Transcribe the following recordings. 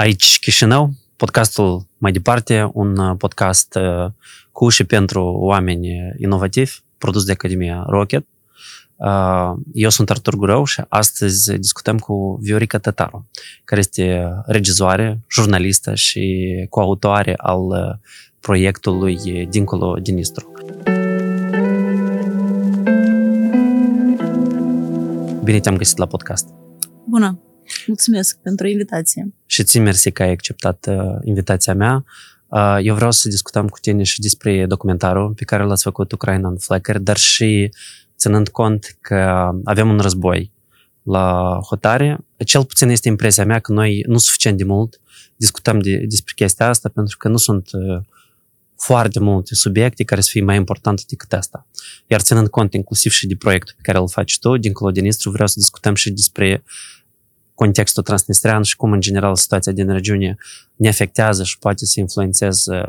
Aici Chișinău, podcastul mai departe, un podcast cu și pentru oameni inovativi, produs de Academia Rocket. Eu sunt Artur Gurău și astăzi discutăm cu Viorica Tătaru, care este regizoare, jurnalistă și coautoare al proiectului Dincolo din Nistru. Bine te-am găsit la podcast! Bună! Mulțumesc pentru invitație. Și ți mersi că ai acceptat uh, invitația mea. Uh, eu vreau să discutăm cu tine și despre documentarul pe care l-ați făcut Ucraina în Flecker, dar și ținând cont că avem un război la hotare, cel puțin este impresia mea că noi nu suficient de mult discutăm de, despre chestia asta pentru că nu sunt uh, foarte multe subiecte care să fie mai importante decât asta. Iar ținând cont inclusiv și de proiectul pe care îl faci tu, dincolo de Nistru, vreau să discutăm și despre contextul transnistrean și cum, în general, situația din regiune ne afectează și poate să influențeze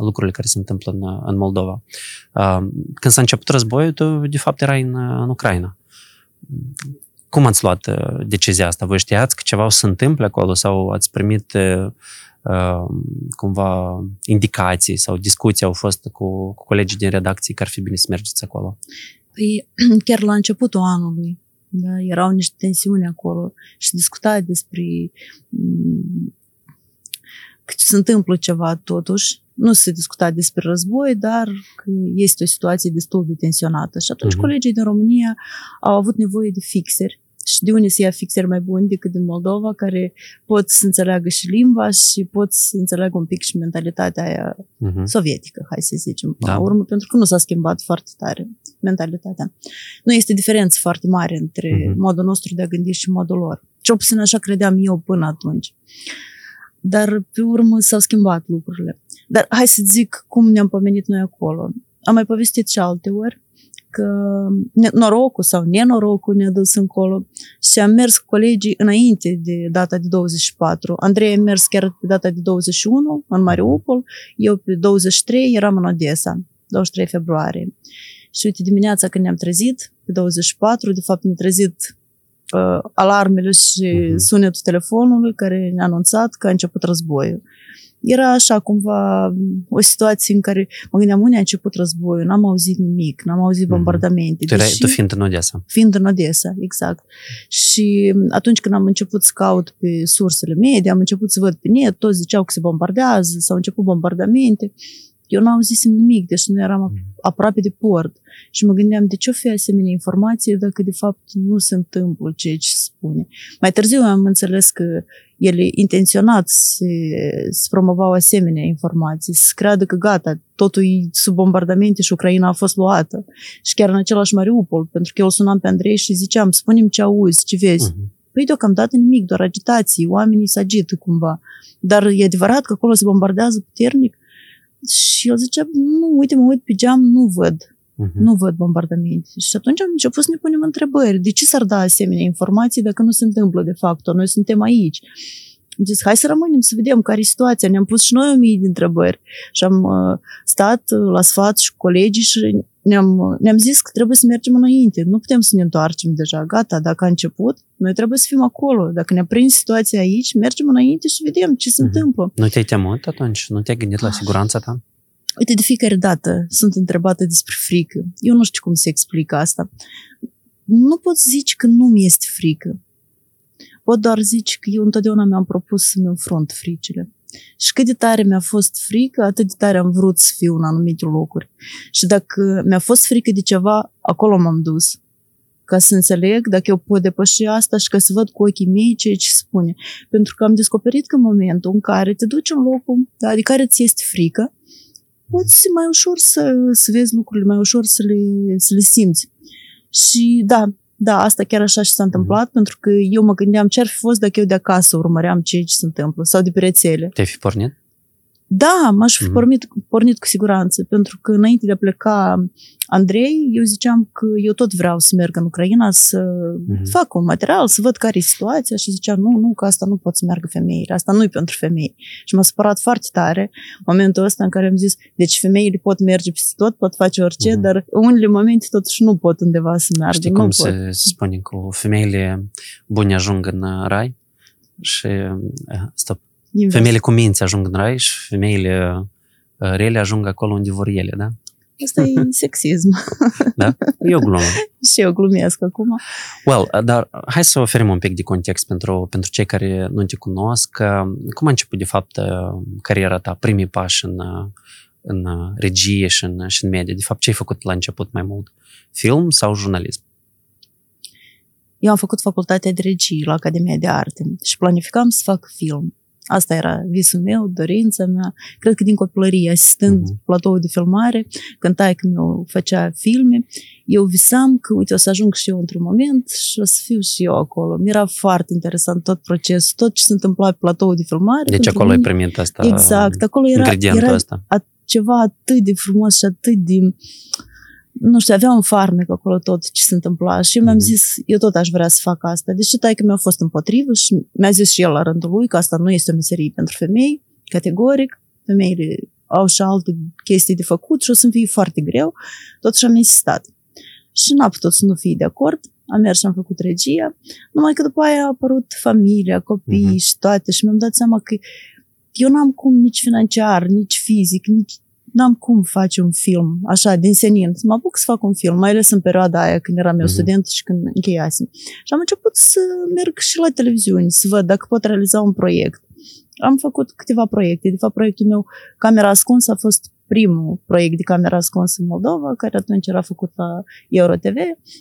lucrurile care se întâmplă în, în Moldova. Când s-a început războiul, tu, de fapt, erai în, în Ucraina. Cum ați luat decizia asta? Voi știați că ceva o să se întâmple acolo sau ați primit cumva indicații sau discuții au fost cu, cu colegii din redacție că ar fi bine să mergeți acolo? Păi, chiar la începutul anului, da? Erau niște tensiuni acolo și discuta despre mm, că se întâmplă ceva totuși. Nu se discuta despre război, dar că este o situație destul de tensionată. Și atunci uh-huh. colegii din România au avut nevoie de fixeri și de unde să ia fixeri mai buni decât din Moldova, care pot să înțeleagă și limba și pot să înțeleagă un pic și mentalitatea aia uh-huh. sovietică, hai să zicem, da. la urmă, pentru că nu s-a schimbat foarte tare mentalitatea. Nu este diferență foarte mare între uh-huh. modul nostru de a gândi și modul lor. Cel puțin așa credeam eu până atunci. Dar pe urmă s-au schimbat lucrurile. Dar hai să zic cum ne-am pomenit noi acolo. Am mai povestit și alte ori că norocul sau nenorocul ne-a dus încolo și am mers cu colegii înainte de data de 24. Andrei a mers chiar pe data de 21 în Mariupol, eu pe 23 eram în Odessa, 23 februarie. Și uite, dimineața când ne-am trezit, pe 24, de fapt ne-am trezit uh, alarmele și uh-huh. sunetul telefonului care ne-a anunțat că a început războiul era așa cumva o situație în care mă gândeam unde a început războiul, n-am auzit nimic, n-am auzit mhm. bombardamente. Tu, deși, tu fiind în Odessa. Fiind în Odessa, exact. Și atunci când am început să caut pe sursele media, am început să văd pe net, toți ziceau că se bombardează, s-au început bombardamente. Eu n-am auzit nimic, deci nu eram mhm. aproape de port. Și mă gândeam, de ce o fi asemenea informație dacă de fapt nu se întâmplă ceea ce spune. Mai târziu am înțeles că ele intenționat se, se promovau asemenea informații, să creadă că gata, totul e sub bombardamente și Ucraina a fost luată. Și chiar în același Mariupol, pentru că eu îl sunam pe Andrei și ziceam, spunem ce auzi, ce vezi. Uh-huh. Păi deocamdată nimic, doar agitații, oamenii se agită cumva. Dar e adevărat că acolo se bombardează puternic? Și el zicea, nu, uite, mă uit pe geam, nu văd. Uh-huh. Nu văd bombardamente. Și atunci am început să ne punem întrebări. De ce s-ar da asemenea informații dacă nu se întâmplă de fapt? Noi suntem aici. Am zis, hai să rămânem să vedem care e situația. Ne-am pus și noi o mie de întrebări. Și am uh, stat uh, la sfat și cu colegii și ne-am, uh, ne-am zis că trebuie să mergem înainte. Nu putem să ne întoarcem deja. Gata, dacă a început, noi trebuie să fim acolo. Dacă ne-a prins situația aici, mergem înainte și vedem ce se uh-huh. întâmplă. Nu te-ai temut atunci? Nu te-ai gândit la ah. siguranța ta? Uite, de fiecare dată sunt întrebată despre frică. Eu nu știu cum se explică asta. Nu pot zice că nu mi este frică. Pot doar zice că eu întotdeauna mi-am propus să-mi înfrunt fricile. Și cât de tare mi-a fost frică, atât de tare am vrut să fiu în anumite locuri. Și dacă mi-a fost frică de ceva, acolo m-am dus. Ca să înțeleg dacă eu pot depăși asta și ca să văd cu ochii mei ceea ce spune. Pentru că am descoperit că în momentul în care te duci în locul da, de care ți este frică, poți mai ușor să, să vezi lucrurile, mai ușor să le, să le simți. Și da, da, asta chiar așa și s-a întâmplat, mm-hmm. pentru că eu mă gândeam ce ar fi fost dacă eu de acasă urmăream ce se întâmplă, sau de pe rețele. Te-ai fi pornit? Da, m-aș fi mm-hmm. pornit, pornit cu siguranță, pentru că înainte de a pleca Andrei, eu ziceam că eu tot vreau să merg în Ucraina să mm-hmm. fac un material, să văd care e situația și ziceam, nu, nu, că asta nu pot să meargă femeile, asta nu e pentru femei. Și m-a supărat foarte tare momentul ăsta în care am zis, deci femeile pot merge peste tot, pot face orice, mm-hmm. dar în unele momente totuși nu pot undeva să meargă. Știi nu cum pot. se spune cu femeile bune ajung în rai? Și, stop, Invers. Femeile cu minți ajung în raiș și femeile uh, rele ajung acolo unde vor ele, da? Asta e sexism. Da? E o glumă. și eu glumesc acum. Well, uh, dar hai să oferim un pic de context pentru, pentru cei care nu te cunosc. Uh, Cum a început, de fapt, uh, cariera ta, primii pași în, uh, în uh, regie și în, și în media? De fapt, ce ai făcut la început mai mult? Film sau jurnalism? Eu am făcut facultatea de regie la Academia de Arte și planificam să fac film. Asta era visul meu, dorința mea. Cred că din copilărie, asistând Mhm. uh-huh. platoul de filmare, când taică meu făcea filme, eu visam că, uite, o să ajung și eu într-un moment și o să fiu și eu acolo. Mi-era foarte interesant tot procesul, tot ce se întâmpla pe platoul de filmare. Deci pentru acolo ai mine- primit asta, Exact, acolo era, ingredientul era ăsta. ceva atât de frumos și atât de nu știu, avea un farmec acolo tot ce se întâmpla și eu mi-am Mhm. zis, eu tot aș vrea să fac asta. Deși taică mi-a fost împotrivă și mi-a zis și el la rândul lui că asta nu este o meserie pentru femei, categoric. Femeile au și alte chestii de făcut și o să-mi fie foarte greu. Totuși am insistat. Și n-a putut să nu fie de acord. Am mers și am făcut regia. Numai că după aia a apărut familia, copii Mhm. și toate și mi-am dat seama că eu n-am cum nici financiar, nici fizic, nici n-am cum face un film, așa, din senin. Să mă apuc să fac un film, mai ales în perioada aia când eram eu Mhm. student și când încheiasem. Și am început să merg și la televiziune, să văd dacă pot realiza un proiect. Am făcut câteva proiecte. De fapt, proiectul meu, Camera Ascunsă, a fost primul proiect de camera ascunsă în Moldova, care atunci era făcut la EuroTV,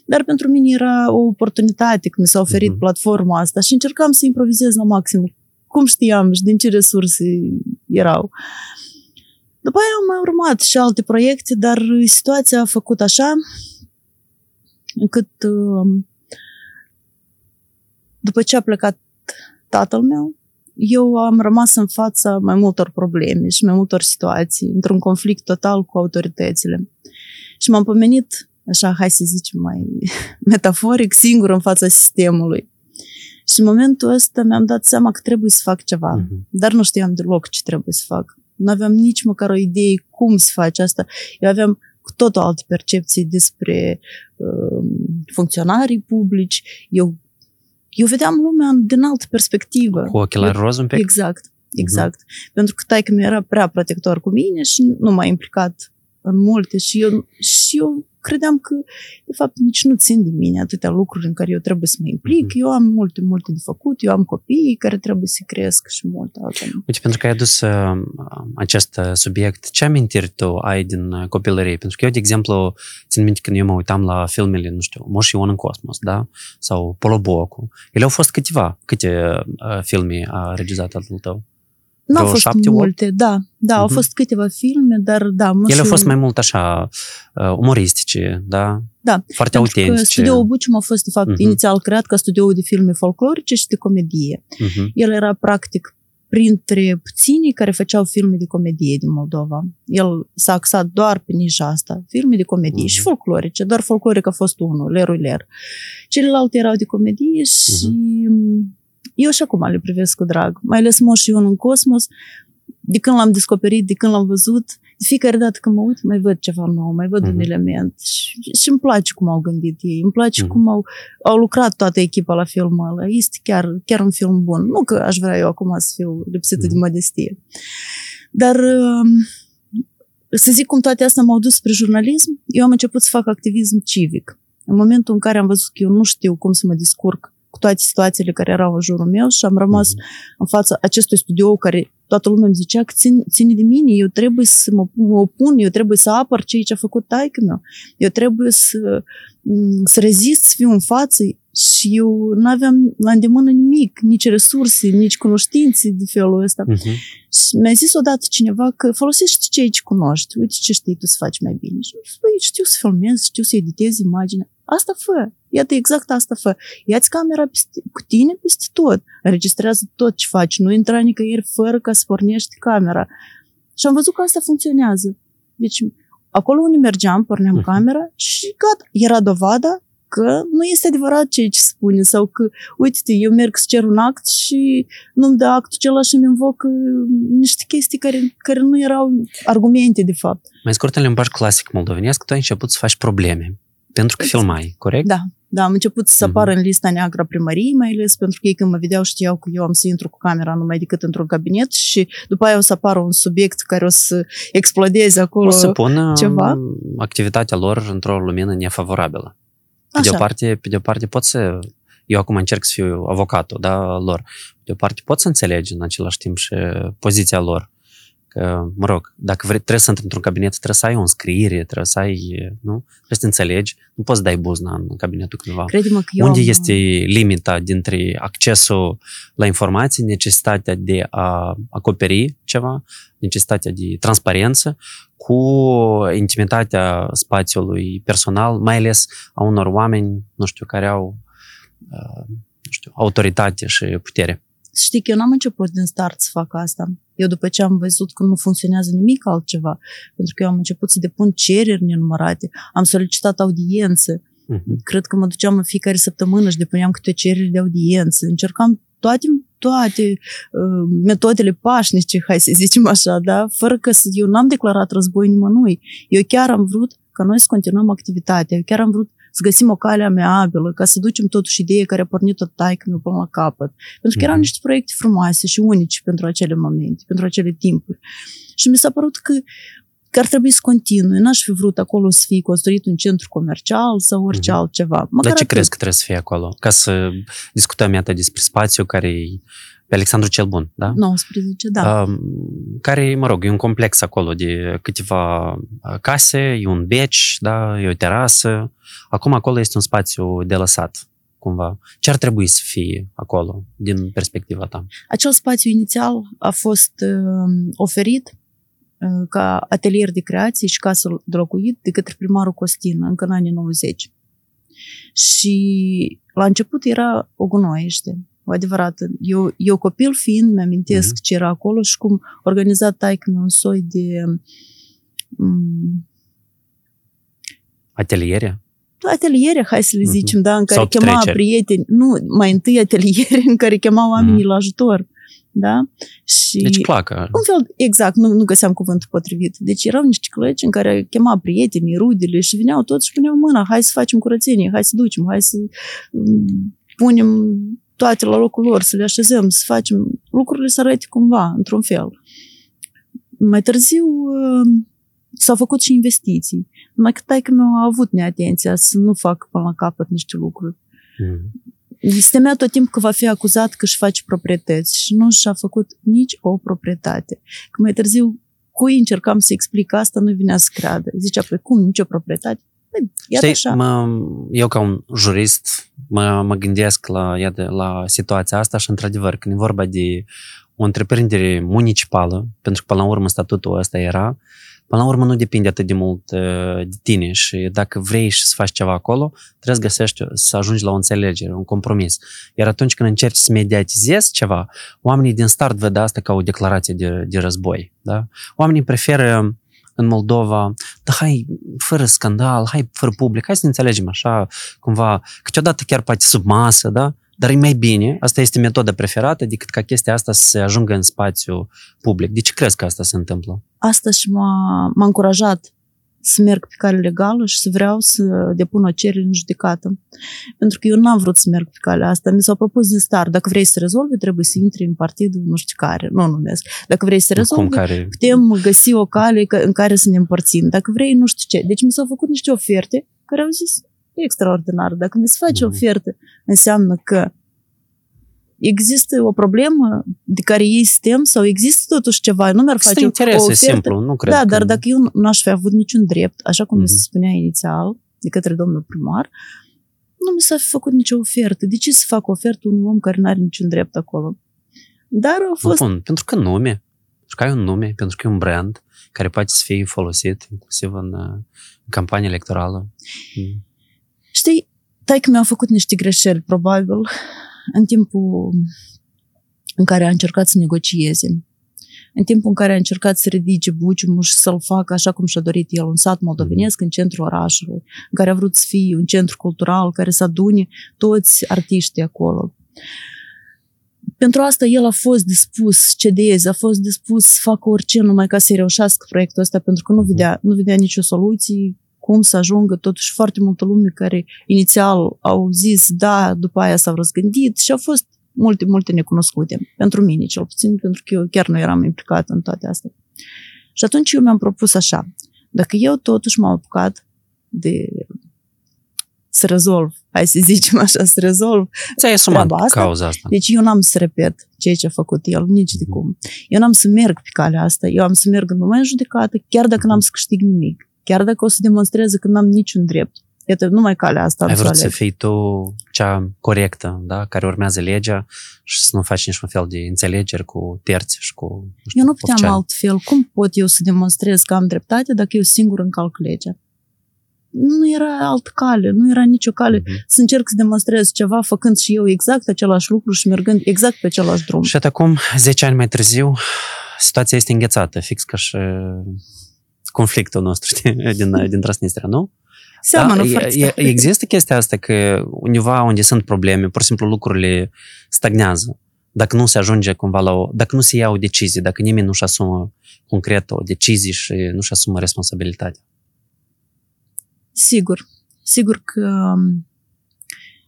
dar pentru mine era o oportunitate că mi s-a oferit Mhm. platforma asta și încercam să improvizez la maxim cum știam și din ce resurse erau. După aia au mai urmat și alte proiecte, dar situația a făcut așa încât uh, după ce a plecat tatăl meu, eu am rămas în fața mai multor probleme și mai multor situații, într-un conflict total cu autoritățile. Și m-am pomenit, așa, hai să zicem mai metaforic, singur în fața sistemului. Și în momentul ăsta mi-am dat seama că trebuie să fac ceva, Mhm. dar nu știam deloc ce trebuie să fac. Nu aveam nici măcar o idee cum să faci asta. Eu aveam cu tot o altă percepție despre uh, funcționarii publici. Eu, eu vedeam lumea din altă perspectivă. Cu ochelari roz un pic? Exact, exact. Pentru că taică mi era prea protector cu mine și nu m-a implicat în multe și eu, și eu credeam că, de fapt, nici nu țin de mine atâtea lucruri în care eu trebuie să mă implic. Mhm. Eu am multe, multe de făcut, eu am copii care trebuie să cresc și multe altele. Uite, pentru că ai adus uh, acest uh, subiect, ce amintiri tu ai din uh, copilărie? Pentru că eu, de exemplu, țin minte când eu mă uitam la filmele, nu știu, Moș Ion în cosmos, da? Sau Polobocu. Ele au fost câteva. Câte uh, filme a regizat tatăl tău? Nu au Vreo fost șapte, opt? multe, da, da, au Mhm. fost câteva filme, dar da, mă Ele au și- fost mai mult așa uh, umoristice, da? Da, Foarte pentru că autentice. studioul Bucium a fost, de fapt, Mhm. inițial creat ca studioul de filme folclorice și de comedie. Mhm. El era practic printre puținii care făceau filme de comedie din Moldova. El s-a axat doar pe nișa asta, filme de comedie Mhm. și folclorice, doar folcloric a fost unul, Lerul Ler. Celelalte erau de comedie și eu și acum le privesc cu drag. Mai ales Moș Ion în Cosmos, de când l-am descoperit, de când l-am văzut, de fiecare dată când mă uit, mai văd ceva nou, mai văd Mhm. un element și, și îmi place cum au gândit ei, îmi place Mhm. cum au, au lucrat toată echipa la filmul ăla. Este chiar, chiar un film bun. Nu că aș vrea eu acum să fiu lipsită de Mhm. modestie. Dar um, să zic cum toate astea m-au dus spre jurnalism, eu am început să fac activism civic. În momentul în care am văzut că eu nu știu cum să mă descurc cu toate situațiile care erau în jurul meu și am rămas Mhm. în fața acestui studio care toată lumea îmi zicea că țin, ține de mine, eu trebuie să mă, mă opun, eu trebuie să apăr ceea ce a făcut taică meu, eu trebuie să, m, să rezist, să fiu în față și eu nu aveam la îndemână nimic, nici resurse, nici cunoștințe de felul ăsta. Mhm. Și mi-a zis odată cineva că folosești ceea ce cunoști, uite ce știi tu să faci mai bine. Și am zis, băi, știu să filmez, știu să editez imagine. Asta fă, iată exact asta fă. Ia-ți camera peste, cu tine peste tot, înregistrează tot ce faci, nu intra nicăieri fără ca să pornești camera. Și am văzut că asta funcționează. Deci, acolo unde mergeam, porneam Mhm. camera și gata, era dovada că nu este adevărat ceea ce spune sau că, uite eu merg să cer un act și nu-mi dă actul acela și îmi invoc niște chestii care, care nu erau argumente, de fapt. Mai scurt, în limbaj clasic moldovenesc, tu ai început să faci probleme. Pentru că filmai, corect? Da, da, am început să Mhm. apar în lista neagră a primăriei, mai ales pentru că ei când mă vedeau știau că eu am să intru cu camera numai decât într-un cabinet și după aia o să apară un subiect care o să explodeze acolo. O să pună ceva? activitatea lor într-o lumină nefavorabilă. Pe de, o Așa. parte, pe de o parte pot să... Eu acum încerc să fiu avocatul da, lor. Pe de o parte pot să înțelegi în același timp și poziția lor. Că, mă rog, dacă vrei, trebuie să intri într-un cabinet, trebuie să ai o înscriere, trebuie să ai, nu? Trebuie să te înțelegi. Nu poți să dai buzna în cabinetul cuiva. Crede-mă că eu Unde am, este limita dintre accesul la informații, necesitatea de a acoperi ceva, necesitatea de transparență, cu intimitatea spațiului personal, mai ales a unor oameni, nu știu, care au uh, nu știu, autoritate și putere. Știi că eu n-am început din start să fac asta. Eu după ce am văzut că nu funcționează nimic altceva, pentru că eu am început să depun cereri nenumărate, am solicitat audiență, Uh-huh. cred că mă duceam în fiecare săptămână și depuneam câte o cerere de audiență. Încercam toate, toate uh, metodele pașnice, hai să zicem așa, da? fără că să, eu n-am declarat război nimănui. Eu chiar am vrut ca noi să continuăm activitatea. Eu chiar am vrut să găsim o cale amiabilă, ca să ducem totuși ideea care a pornit-o taică meu până la capăt. Pentru că erau Mhm. niște proiecte frumoase și unice pentru acele momente, pentru acele timpuri. Și mi s-a părut că că ar trebui să continui. N-aș fi vrut acolo să fie construit un centru comercial sau orice Mhm. altceva. Măcar Dar ce atât. crezi că trebuie să fie acolo? Ca să discutăm, iată, despre spațiu care e pe Alexandru cel Bun, da? 19, da. Um, care, mă rog, e un complex acolo de câteva uh, case, e un beci, da, e o terasă. Acum acolo este un spațiu de lăsat, cumva. Ce ar trebui să fie acolo, din perspectiva ta? Acel spațiu inițial a fost uh, oferit uh, ca atelier de creație și casă de locuit de către primarul Costin încă în anii 90. Și la început era o gunoiește, o adevărată. Eu, eu copil fiind, mi-amintesc Mhm. ce era acolo și cum organiza taică un soi de um, Ateliere? ateliere, hai să le Mhm. zicem, da, în care Sau chema treceri. prieteni, nu, mai întâi ateliere în care chema oamenii la ajutor, da? Și Deci placă. un fel, exact, nu, nu găseam cuvântul potrivit. Deci erau niște clăci în care chema prietenii, rudele și veneau toți și puneau mâna, hai să facem curățenie, hai să ducem, hai să mm, punem toate la locul lor, să le așezăm, să facem lucrurile să arate cumva, într-un fel. Mai târziu uh, s-au făcut și investiții. Numai că taică meu a avut neatenția să nu facă până la capăt niște lucruri. Mhm. Se temea tot timpul că va fi acuzat că își face proprietăți și nu și-a făcut nici o proprietate. Că mai târziu, cui încercam să explic asta, nu vinea să creadă. Zicea, păi cum, nicio proprietate? Păi, iată Știi, așa. mă, eu ca un jurist mă, mă gândesc la, iată, la situația asta și într-adevăr, când e vorba de o întreprindere municipală, pentru că până la urmă statutul ăsta era, până la urmă nu depinde atât de mult uh, de tine și dacă vrei și să faci ceva acolo, trebuie să găsești, să ajungi la o înțelegere, un compromis. Iar atunci când încerci să mediatizezi ceva, oamenii din start văd asta ca o declarație de, de război. Da? Oamenii preferă în Moldova, da, hai, fără scandal, hai, fără public, hai să ne înțelegem așa, cumva, câteodată chiar poate sub masă, da? Dar e mai bine, asta este metoda preferată, decât ca chestia asta să se ajungă în spațiu public. De ce crezi că asta se întâmplă? Asta și m-a, m-a încurajat să merg pe cale legală și să vreau să depun o cerere în judecată. Pentru că eu n-am vrut să merg pe calea asta. Mi s-au propus din start, dacă vrei să rezolvi, trebuie să intri în partidul nu știu care, nu numesc. Dacă vrei să Cum rezolvi, care... putem găsi o cale că- în care să ne împărțim. Dacă vrei, nu știu ce. Deci mi s-au făcut niște oferte care au zis, e extraordinar. Dacă mi se face Mhm. o ofertă, înseamnă că există o problemă de care ei suntem sau există totuși ceva, nu mi-ar Este face o interes, e ofertă. simplu, nu cred Da, că... dar dacă eu nu aș fi avut niciun drept, așa cum mi se Mhm. spunea inițial de către domnul primar, nu mi s-a fi făcut nicio ofertă. De ce să fac ofertă unui om care nu are niciun drept acolo? Dar au Nu fost pun, pentru că nume, pentru că ai un nume, pentru că e un brand care poate să fie folosit inclusiv în, uh, în campanie electorală. Mm. Știi, taică mi-au făcut niște greșeli, probabil, în timpul în care a încercat să negocieze. În timpul în care a încercat să ridice buciumul și să-l facă așa cum și-a dorit el, un sat moldovenesc în centrul orașului, în care a vrut să fie un centru cultural care să adune toți artiștii acolo. Pentru asta el a fost dispus să cedeze, a fost dispus să facă orice numai ca să-i reușească proiectul ăsta, pentru că nu vedea, nu vedea nicio soluție cum să ajungă totuși foarte multă lume care inițial au zis da, după aia s-au răzgândit și au fost multe, multe necunoscute. Pentru mine, cel puțin, pentru că eu chiar nu eram implicat în toate astea. Și atunci eu mi-am propus așa, dacă eu totuși m-am apucat de să rezolv, hai să zicem așa, să rezolv Ți-ai asumat asta. cauza asta. Deci eu n-am să repet ceea ce a făcut el, nici de cum. Eu n-am să merg pe calea asta, eu am să merg în moment judecată, chiar dacă n-am să câștig nimic, chiar dacă o să demonstreze că n-am niciun drept. Iată, numai calea asta Ai am să vrut să aleg. fii tu cea corectă, da? care urmează legea și să nu faci niciun fel de înțelegeri cu terți și cu nu știu, Eu nu puteam oficiali. altfel. Cum pot eu să demonstrez că am dreptate dacă eu singur încalc legea? Nu era alt cale, nu era nicio cale Mhm. să încerc să demonstrez ceva făcând și eu exact același lucru și mergând exact pe același drum. Și acum, 10 ani mai târziu, situația este înghețată, fix ca și conflictul nostru din, din Transnistria, nu? Seamănă Da, foarte e, tare. există chestia asta că undeva unde sunt probleme, pur și simplu lucrurile stagnează. Dacă nu se ajunge cumva la o... Dacă nu se ia o decizie, dacă nimeni nu-și asumă concret o decizie și nu-și asumă responsabilitatea. Sigur. Sigur că um,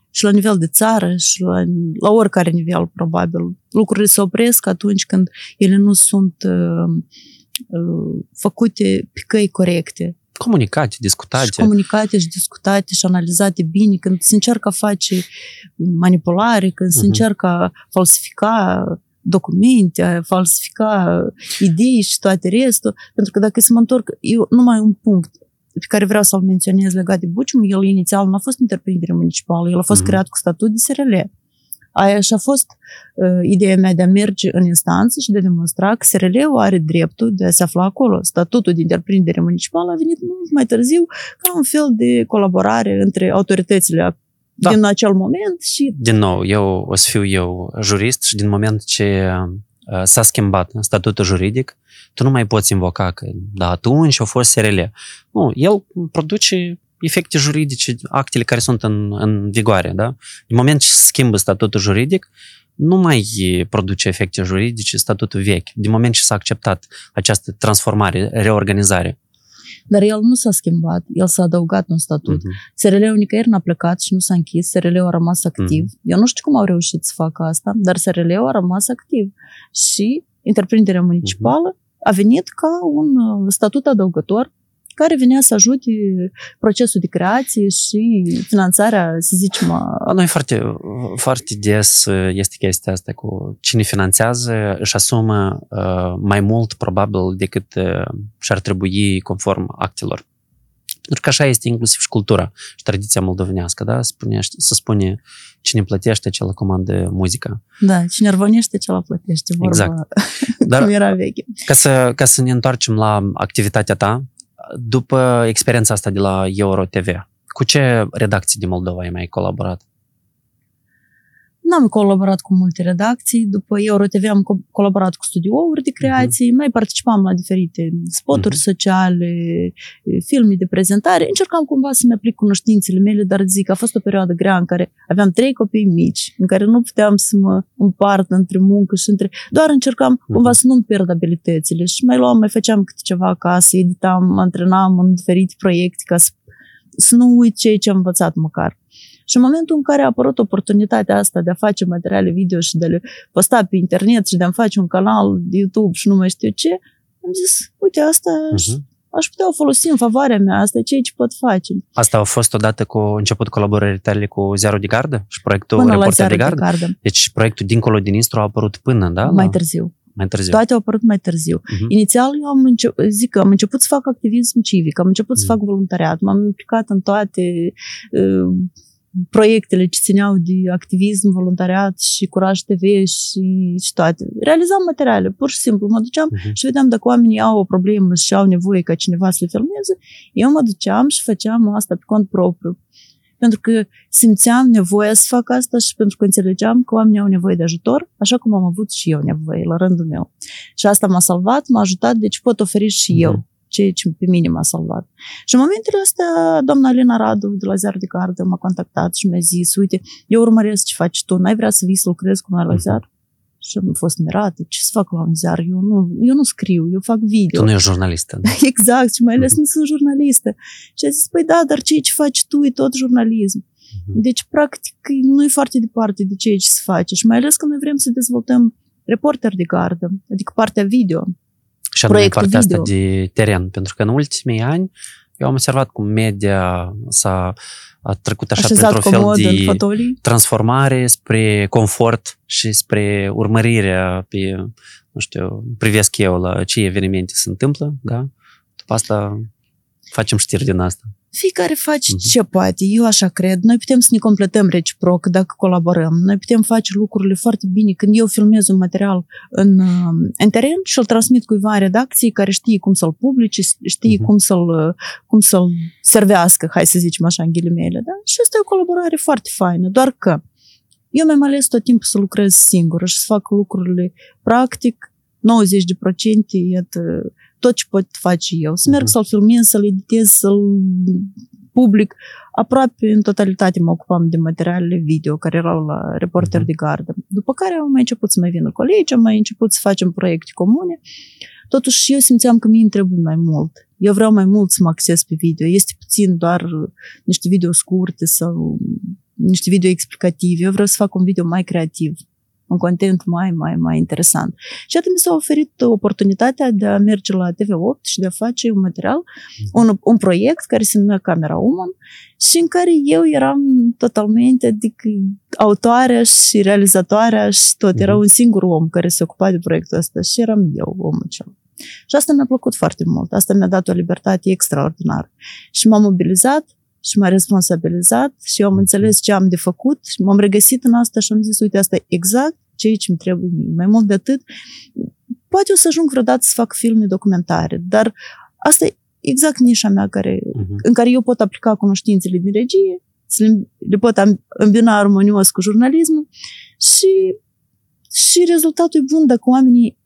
și la nivel de țară și la, la oricare nivel, probabil, lucrurile se opresc atunci când ele nu sunt uh, uh, făcute pe căi corecte. Comunicate, discutate. și comunicate și discutate și analizate bine, când se încearcă a face manipulare, când se Mhm. încearcă a falsifica documente, a falsifica idei și toate restul, pentru că dacă să mă întorc, eu numai un punct pe care vreau să-l menționez legat de Bucium, el inițial nu a fost întreprindere municipală, el a fost Mhm. creat cu statut de SRL. Aia și a fost uh, ideea mea de a merge în instanță și de a demonstra că SRL-ul are dreptul de a se afla acolo. Statutul de întreprindere municipală a venit mult mai târziu ca un fel de colaborare între autoritățile Da. din acel moment și Din nou, eu o să fiu eu jurist și din moment ce uh, s-a schimbat statutul juridic, tu nu mai poți invoca că da, atunci a fost SRL. Nu, el produce efecte juridice, actele care sunt în, în vigoare, da? În moment ce se schimbă statutul juridic, nu mai produce efecte juridice statutul vechi. Din moment ce s-a acceptat această transformare, reorganizare. dar el nu s-a schimbat, el s-a adăugat un statut. Mhm. SRL-ul nicăieri n-a plecat și nu s-a închis, SRL-ul a rămas activ. Eu nu știu cum au reușit să facă asta, dar SRL-ul a rămas activ. Și întreprinderea municipală a venit ca un uh, statut adăugător care venea să ajute procesul de creație și finanțarea, să zicem, a La noi foarte, foarte des uh, este chestia asta cu cine finanțează își asumă uh, mai mult probabil decât uh, și-ar trebui conform actelor. Pentru că așa este inclusiv și cultura și tradiția moldovenească, da? Spune, se spune cine plătește, cel comandă muzica. Da, cine arvonește, cel plătește. Vorba Exact. Dar cum era veche. ca să, ca să ne întoarcem la activitatea ta, după experiența asta de la Euro TV, cu ce redacții din Moldova ai mai colaborat? N-am colaborat cu multe redacții. După EuroTV am co- colaborat cu studiouri de creații, mai participam la diferite spoturi Mhm. sociale, filme de prezentare. Încercam cumva să-mi aplic cunoștințele mele, dar zic, a fost o perioadă grea în care aveam trei copii mici, în care nu puteam să mă împart între muncă și între... Doar încercam cumva să nu-mi pierd abilitățile și mai luam, mai făceam câte ceva acasă, editam, mă antrenam în diferite proiecte ca să, să nu uit ceea ce am învățat măcar. Și în momentul în care a apărut oportunitatea asta de a face materiale video și de a le posta pe internet și de a face un canal de YouTube și nu mai știu ce, am zis, uite, asta aș, Mhm. aș putea o folosi în favoarea mea, asta e ceea ce pot face. Asta a fost odată cu început colaborările tale cu Ziarul de Gardă și proiectul Până la Reporter ziarul de de Gardă? gardă, Deci proiectul Dincolo din Istru a apărut până, da? mai la, târziu. mai târziu. Toate au apărut mai târziu. Mhm. Inițial eu am început, zic că am început să fac activism civic, am început să Mhm. fac voluntariat, m-am implicat în toate uh, proiectele ce țineau de activism, voluntariat și Curaj TV și, și toate. Realizam materiale, pur și simplu. Mă duceam Mhm. și vedeam dacă oamenii au o problemă și au nevoie ca cineva să le filmeze, eu mă duceam și făceam asta pe cont propriu. Pentru că simțeam nevoia să fac asta și pentru că înțelegeam că oamenii au nevoie de ajutor, așa cum am avut și eu nevoie la rândul meu. Și asta m-a salvat, m-a ajutat, deci pot oferi și Mhm. eu ceea ce pe mine m-a salvat. Și în momentele astea, doamna Elena Radu de la Ziar de Gardă m-a contactat și mi-a zis, uite, eu urmăresc ce faci tu, n-ai vrea să vii să lucrezi cu noi la Mhm. ziar? Și am fost mirată. Ce să fac la un ziar? Eu nu, eu nu scriu, eu fac video. Tu nu ești jurnalistă. Da? exact, și mai ales nu sunt jurnalistă. Și a zis, păi da, dar ceea ce faci tu e tot jurnalism. Deci, practic, nu e foarte departe de ceea ce se face. Și mai ales că noi vrem să dezvoltăm reporter de gardă, adică partea video. Și anume partea video. asta de teren. Pentru că în ultimii ani eu am observat cum media s-a a trecut așa Așezat printr-un fel de fotolii. transformare spre confort și spre urmărirea pe, nu știu, privesc eu la ce evenimente se întâmplă, da? După asta facem știri din asta. Fiecare face uh-huh. ce poate, eu așa cred. Noi putem să ne completăm reciproc dacă colaborăm. Noi putem face lucrurile foarte bine. Când eu filmez un material în, în teren și îl transmit cuiva în redacție care știe cum să-l publice, știe uh-huh. cum, să-l, cum să-l servească, hai să zicem așa în ghilimele. Da? Și asta e o colaborare foarte faină. Doar că eu mi-am ales tot timpul să lucrez singur și să fac lucrurile practic, 90% iată, tot ce pot face eu. Să merg uh-huh. să-l filmez, să-l editez, să-l public. Aproape în totalitate mă ocupam de materialele video care erau la reporter uh-huh. de gardă. După care am mai început să mai vină colegi, am mai început să facem proiecte comune. Totuși eu simțeam că mie îmi trebuie mai mult. Eu vreau mai mult să mă acces pe video. Este puțin doar niște video scurte sau niște video explicative. Eu vreau să fac un video mai creativ un content mai, mai, mai interesant. Și atunci mi s-a oferit oportunitatea de a merge la TV8 și de a face un material, mhm. un, un proiect care se numea Camera Woman și în care eu eram totalmente adică, autoarea și realizatoarea și tot. Era mhm. un singur om care se ocupa de proiectul ăsta și eram eu omul acela. Și asta mi-a plăcut foarte mult. Asta mi-a dat o libertate extraordinară. Și m-am mobilizat și m-a responsabilizat și eu am mhm. înțeles ce am de făcut și m-am regăsit în asta și am zis, uite, asta e exact ceea ce îmi trebuie mie. Mai mult de atât, poate o să ajung vreodată să fac filme documentare, dar asta e exact nișa mea care, uh-huh. în care eu pot aplica cunoștințele din regie, să le, le pot îmbina armonios cu jurnalismul și, și rezultatul e bun dacă oamenii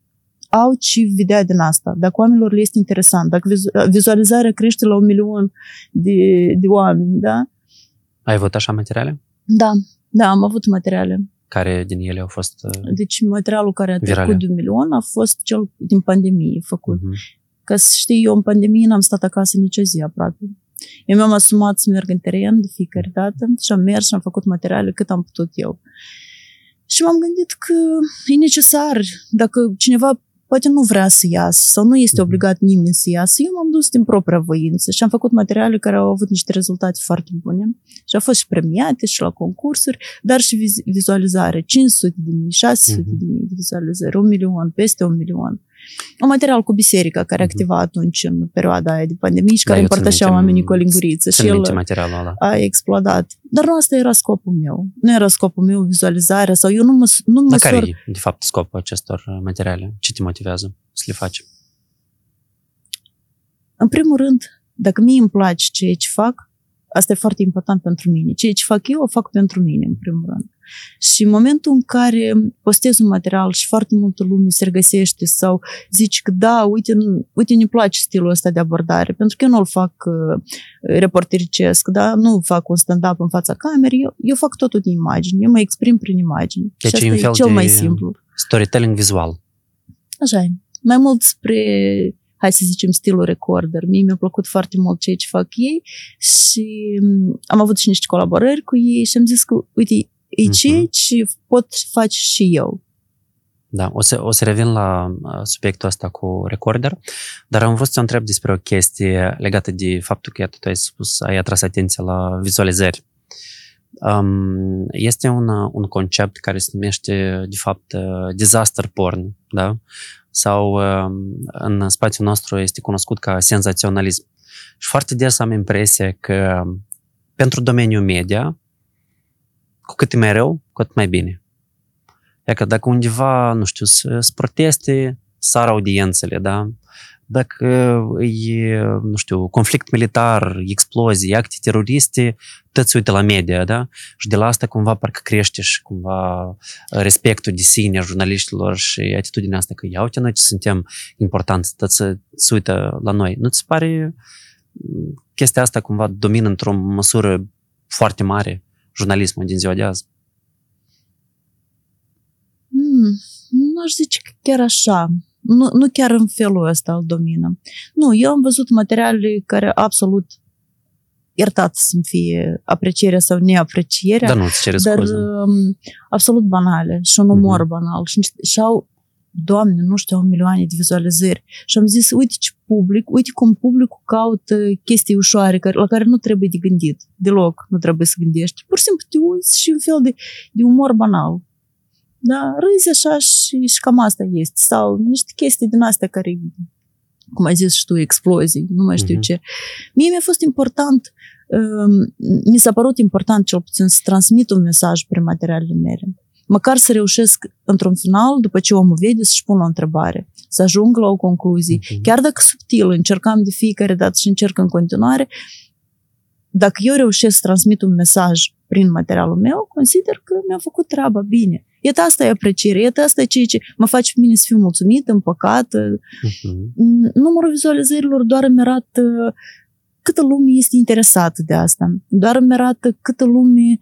au ce vedea din asta, dacă oamenilor le este interesant, dacă vizualizarea crește la un milion de, de oameni, da? Ai avut așa materiale? Da, da, am avut materiale. Care din ele au fost uh, Deci materialul care a virale. trecut de un milion a fost cel din pandemie făcut. Uh-huh. Ca să știi, eu în pandemie n-am stat acasă nicio zi aproape. Eu mi-am asumat să merg în teren de fiecare dată și am mers și am făcut materiale cât am putut eu. Și m-am gândit că e necesar, dacă cineva poate nu vrea să iasă sau nu este mhm. obligat nimeni să iasă. Eu m-am dus din propria voință și am făcut materiale care au avut niște rezultate foarte bune și au fost și premiate și la concursuri, dar și vizualizare. 500 de mii, 600 de mii de vizualizări, un milion, peste un milion un material cu biserica care mhm. activa atunci în perioada aia de pandemie și da, care împărtășea oamenii cu o linguriță. Și el materialul ăla. a explodat. Dar nu asta era scopul meu. Nu era scopul meu vizualizarea sau eu nu mă nu mă care e, de fapt, scopul acestor uh, materiale? Ce te motivează să le faci? În primul rând, dacă mie îmi place ceea ce fac, Asta e foarte important pentru mine. Ceea ce fac eu, o fac pentru mine, în primul rând. Și în momentul în care postez un material și foarte multă lume se regăsește sau zici că da, uite, uite ne place stilul ăsta de abordare, pentru că eu nu-l fac uh, reportericesc, da? nu fac un stand-up în fața camerei, eu, eu fac totul din imagini, eu mă exprim prin imagini. Deci și asta e, e cel mai simplu. Storytelling vizual. Așa e. Mai mult spre hai să zicem, stilul recorder. Mie mi-a plăcut foarte mult ceea ce fac ei și mm, am avut și niște colaborări cu ei și am zis că, uite, e uh-huh. ceea ce pot face și eu. Da, o să, o să revin la uh, subiectul ăsta cu recorder, dar am vrut să întreb despre o chestie legată de faptul că, iată, tu ai spus, ai atras atenția la vizualizări. Um, este un, un concept care se numește, de fapt, uh, disaster porn, da? sau um, în spațiul nostru este cunoscut ca senzaționalism. Și foarte des am impresia că pentru domeniul media, cu cât e mai rău, cu atât mai bine. E că dacă undeva, nu știu, sunt proteste, sar audiențele, da? Dacă e, nu știu, conflict militar, explozii, acte teroriste, tot se uită la media, da? Și de la asta cumva parcă crește și cumva respectul de sine a jurnaliștilor și atitudinea asta că ia uite noi ce suntem importanți, tot să se uită la noi. Nu ți se pare chestia asta cumva domină într-o măsură foarte mare jurnalismul din ziua de azi? Mm, nu aș zice că chiar așa. Nu, nu chiar în felul ăsta îl domină. Nu, eu am văzut materiale care absolut iertat să-mi fie aprecierea sau neaprecierea. Dar nu ți cere dar scuze. um, absolut banale și un umor Mhm. banal. Și, niște- și au, doamne, nu știu, au milioane de vizualizări. Și am zis, uite ce public, uite cum publicul caută chestii ușoare care, la care nu trebuie de gândit. Deloc nu trebuie să gândești. Pur și simplu te uiți și un fel de, de umor banal. Da, râzi așa și, și cam asta este. Sau niște chestii din astea care, cum ai zis și tu, explozii, nu mai știu Mhm. ce. Mie mi-a fost important, um, mi s-a părut important cel puțin să transmit un mesaj prin materialele mele. Măcar să reușesc într-un final, după ce omul vede, să-și pună o întrebare, să ajung la o concluzie. Mhm. Chiar dacă subtil, încercam de fiecare dată și încerc în continuare, dacă eu reușesc să transmit un mesaj prin materialul meu, consider că mi-a făcut treaba bine. Iată asta e apreciere, iată asta e ceea ce mă face pe mine să fiu mulțumit, împăcat. Mhm. Numărul vizualizărilor doar îmi arată câtă lume este interesată de asta. Doar îmi arată câtă lume mm,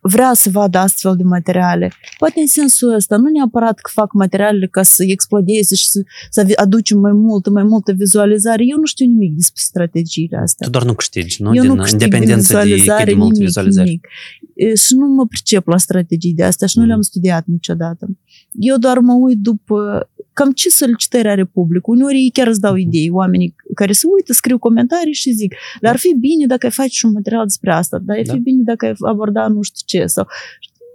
vrea să vadă astfel de materiale. Poate în sensul ăsta, nu neapărat că fac materialele ca să explodeze și să, să aducem mai multă, mai multă vizualizare. Eu nu știu nimic despre strategiile astea. Tu doar nu câștigi, nu? Eu Din nu câștig din independență de cât vizualizare de multe nimic, vizualizări. nimic. E, Și nu mă pricep la strategii de astea și nu Mhm. le-am studiat niciodată. Eu doar mă uit după cam ce solicitări are publicul. Uneori ei chiar îți dau Mhm. idei, oamenii care se uită, scriu comentarii și zic, dar ar fi bine dacă ai face și un material despre asta, dar ar fi Da. bine dacă ai aborda nu știu ce. Sau,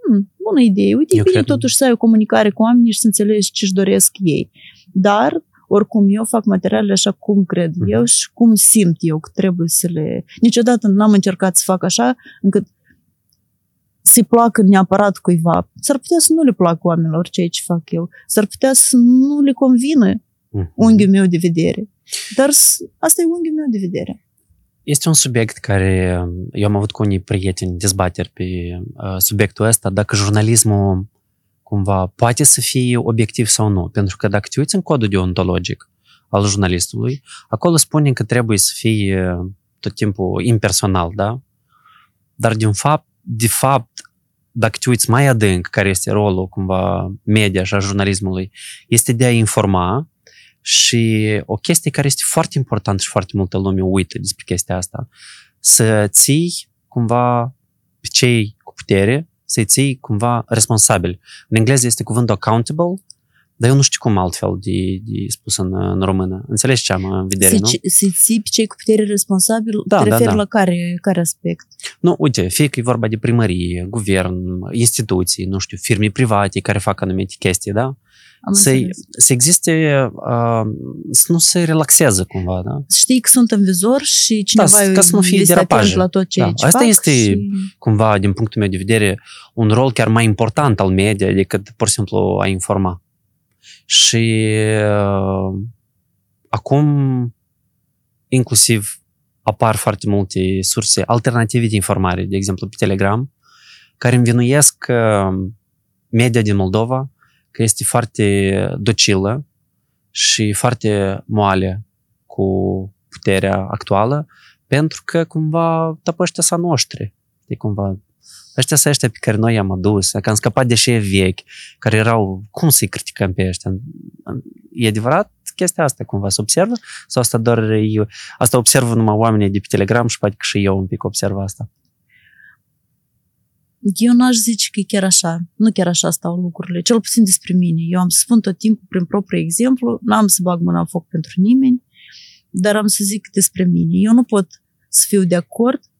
hmm, bună idee, uite, Eu e bine cred- totuși să ai o comunicare cu oamenii și să înțelegi ce-și doresc ei. Dar oricum, eu fac materialele așa cum cred Mhm. eu și cum simt eu că trebuie să le... Niciodată n-am încercat să fac așa încât să-i placă neapărat cuiva. S-ar putea să nu le placă oamenilor ceea ce fac eu. S-ar putea să nu le convină Mhm. unghiul meu de vedere. Dar s- asta e unghiul meu de vedere. Este un subiect care eu am avut cu unii prieteni dezbateri pe uh, subiectul ăsta, dacă jurnalismul cumva poate să fie obiectiv sau nu. Pentru că dacă te uiți în codul deontologic al jurnalistului, acolo spune că trebuie să fie tot timpul impersonal, da? Dar din fapt, de fapt, dacă te uiți mai adânc, care este rolul cumva media și a jurnalismului, este de a informa și o chestie care este foarte importantă și foarte multă lume uită despre chestia asta, să ții cumva pe cei cu putere, să-i ții cumva responsabil. În engleză este cuvântul accountable, dar eu nu știu cum altfel de, de spus în, în română. Înțelegi ce am în vedere, Să, nu? ci- să ții pe cei cu putere responsabil, Da, te da, referi da. la care, care aspect? Nu, uite, fie că e vorba de primărie, guvern, instituții, nu știu, firme private care fac anumite chestii, da? Am Să, înțeles. să existe, uh, să nu se relaxeze cumva, da? Să știi că sunt în vizor și cineva ca să nu fie este derapaje. atent la tot ceea Da, ce asta fac este- și... cumva, din punctul meu de vedere, un rol chiar mai important al media decât pur și simplu a informa. Și uh, acum, inclusiv, apar foarte multe surse alternative de informare, de exemplu pe Telegram, care învinuiesc uh, media din Moldova că este foarte docilă și foarte moale cu puterea actuală, pentru că cumva tăpă ăștia sa noștri. E cumva ăștia să ăștia pe care noi i-am adus, că am scăpat de șei vechi, care erau, cum să-i criticăm pe ăștia? E adevărat chestia asta cumva se observă? Sau asta doar eu, asta observă numai oamenii de pe Telegram și poate că și eu un pic observ asta? Eu n-aș zice că e chiar așa. Nu chiar așa stau lucrurile. Cel puțin despre mine. Eu am să spun tot timpul prin propriu exemplu. N-am să bag mâna în foc pentru nimeni, dar am să zic despre mine. Eu nu pot să fiu de acord uh,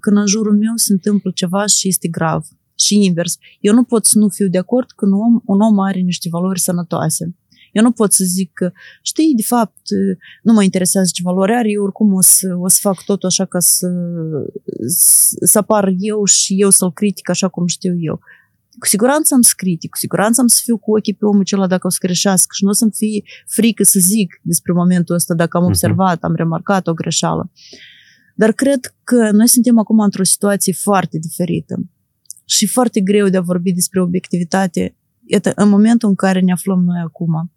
când în jurul meu se întâmplă ceva și este grav. Și invers. Eu nu pot să nu fiu de acord când un om, un om are niște valori sănătoase. Eu nu pot să zic că, știi, de fapt, uh, nu mă interesează ce valori are, eu oricum o să, o să fac totul așa ca să, să apar eu și eu să-l critic așa cum știu eu. Cu siguranță am să critic, cu siguranță am să fiu cu ochii pe omul acela dacă o să greșească și nu o să-mi fie frică să zic despre momentul ăsta dacă am Mhm. observat, am remarcat o greșeală. Dar cred că noi suntem acum într-o situație foarte diferită și foarte greu de a vorbi despre obiectivitate Iată, în momentul în care ne aflăm noi acum.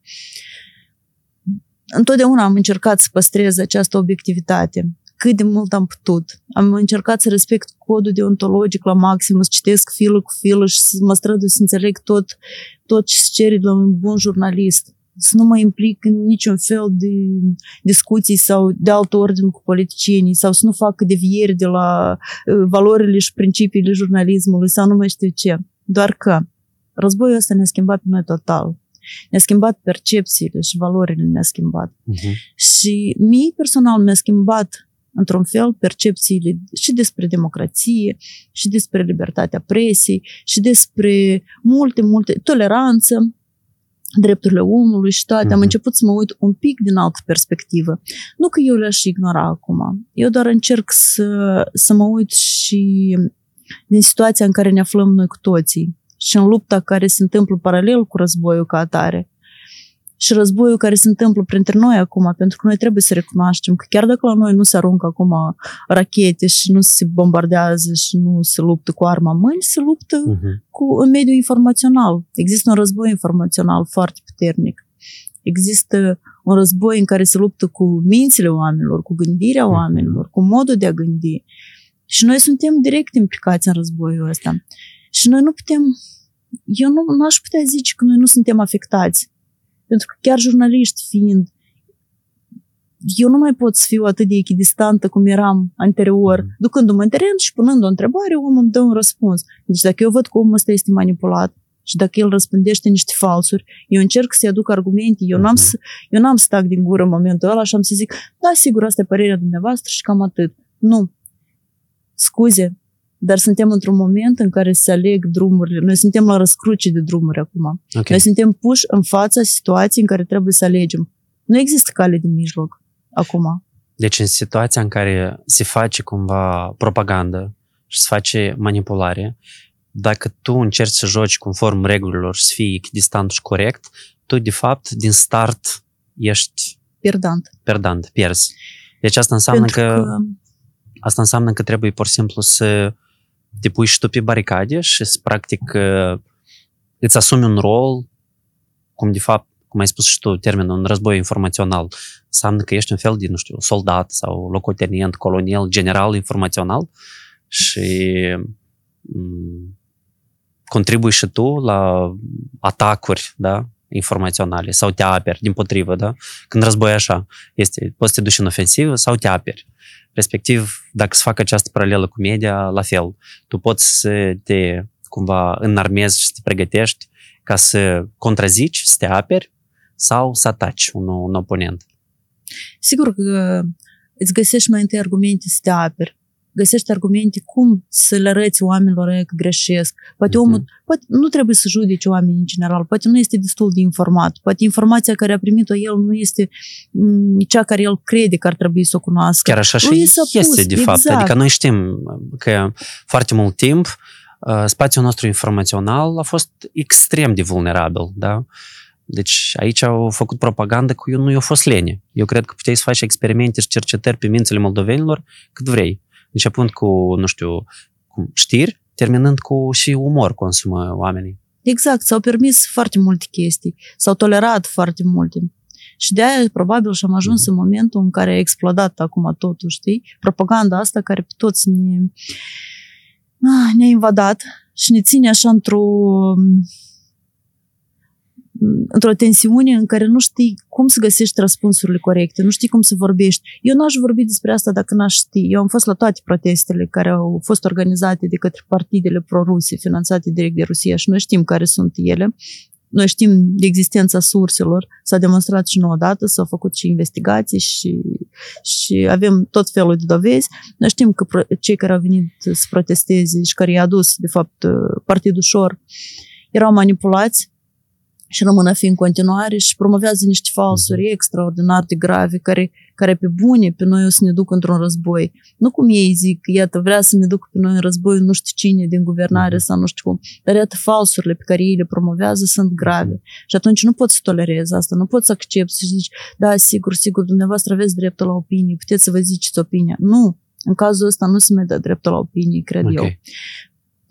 Întotdeauna am încercat să păstrez această obiectivitate. cât de mult am putut. Am încercat să respect codul deontologic la maxim, să citesc filă cu filă și să mă strădui să înțeleg tot, tot ce se cere de la un bun jurnalist. Să nu mă implic în niciun fel de discuții sau de alt ordin cu politicienii sau să nu fac devieri de la uh, valorile și principiile jurnalismului sau nu mai știu ce. Doar că războiul ăsta ne-a schimbat pe noi total. Ne-a schimbat percepțiile și valorile ne-a schimbat. Uh-huh. Și mie personal mi-a schimbat într-un fel percepțiile și despre democrație, și despre libertatea presei, și despre multe, multe toleranță, drepturile omului și toate. Mm-hmm. Am Mhm. început să mă uit un pic din altă perspectivă. Nu că eu le-aș ignora acum. Eu doar încerc să, să mă uit și din situația în care ne aflăm noi cu toții și în lupta care se întâmplă paralel cu războiul ca atare și războiul care se întâmplă printre noi acum, pentru că noi trebuie să recunoaștem că chiar dacă la noi nu se aruncă acum rachete și nu se bombardează și nu se luptă cu arma în mâini, se luptă Uh-huh. cu în mediul informațional. Există un război informațional foarte puternic. Există un război în care se luptă cu mințile oamenilor, cu gândirea Mhm. oamenilor, cu modul de a gândi. Și noi suntem direct implicați în războiul ăsta. Și noi nu putem, eu nu aș putea zice că noi nu suntem afectați. Pentru că chiar jurnaliști fiind, eu nu mai pot să fiu atât de echidistantă cum eram anterior, Mhm. ducându-mă în teren și punând o întrebare, omul îmi dă un răspuns. Deci dacă eu văd că omul ăsta este manipulat și dacă el răspândește niște falsuri, eu încerc să-i aduc argumente, eu n-am, Mhm. să, eu n-am să tac din gură în momentul ăla și am să zic, da, sigur, asta e părerea dumneavoastră și cam atât. Nu. Scuze, dar suntem într-un moment în care se aleg drumurile. Noi suntem la răscruce de drumuri acum. Ok. Noi suntem puși în fața situației în care trebuie să alegem. Nu există cale de mijloc acum. Deci în situația în care se face cumva propagandă și se face manipulare, dacă tu încerci să joci conform regulilor și să fii echidistant și corect, tu de fapt din start ești Pierdant. perdant, pierzi. Deci asta înseamnă Pentru că, că asta înseamnă că trebuie pur și simplu să te pui și tu pe baricade și să practic uh, îți asumi un rol, cum de fapt, cum ai spus și tu, termenul un război informațional, înseamnă că ești un fel de, nu știu, soldat sau locotenent, colonel, general informațional și m, contribui și tu la atacuri, da, informaționale sau te aperi, din potrivă, da? Când război așa, este, poți să te duci în ofensivă sau te aperi. Respectiv, dacă se facă această paralelă cu media, la fel. Tu poți să te cumva înarmezi și să te pregătești ca să contrazici, să te aperi sau să ataci un, un oponent. Sigur că îți găsești mai întâi argumente să te aperi. Găsești argumente cum să le arăți oamenilor ăia că greșesc. Poate Mhm. omul, poate nu trebuie să judece oamenii în general, poate nu este destul de informat, poate informația care a primit-o el nu este mm, cea care el crede că ar trebui să o cunoască. Chiar așa și Lui s-a este, pus, de fapt. exact. Adică noi știm că foarte mult timp uh, spațiul nostru informațional a fost extrem de vulnerabil, da? Deci aici au făcut propagandă cu eu nu i-a fost lene. Eu cred că puteai să faci experimente și cercetări pe mințile moldovenilor cât vrei. Începând cu, nu știu, cu știri, terminând cu și umor consumă oamenii. Exact, s-au permis foarte multe chestii, s-au tolerat foarte multe. Și de aia, probabil, și am ajuns în momentul în care a explodat acum totul, știi? Propaganda asta care pe toți ne, ah, ne-a invadat și ne ține așa într-o într-o tensiune în care nu știi cum să găsești răspunsurile corecte, nu știi cum să vorbești. Eu n-aș vorbi despre asta dacă n-aș ști. Eu am fost la toate protestele care au fost organizate de către partidele pro-ruse, finanțate direct de Rusia și noi știm care sunt ele. Noi știm de existența surselor, s-a demonstrat și nouă dată, s-au făcut și investigații și, și avem tot felul de dovezi. Noi știm că pro- cei care au venit să protesteze și care i-a adus, de fapt, Partidul Șor, erau manipulați și rămân a fi în continuare și promovează niște falsuri extraordinar de grave care, care pe bune pe noi o să ne ducă într-un război. Nu cum ei zic, iată, vrea să ne ducă pe noi în război nu știu cine din guvernare Mhm. sau nu știu cum, dar iată falsurile pe care ei le promovează sunt grave. Și atunci nu poți să tolerezi asta, nu poți să accepti și zici, da, sigur, sigur, dumneavoastră aveți dreptul la opinie, puteți să vă ziceți opinia. Nu, în cazul ăsta nu se mai dă dreptul la opinie, cred eu.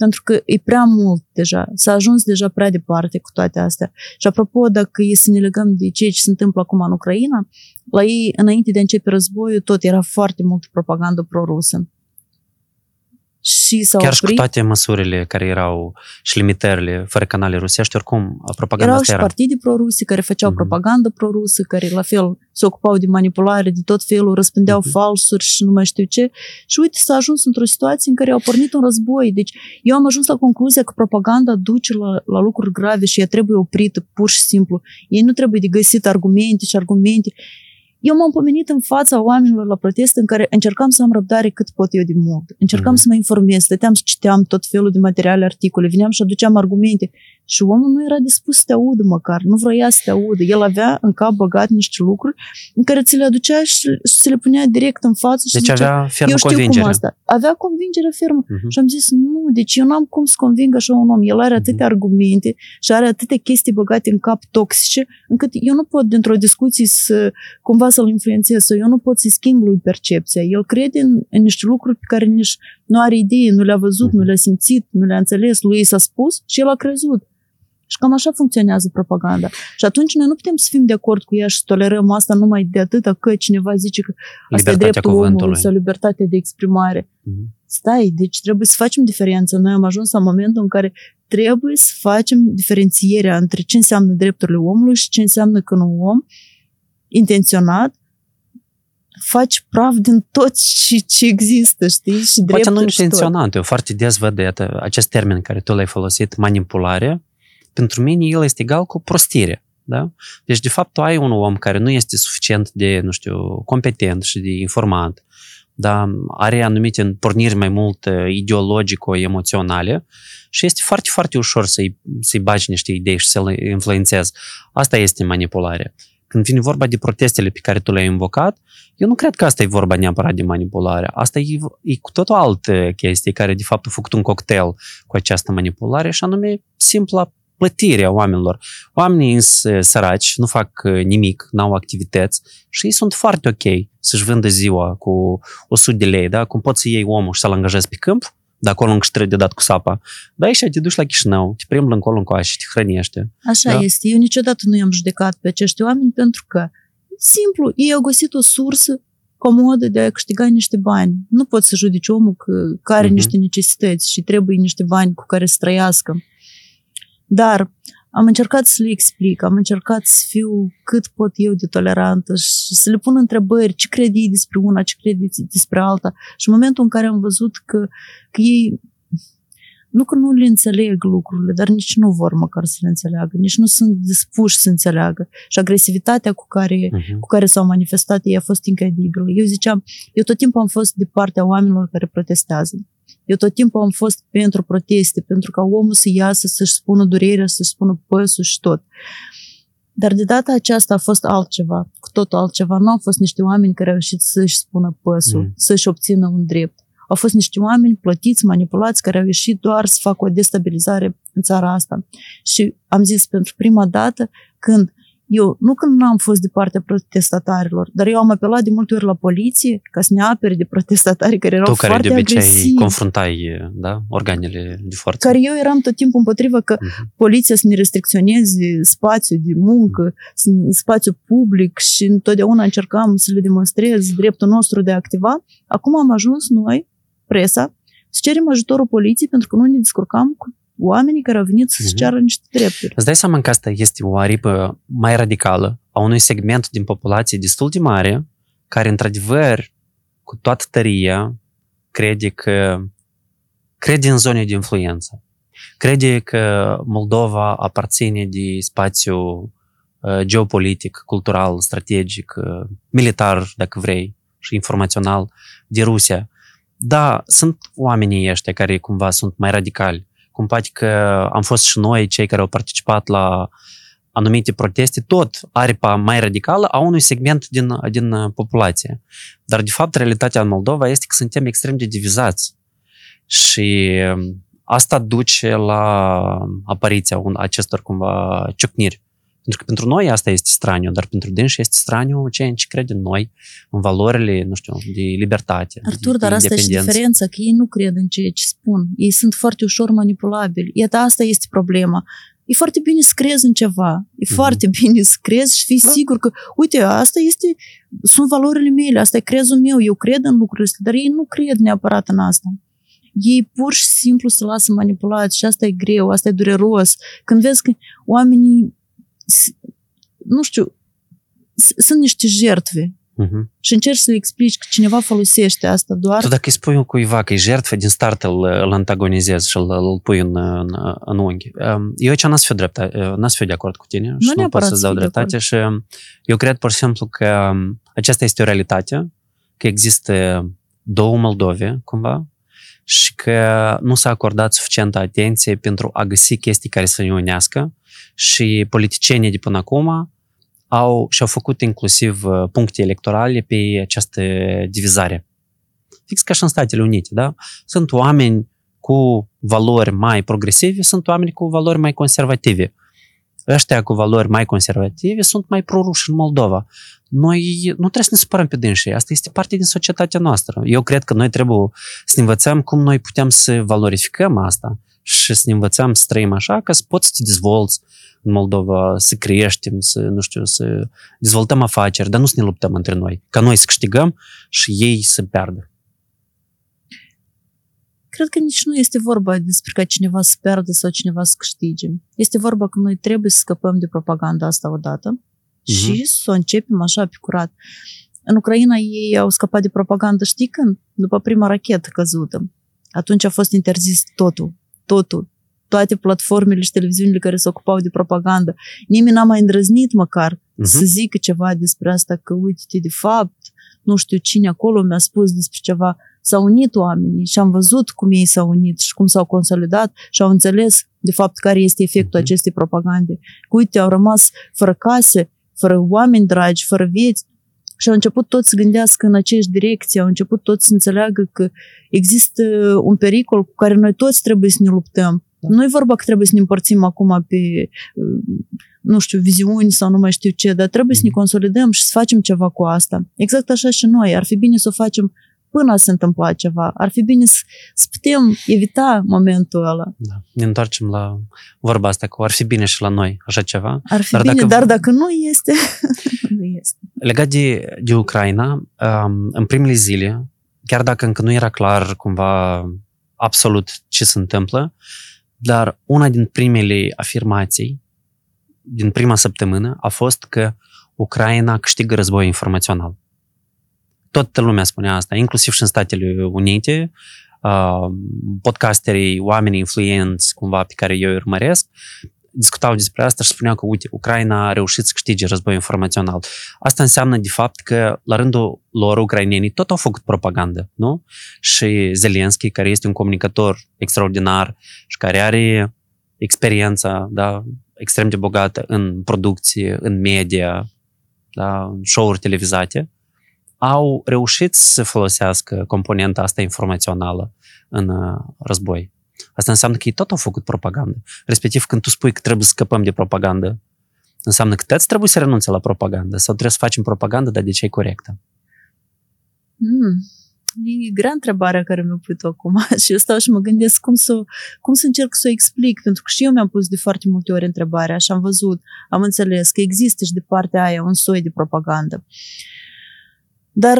Ok. pentru că e prea mult deja. S-a ajuns deja prea departe cu toate astea. Și apropo, dacă e să ne legăm de ceea ce se întâmplă acum în Ucraina, la ei, înainte de a începe războiul, tot era foarte mult propagandă pro-rusă și s-au Chiar oprit. și cu toate măsurile care erau și limitările fără canale rusești, oricum, propaganda Erau asta și era. partide pro-ruse care făceau Mhm. propagandă pro-rusă, care la fel se ocupau de manipulare de tot felul, răspândeau Mhm. falsuri și nu mai știu ce. Și uite, s-a ajuns într-o situație în care au pornit un război. Deci eu am ajuns la concluzia că propaganda duce la, la lucruri grave și ea trebuie oprită pur și simplu. Ei nu trebuie de găsit argumente și argumente. Eu m-am pomenit în fața oamenilor la protest în care încercam să am răbdare cât pot eu de mult. Încercam Mhm. să mă informez, stăteam și citeam tot felul de materiale, articole, vineam și aduceam argumente. Și omul nu era dispus să te audă măcar, nu vroia să te audă. El avea în cap băgat niște lucruri în care ți le aducea și și ți le punea direct în față și Deci zicea, avea fermă eu știu convingere. cum asta. Avea convingere fermă. Mhm. Și am zis, nu, deci eu n-am cum să conving așa un om. El are atâtea argumente și are atâtea chestii băgate în cap toxice, încât eu nu pot, dintr-o discuție, să cumva să-l influențez sau eu nu pot să-i schimb lui percepția. El crede în, în niște lucruri pe care nici nu are idee, nu le-a văzut, nu le-a simțit, nu le-a înțeles, lui i s-a spus și el a crezut. Și cam așa funcționează propaganda. Și atunci noi nu putem să fim de acord cu ea și să tolerăm asta numai de atâta că cineva zice că asta e Libertatea dreptul omului cuvântului. sau libertatea de exprimare. Mhm. Stai, deci trebuie să facem diferență. Noi am ajuns la momentul în care trebuie să facem diferențierea între ce înseamnă drepturile omului și ce înseamnă că un om intenționat faci praf din tot ce, ce există, știi? Și Poate nu drepturi și tot. intenționat. Eu foarte des văd iată, acest termen care tu l-ai folosit, manipulare. Pentru mine el este egal cu prostire. Da? Deci, de fapt, tu ai un om care nu este suficient de, nu știu, competent și de informat, da? are anumite porniri mai mult uh, ideologico-emoționale și este foarte, foarte ușor să-i, să-i bagi niște idei și să-l influențezi. Asta este manipulare. Când vine vorba de protestele pe care tu le-ai invocat, eu nu cred că asta e vorba neapărat de manipulare. Asta e, e cu totul altă chestie care, de fapt, a făcut un cocktail cu această manipulare și anume simpla plătire a oamenilor. Oamenii sunt săraci, nu fac uh, nimic, n-au activități și ei sunt foarte ok să-și vândă ziua cu 100 de lei, da? Cum poți să iei omul și să-l angajezi pe câmp, de acolo încă și de dat cu sapa. Da, și te duci la Chișinău, te plimbă încolo încoace și te hrănește. Așa Da. este. Eu niciodată nu i-am judecat pe acești oameni pentru că, simplu, ei au găsit o sursă comodă de a câștiga niște bani. Nu poți să judeci omul că, că are Mhm. niște necesități și trebuie niște bani cu care să trăiască. Dar am încercat să le explic, am încercat să fiu cât pot eu de tolerantă și să le pun întrebări, ce cred ei despre una, ce cred ei despre alta. Și în momentul în care am văzut că, că ei nu că nu le înțeleg lucrurile, dar nici nu vor măcar să le înțeleagă, nici nu sunt dispuși să înțeleagă. Și agresivitatea cu care, Uh-huh. cu care s-au manifestat ei a fost incredibilă. Eu ziceam, eu tot timpul am fost de partea oamenilor care protestează. Eu tot timpul am fost pentru proteste, pentru ca omul să iasă, să-și spună durerea, să-și spună păsul și tot. Dar de data aceasta a fost altceva, cu totul altceva. Nu au fost niște oameni care au reușit să-și spună păsul, Mm. să-și obțină un drept. Au fost niște oameni plătiți, manipulați, care au ieșit doar să facă o destabilizare în țara asta. Și am zis pentru prima dată când eu, nu când n-am fost de partea protestatarilor, dar eu am apelat de multe ori la poliție ca să ne apere de protestatari care erau Tu care foarte de obicei agresivi. confruntai da, organele de forță. care eu eram tot timpul împotrivă că Mhm. poliția să ne restricționeze spațiul de muncă, să ne- spațiu public și întotdeauna încercam să le demonstrez dreptul nostru de a activa. Acum am ajuns noi, presa, să cerem ajutorul poliției pentru că nu ne descurcam cu oamenii care au venit să-și Mhm. ceară niște drepturi. Îți dai seama că asta este o aripă mai radicală a unui segment din populație destul de mare, care, într-adevăr, cu toată tăria, crede că crede în zone de influență. Crede că Moldova aparține de spațiu uh, geopolitic, cultural, strategic, uh, militar, dacă vrei, și informațional, de Rusia. Da, sunt oamenii ăștia care cumva sunt mai radicali. Cum poate că am fost și noi, cei care au participat la anumite proteste, tot aripa mai radicală a unui segment din, din uh, populație. Dar, de fapt, realitatea în Moldova este că suntem extrem de divizați. Și um, asta duce la apariția un, acestor cumva ciocniri Pentru că pentru noi asta este straniu, dar pentru dânsi este straniu ceea în ce credem noi, în valorile, nu știu, de libertate. Artur, de, dar de asta e și independență. diferența, că ei nu cred în ceea ce spun. Ei sunt foarte ușor manipulabili. Iată, asta este problema. E foarte bine să crezi în ceva. E Mhm. foarte bine să crezi și fii Da. sigur că, uite, asta este, sunt valorile mele, asta e crezul meu, eu cred în lucrurile astea, dar ei nu cred neapărat în asta. Ei pur și simplu se lasă manipulați și asta e greu, asta e dureros. Când vezi că oamenii, s- nu știu, s- sunt niște jertve Mhm. și încerci să le explici că cineva folosește asta doar Tu dacă îi spui cuiva că e jertfă, din start îl, îl antagonizezi și îl, îl pui în, în, în unghi. Um, Eu aici n-aș fi, drept, n-aș fi de acord cu tine și nu pot neapărat să-ți să dau fii de dreptate și eu cred pur și simplu că um, aceasta este o realitate, că există două Moldove, cumva, și că nu s-a acordat suficientă atenție pentru a găsi chestii care să ne unească și politicienii de până acum au, și-au făcut inclusiv uh, puncte electorale pe această divizare. Fix ca și în Statele Unite, da? Sunt oameni cu valori mai progresive, sunt oameni cu valori mai conservative. Ăștia cu valori mai conservative sunt mai proruși în Moldova. Noi nu trebuie să ne supărăm pe dânsii, asta este parte din societatea noastră. Eu cred că noi trebuie să ne învățăm cum noi putem să valorificăm asta și să ne învățăm să trăim așa ca să poți să te dezvolți în Moldova, să creștem, să, nu știu, să dezvoltăm afaceri, dar nu să ne luptăm între noi. Ca noi să câștigăm și ei să pierdă. Cred că nici nu este vorba despre ca cineva să pierdă sau cineva să câștige. Este vorba că noi trebuie să scăpăm de propaganda asta odată și să o începem așa pe curat. În Ucraina ei au scăpat de propagandă, știi când? După prima rachetă căzută. Atunci a fost interzis totul, totul. Toate platformele și televiziunile care se ocupau de propagandă. Nimeni n-a mai îndrăznit măcar Mhm. să zică ceva despre asta, că uite, de fapt, nu știu cine acolo mi-a spus despre ceva. S-au unit oamenii și am văzut cum ei s-au unit și cum s-au consolidat și au înțeles, de fapt, care este efectul Mhm. acestei propagande. Că, uite, au rămas fără case, fără oameni dragi, fără vieți și au început toți să gândească în aceeași direcție, au început toți să înțeleagă că există un pericol cu care noi toți trebuie să ne luptăm. Da. Nu e vorba că trebuie să ne împărțim acum pe, nu știu, viziuni sau nu mai știu ce, dar trebuie să ne Mhm. consolidăm și să facem ceva cu asta. Exact așa și noi. Ar fi bine să o facem până se întâmpla ceva. Ar fi bine să, să putem evita momentul ăla. Da. Ne întoarcem la vorba asta, că ar fi bine și la noi așa ceva. Ar fi Dar bine, dacă- dar dacă nu este, nu este. Legat de, de Ucraina, um, în primele zile, chiar dacă încă nu era clar cumva absolut ce se întâmplă, dar una din primele afirmații din prima săptămână a fost că Ucraina câștigă război informațional. Toată lumea spunea asta, inclusiv și în Statele Unite, uh, podcasterii, oamenii influenți cumva pe care eu îi urmăresc, discutau despre asta și spuneau că, uite, Ucraina a reușit să câștige război informațional. Asta înseamnă, de fapt, că la rândul lor ucrainenii tot au făcut propagandă, nu? Și Zelensky, care este un comunicator extraordinar și care are experiența da, extrem de bogată în producție, în media, da, în show-uri televizate, au reușit să folosească componenta asta informațională în uh, război. Asta înseamnă că ei tot au făcut propagandă. Respectiv, când tu spui că trebuie să scăpăm de propagandă, înseamnă că toți trebuie să renunțe la propagandă sau trebuie să facem propagandă, dar de ce e corectă? Mm. E grea întrebarea care mi-a pus acum și eu stau și mă gândesc cum să, cum să încerc să o explic, pentru că și eu mi-am pus de foarte multe ori întrebarea și am văzut, am înțeles că există și de partea aia un soi de propagandă. Dar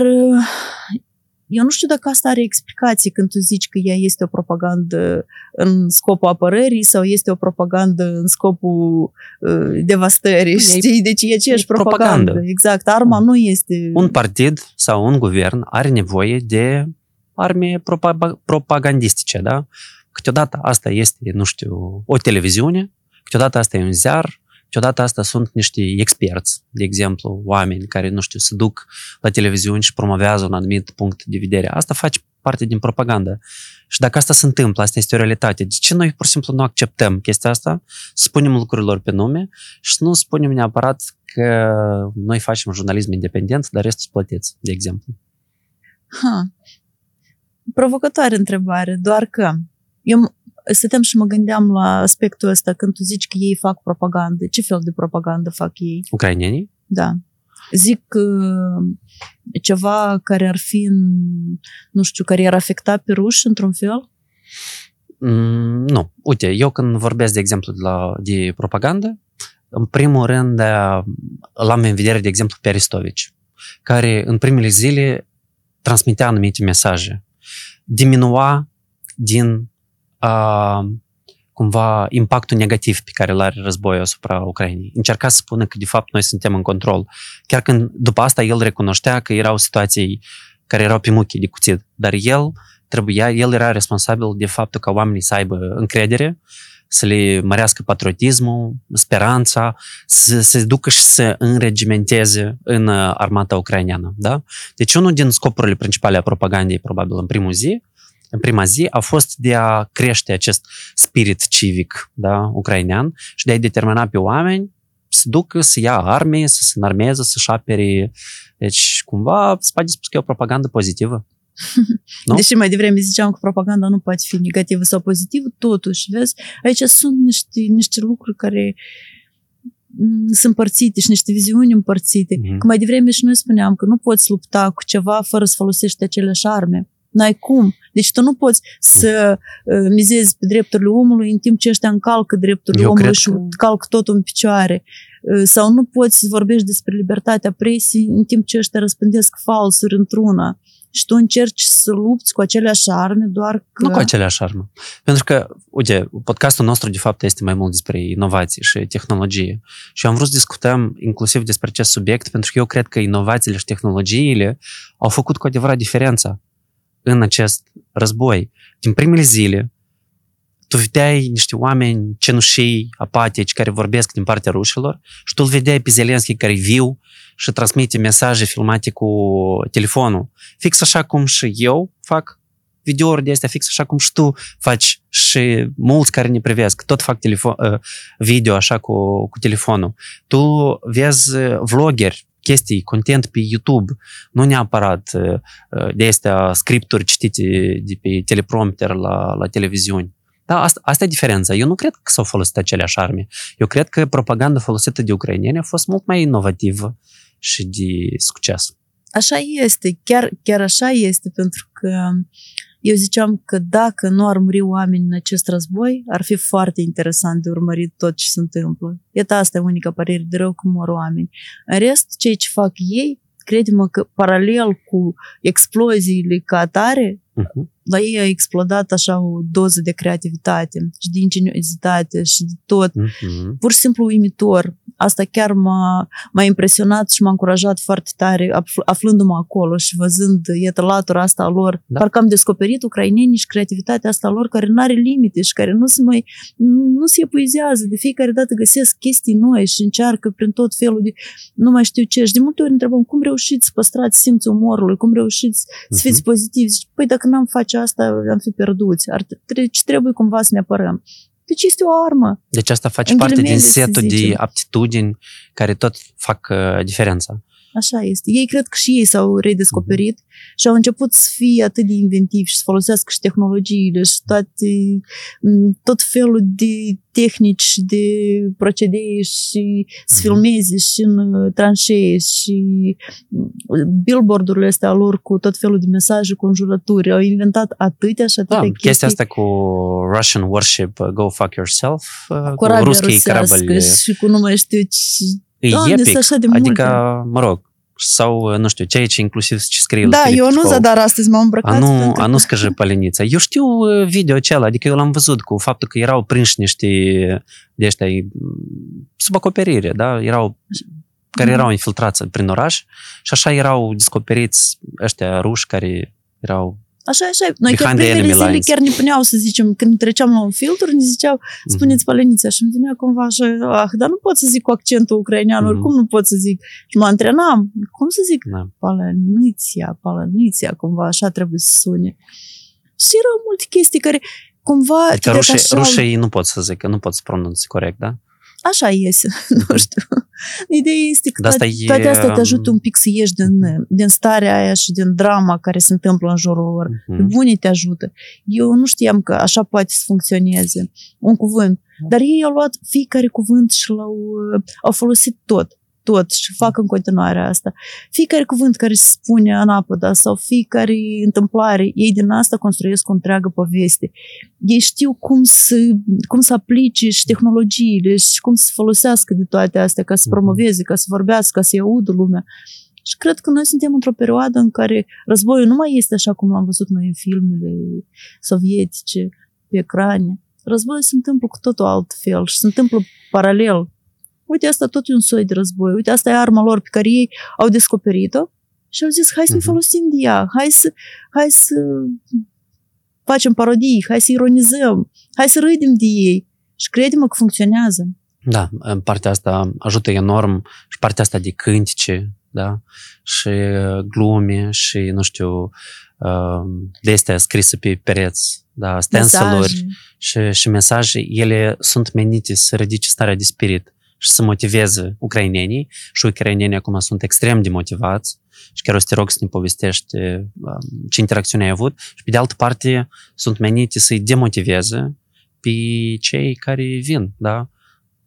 eu nu știu dacă asta are explicații când tu zici că ea este o propagandă în scopul apărării sau este o propagandă în scopul uh, devastării, E- știi? Deci e aceeași e propagandă. propagandă. Exact, arma nu este... Un partid sau un guvern are nevoie de arme propa- propagandistice, da? Câteodată asta este, nu știu, o televiziune, câteodată asta e un ziar, câteodată asta sunt niște experți, de exemplu, oameni care, nu știu, se duc la televiziuni și promovează un anumit punct de vedere. Asta face parte din propagandă. Și dacă asta se întâmplă, asta este o realitate. De ce noi pur și simplu nu acceptăm chestia asta, spunem lucrurilor pe nume și nu spunem neapărat că noi facem jurnalism independent, dar restul sunt plătiți, de exemplu. Ha. Provocătoare întrebare, doar că eu, stăteam și mă gândeam la aspectul ăsta când tu zici că ei fac propagandă. Ce fel de propagandă fac ei? Ucrainenii? Da. Zic că ceva care ar fi, nu știu, care ar afecta pe ruși într-un fel? Mm, nu. Uite, eu când vorbesc, de exemplu, de, la, de propagandă, în primul rând l-am în vedere, de exemplu, pe Aristovici, care în primele zile transmitea anumite mesaje. Diminua din uh, cumva impactul negativ pe care îl are războiul asupra Ucrainei. Încerca să spună că de fapt noi suntem în control. Chiar când după asta el recunoștea că erau situații care erau pe muchii de cuțit, dar el trebuia, el era responsabil de faptul ca oamenii să aibă încredere, să le mărească patriotismul, speranța, să se ducă și să înregimenteze în armata ucraineană. Da? Deci unul din scopurile principale a propagandei, probabil în primul zi, în prima zi, a fost de a crește acest spirit civic da, ucrainean și de a-i determina pe oameni să ducă, să ia arme, să se înarmeze, să-și apere. Deci, cumva, se poate spus că e o propagandă pozitivă. Nu? Deși mai devreme ziceam că propaganda nu poate fi negativă sau pozitivă, totuși, vezi, aici sunt niște, niște lucruri care sunt împărțite și niște viziuni împărțite. Mm-hmm. Că mai devreme și noi spuneam că nu poți lupta cu ceva fără să folosești aceleași arme. N-ai cum. Deci tu nu poți să uh, mizezi pe drepturile omului în timp ce ăștia încalcă drepturile Eu omului și că... calcă totul în picioare. Uh, sau nu poți să vorbești despre libertatea presii în timp ce ăștia răspândesc falsuri într-una și tu încerci să lupți cu aceleași arme, doar că... Nu cu aceleași arme. Pentru că, uite, podcastul nostru, de fapt, este mai mult despre inovații și tehnologie. Și am vrut să discutăm inclusiv despre acest subiect, pentru că eu cred că inovațiile și tehnologiile au făcut cu adevărat diferența în acest război. Din primele zile, tu vedeai niște oameni cenușii, apatici, care vorbesc din partea rușilor și tu îl vedeai pe Zelenski care viu și transmite mesaje filmate cu telefonul. Fix așa cum și eu fac videouri de astea, fix așa cum și tu faci și mulți care ne privesc, tot fac telefon, uh, video așa cu, cu telefonul. Tu vezi vloggeri, chestii, content pe YouTube, nu neapărat uh, de astea scripturi citite de pe teleprompter la, la televiziuni. Da, asta, asta e diferența. Eu nu cred că s-au folosit aceleași arme. Eu cred că propaganda folosită de ucrainieni a fost mult mai inovativă și de succes. Așa este, chiar, chiar așa este, pentru că eu ziceam că dacă nu ar muri oameni în acest război, ar fi foarte interesant de urmărit tot ce se întâmplă. Iată, asta e unica părere de rău că mor oameni. În rest, ceea ce fac ei, crede-mă că paralel cu exploziile ca atare, uh-huh la ei a explodat așa o doză de creativitate și de ingeniozitate și de tot. Mm-hmm. Pur și simplu uimitor. Asta chiar m-a, m-a impresionat și m-a încurajat foarte tare aflându-mă acolo și văzând, iată, latura asta a lor. Da. Parcă am descoperit ucrainenii și creativitatea asta a lor care nu are limite și care nu se mai, nu se epuizează. De fiecare dată găsesc chestii noi și încearcă prin tot felul de, nu mai știu ce. Și de multe ori întrebăm, cum reușiți să păstrați simțul umorului, cum reușiți să fiți uh-huh. pozitivi? Zici, păi dacă n-am face asta, am fi pierduți. Ar, deci trebuie cumva să ne apărăm. Deci este o armă. Deci asta face parte din setul de aptitudini care tot fac uh, diferența. Așa este. Ei cred că și ei s-au redescoperit mm-hmm. și au început să fie atât de inventivi și să folosească și tehnologiile și toate, tot felul de tehnici, de procedee și să mhm. filmeze și în uh, tranșee și billboardurile astea lor cu tot felul de mesaje, conjurături. Au inventat atâtea și atâtea da, chestii. Chestia asta cu Russian worship, uh, go fuck yourself, uh, cu, cu ruschii carabali. Și cu nu mai știu ce E Doamne, epic. Așa de adică, multe. mă rog, sau, nu știu, ceea ce inclusiv ce scrie Da, eu nu zadar astăzi m-am îmbrăcat. A nu, a nu scăjă pălenița. Eu știu video acela, adică eu l-am văzut cu faptul că erau prinși niște de ăștia sub acoperire, da? Erau care erau infiltrați prin oraș și așa erau descoperiți ăștia ruși care erau Așa, așa. Noi chiar primele zile lines. chiar ne puneau să zicem, când treceam la un filtru, ne ziceau, mhm. spuneți palenița și îmi venea cumva așa, ah, dar nu pot să zic cu accentul ucrainean, mm-hmm. oricum nu pot să zic. Și mă antrenam. Cum să zic? Da. Paleniția, paleniția, cumva așa trebuie să sune. Și erau multe chestii care cumva... Adică rușii, așa... rușii nu pot să zic, nu pot să pronunți corect, da? Așa iese, nu știu. Ideea este că Dar asta toate, e, toate astea te um, ajută un pic să ieși din, din starea aia și din drama care se întâmplă în jurul lor. Pe Mhm. bune te ajută. Eu nu știam că așa poate să funcționeze un cuvânt. Dar ei au luat fiecare cuvânt și l-au uh, au folosit tot. Tot și fac în continuare asta. Fiecare cuvânt care se spune în apă, da, sau fiecare întâmplare, ei din asta construiesc o întreagă poveste. Ei știu cum să, cum să aplice și tehnologiile și cum să folosească de toate astea ca să Mhm. promoveze, ca să vorbească, ca să-i audă lumea. Și cred că noi suntem într-o perioadă în care războiul nu mai este așa cum l-am văzut noi în filmele sovietice, pe ecrane. Războiul se întâmplă cu totul altfel și se întâmplă paralel. Uite, asta tot e un soi de război. Uite, asta e arma lor pe care ei au descoperit-o și au zis, hai să ne Mhm. folosim de ea, hai să, hai să facem parodii, hai să ironizăm, hai să râdem de ei. Și credem că funcționează. Da, în partea asta ajută enorm și partea asta de cântice, da, și uh, glume și, nu știu, uh, de astea scrise pe pereți, da, stenciluri Mesaje. și, și mesaje, ele sunt menite să ridice starea de spirit și să motiveze ucrainenii și ucrainenii acum sunt extrem de motivați și chiar o să te rog să ne povestești um, ce interacțiune ai avut și pe de altă parte sunt menite să-i demotiveze pe cei care vin, da?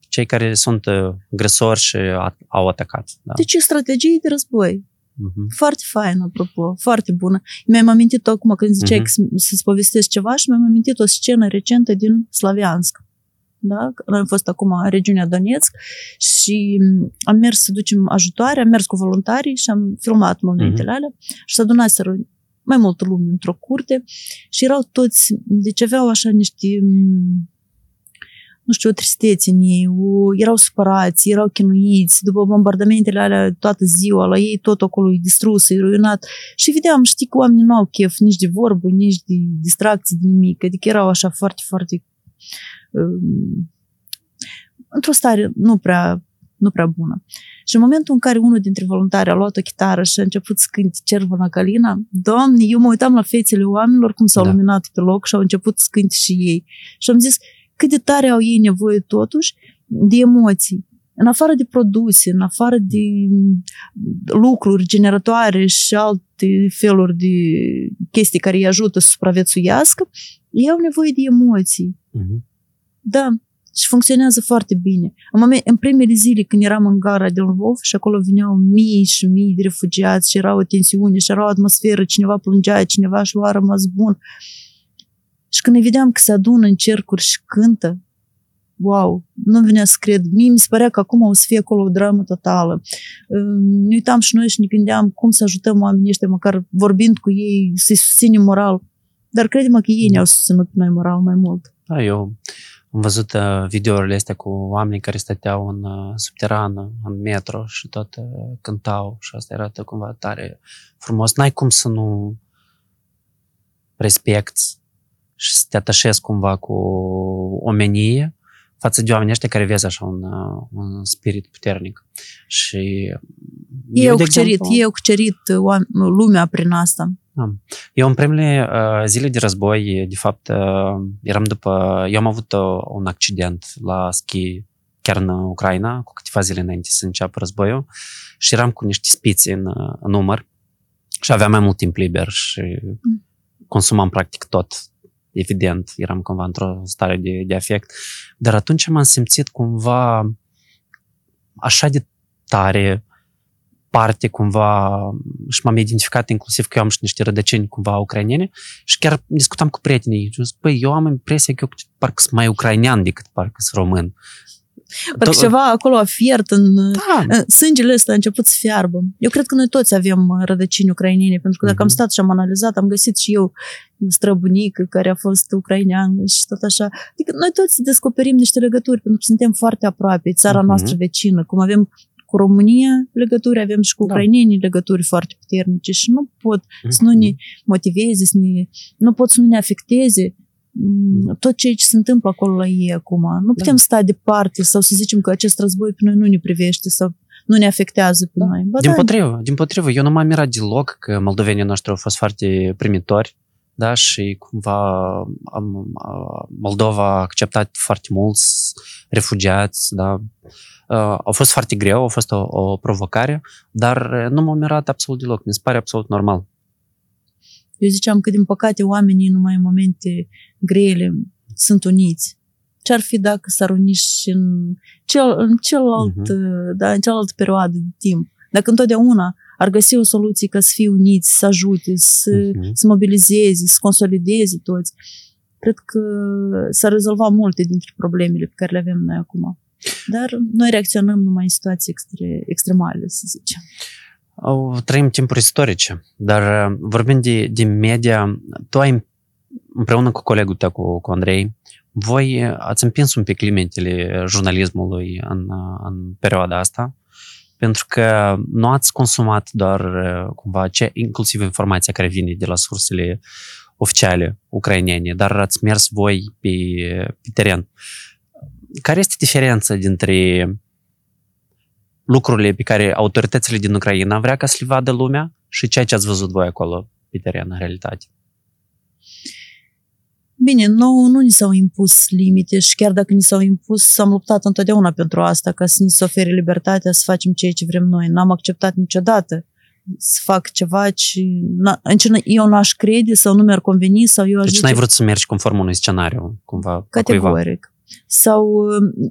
Cei care sunt uh, agresori și a- au atacat. Da? Deci e strategie de război. Mhm. Foarte fain, apropo, foarte bună. Mi-am amintit acum când ziceai Mhm. că să- să-ți povestesc ceva și mi-am amintit o scenă recentă din Slaviansk. Da? Noi am fost acum în regiunea Donetsk și m, am mers să ducem ajutoare, am mers cu voluntarii și am filmat momentele alea și s-a adunat mai multă lume într-o curte și erau toți, deci aveau așa niște m, nu știu, o tristețe în ei, o, erau supărați, erau chinuiți, după bombardamentele alea toată ziua, la ei tot acolo e distrus, e ruinat. Și vedeam, știi că oamenii nu au chef nici de vorbă, nici de distracții, de nimic. Adică erau așa foarte, foarte um, într-o stare nu prea, nu prea bună. Și în momentul în care unul dintre voluntari a luat o chitară și a început să cânte Cervona Calina, doamne, eu mă uitam la fețele oamenilor cum s-au Da. da. luminat pe loc și au început să cânte și ei. Și am zis, cât de tare au ei nevoie totuși de emoții. În afară de produse, în afară de lucruri generatoare și alte feluri de chestii care îi ajută să supraviețuiască, ei au nevoie de emoții. Mhm. Da, și funcționează foarte bine. În, moment, în primele zile când eram în gara de Lvov și acolo veneau mii și mii de refugiați și era o tensiune și era o atmosferă, cineva plângea, cineva își lua rămas bun. Și când îi vedeam că se adună în cercuri și cântă, wow, nu venea să cred. Mie mi se părea că acum o să fie acolo o dramă totală. Ne uitam și noi și ne gândeam cum să ajutăm oamenii ăștia, măcar vorbind cu ei, să-i susținem moral. Dar credem că ei ne-au susținut pe noi moral mai mult. Da, eu am văzut uh, videourile astea cu oameni care stăteau în uh, subterană, în metro și tot uh, cântau și asta arată cumva tare frumos. N-ai cum să nu respecti și să te atașezi cumva cu omenie față de oamenii ăștia care vezi așa un, uh, un spirit puternic. Și Ei eu, au de cucerit, exemplu, ei au cucerit uh, oam- lumea prin asta. Eu în primele uh, zile de război, de fapt, uh, eram după... Eu am avut uh, un accident la schi chiar în Ucraina, cu câteva zile înainte să înceapă războiul și eram cu niște spiți în, uh, în număr și aveam mai mult timp liber și consumam practic tot. Evident, eram cumva într-o stare de, de afect. Dar atunci m-am simțit cumva așa de tare parte cumva și m-am identificat inclusiv că eu am și niște rădăcini cumva ucrainene și chiar discutam cu prietenii și zic, păi, eu am impresia că eu parcă sunt mai ucrainean decât parcă sunt român. Parcă Tot- ceva acolo a fiert în... Da, în- Sângele ăsta a început să fiarbă. Eu cred că noi toți avem uh, rădăcini ucrainene, pentru că dacă am Mhm. stat și am analizat, am găsit și eu un străbunic care a fost ucrainean și tot așa. Adică noi toți descoperim niște legături, pentru că suntem foarte aproape, e țara Mhm. noastră vecină, cum avem cu România legături, avem și cu Da. ucrainenii legături foarte puternice și nu pot să nu ne motiveze, să ne, nu pot să nu ne afecteze mm, tot ceea ce se întâmplă acolo la ei acum. Nu putem sta departe sau să zicem că acest război pe noi nu ne privește sau nu ne afectează pe Da. noi. Ba Din da, potrivă, din potrivă, eu nu m-am mirat deloc că moldovenii noștri au fost foarte primitori da, și cumva am, Moldova a acceptat foarte mulți refugiați, da, a fost foarte greu, a fost o, o provocare, dar nu m-a mirat absolut deloc, mi se pare absolut normal. Eu ziceam că, din păcate, oamenii numai în momente grele sunt uniți. Ce-ar fi dacă s-ar uni și în, cel, în, celălalt, uh-huh. da, în cealaltă perioadă de timp? Dacă întotdeauna ar găsi o soluție ca să fie uniți, să ajute, să, uh-huh. să mobilizeze, să consolideze toți, cred că s-ar rezolva multe dintre problemele pe care le avem noi acum. Dar noi reacționăm numai în situații extre, extremale, să zicem. Trăim timpuri istorice, dar uh, vorbind de, de media, tu ai împreună cu colegul tău, cu, cu Andrei, voi uh, ați împins un pic limitele jurnalismului în, uh, în perioada asta, pentru că nu ați consumat doar cumva ce, inclusiv informația care vine de la sursele oficiale ucrainene, dar ați mers voi pe, pe teren. Care este diferența dintre lucrurile pe care autoritățile din Ucraina vrea ca să le vadă lumea și ceea ce ați văzut voi acolo pe teren, în realitate? Bine, nou nu ni s-au impus limite și chiar dacă ni s-au impus, am luptat întotdeauna pentru asta, ca să ni se ofere libertatea să facem ceea ce vrem noi. N-am acceptat niciodată să fac ceva ce, în ce eu n-aș crede sau nu mi-ar conveni sau eu aș Deci n-ai vrut să mergi conform unui scenariu, cumva? Categoric. Sau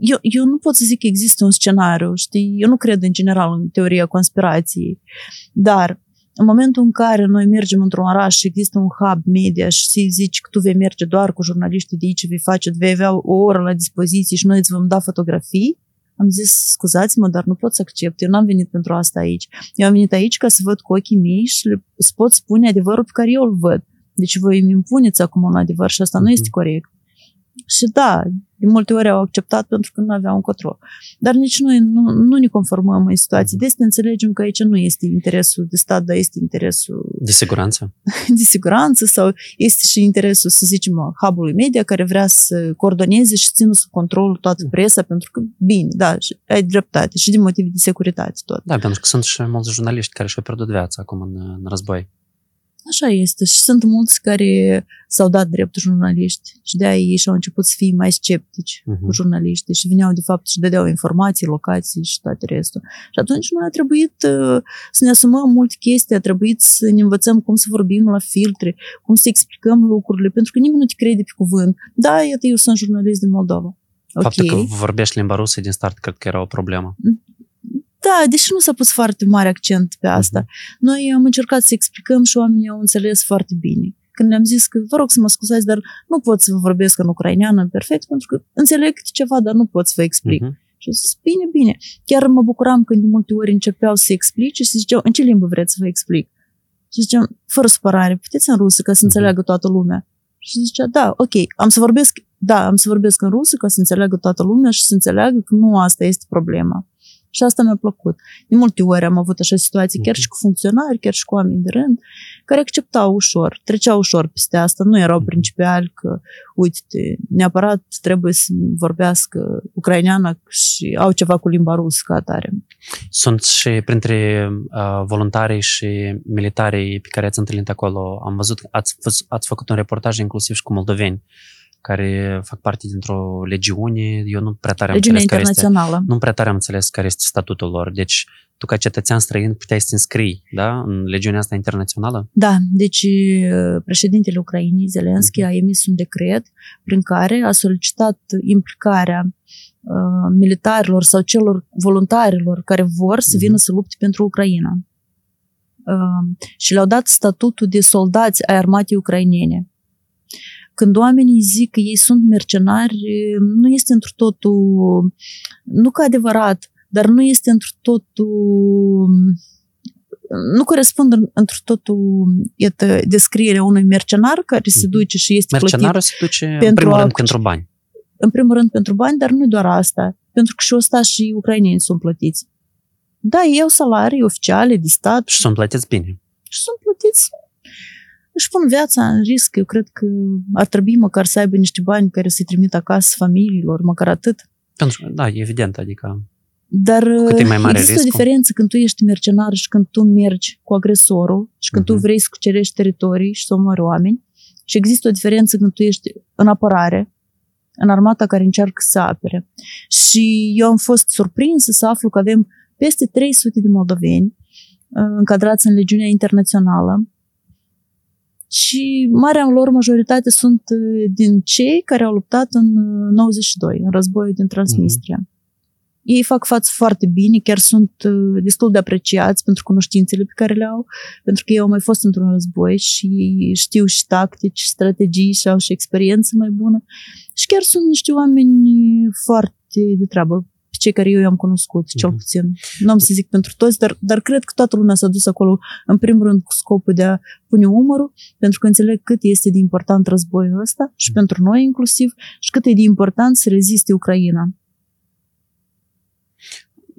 eu, eu nu pot să zic că există un scenariu, știi? Eu nu cred în general în teoria conspirației, dar în momentul în care noi mergem într-un oraș și există un hub media și să zici că tu vei merge doar cu jurnaliștii de aici, vei face, vei avea o oră la dispoziție și noi îți vom da fotografii, am zis, scuzați-mă, dar nu pot să accept, eu n-am venit pentru asta aici. Eu am venit aici ca să văd cu ochii mei și le, să pot spune adevărul pe care eu îl văd. Deci voi îmi impuneți acum un adevăr și asta mm-hmm. nu este mhm. corect. Și da, de multe ori au acceptat pentru că nu aveau încotro. Dar nici noi nu, nu ne conformăm în situații. Deci înțelegem că aici nu este interesul de stat, dar este interesul... De siguranță? De siguranță sau este și interesul, să zicem, hub media care vrea să coordoneze și țină sub control toată presa pentru că, bine, da, și ai dreptate și din motive de securitate tot. Da, pentru că sunt și mulți jurnaliști care și-au pierdut viața acum în, în război. Așa este. Și sunt mulți care s-au dat drept jurnaliști și de-aia ei și-au început să fie mai sceptici uh-huh. cu jurnaliștii și veneau de fapt și dădeau informații, locații și toate restul. Și atunci noi a trebuit uh, să ne asumăm multe chestii, a trebuit să ne învățăm cum să vorbim la filtre, cum să explicăm lucrurile, pentru că nimeni nu te crede pe cuvânt. Da, iată, eu sunt jurnalist din Moldova. Faptul okay. că vorbești limba rusă din start cred că era o problemă. Da, deși nu s-a pus foarte mare accent pe asta. Uh-huh. Noi am încercat să explicăm și oamenii au înțeles foarte bine. Când le-am zis că vă rog să mă scuzați, dar nu pot să vă vorbesc în ucraineană perfect, pentru că înțeleg ceva, dar nu pot să vă explic. Uh-huh. Și am zis, bine, bine. Chiar mă bucuram când de multe ori începeau să explice și ziceau, în ce limbă vreți să vă explic? Și ziceam, fără supărare, puteți în rusă ca să înțeleagă toată lumea. Și zicea, da, ok, am să vorbesc, da, am să vorbesc în rusă ca să înțeleagă toată lumea și să înțeleagă că nu asta este problema. Și asta mi-a plăcut. De multe ori am avut așa situații, chiar și cu funcționari, chiar și cu oameni de rând, care acceptau ușor, treceau ușor peste asta, nu erau principiali că, uite, neapărat trebuie să vorbească ucraineană și au ceva cu limba rusă ca atare. Sunt și printre uh, voluntarii și militarii pe care ați întâlnit acolo, am văzut, ați, ați făcut un reportaj inclusiv și cu moldoveni care fac parte dintr-o legiune. Eu nu prea tare am Legiunea înțeles internațională. Care este, nu prea tare am înțeles care este statutul lor. Deci, tu ca cetățean străin puteai să te înscrii, da? În legiunea asta internațională? Da, deci președintele Ucrainei, Zelenski, uh-huh. a emis un decret prin care a solicitat implicarea uh, militarilor sau celor voluntarilor care vor să vină uh-huh. să lupte pentru Ucraina. Uh, și le-au dat statutul de soldați ai armatei ucrainene. Când oamenii zic că ei sunt mercenari, nu este într totul, nu că adevărat, dar nu este într totul nu corespund într totul iată, descrierea unui mercenar care se mhm. duce și este Mercenarul plătit se duce pentru în primul rând pentru bani. În primul rând pentru bani, dar nu doar asta. Pentru că și ăsta și ucraineni sunt plătiți. Da, ei au salarii oficiale de stat. Și sunt plătiți bine. Și sunt plătiți își pun viața în risc. Eu cred că ar trebui măcar să aibă niște bani care să-i trimit acasă familiilor, măcar atât. Pentru, da, evident, adică dar cât e mai mare există riscul. o diferență când tu ești mercenar și când tu mergi cu agresorul și când uh-huh. tu mhm. vrei să cucerești teritorii și să omori oameni Și există o diferență când tu ești în apărare, în armata care încearcă să apere. Și eu am fost surprinsă să aflu că avem peste 300 de moldoveni uh, încadrați în legiunea internațională și marea lor majoritate sunt uh, din cei care au luptat în 92, în războiul din Transnistria. Mm-hmm. Ei fac față foarte bine, chiar sunt uh, destul de apreciați pentru cunoștințele pe care le au, pentru că ei au mai fost într-un război și știu și tactici, strategii și au și experiență mai bună. Și chiar sunt niște oameni foarte de treabă, cei care eu i-am cunoscut, cel mhm. puțin. Nu am să zic pentru toți, dar, dar cred că toată lumea s-a dus acolo, în primul rând, cu scopul de a pune umărul, pentru că înțeleg cât este de important războiul ăsta și mhm. pentru noi inclusiv și cât e de important să reziste Ucraina.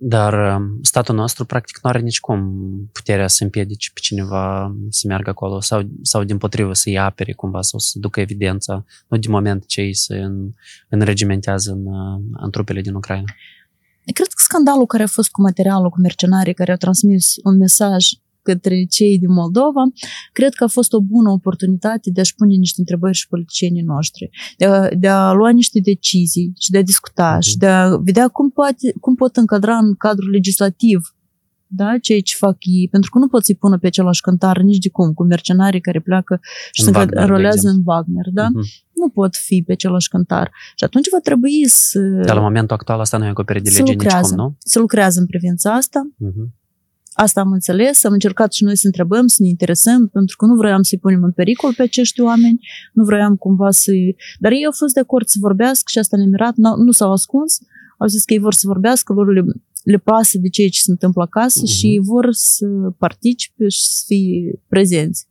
Dar um, statul nostru, practic, nu are nici cum puterea să împiedice pe cineva să meargă acolo sau, sau din potrivă să-i apere cumva sau să ducă evidența, nu din moment ce ei se în, înregimentează în, în trupele din Ucraina. Cred că scandalul care a fost cu materialul, cu mercenarii care au transmis un mesaj către cei din Moldova, cred că a fost o bună oportunitate de a-și pune niște întrebări și politicienii noștri, de a, de a lua niște decizii și de a discuta uh-huh. și de a vedea cum, poate, cum pot încadra în cadrul legislativ da, ceea ce fac ei, pentru că nu pot să-i pună pe același cântar nici de cum, cu mercenarii care pleacă și în se înrolează în Wagner, da? Uh-huh. Nu pot fi pe același cântar. Și atunci va trebui să... Dar la momentul actual asta nu e acoperit de lege nici cum, nu? Se lucrează în privința asta. Uh-huh. Asta am înțeles, am încercat și noi să întrebăm, să ne interesăm, pentru că nu vroiam să-i punem în pericol pe acești oameni, nu vroiam cumva să-i... Dar ei au fost de acord să vorbească și asta ne-a mirat, nu s-au ascuns, au zis că ei vor să vorbească, lor le, le pasă de ceea ce se întâmplă acasă uh-huh. și vor să participe și să fie prezenți.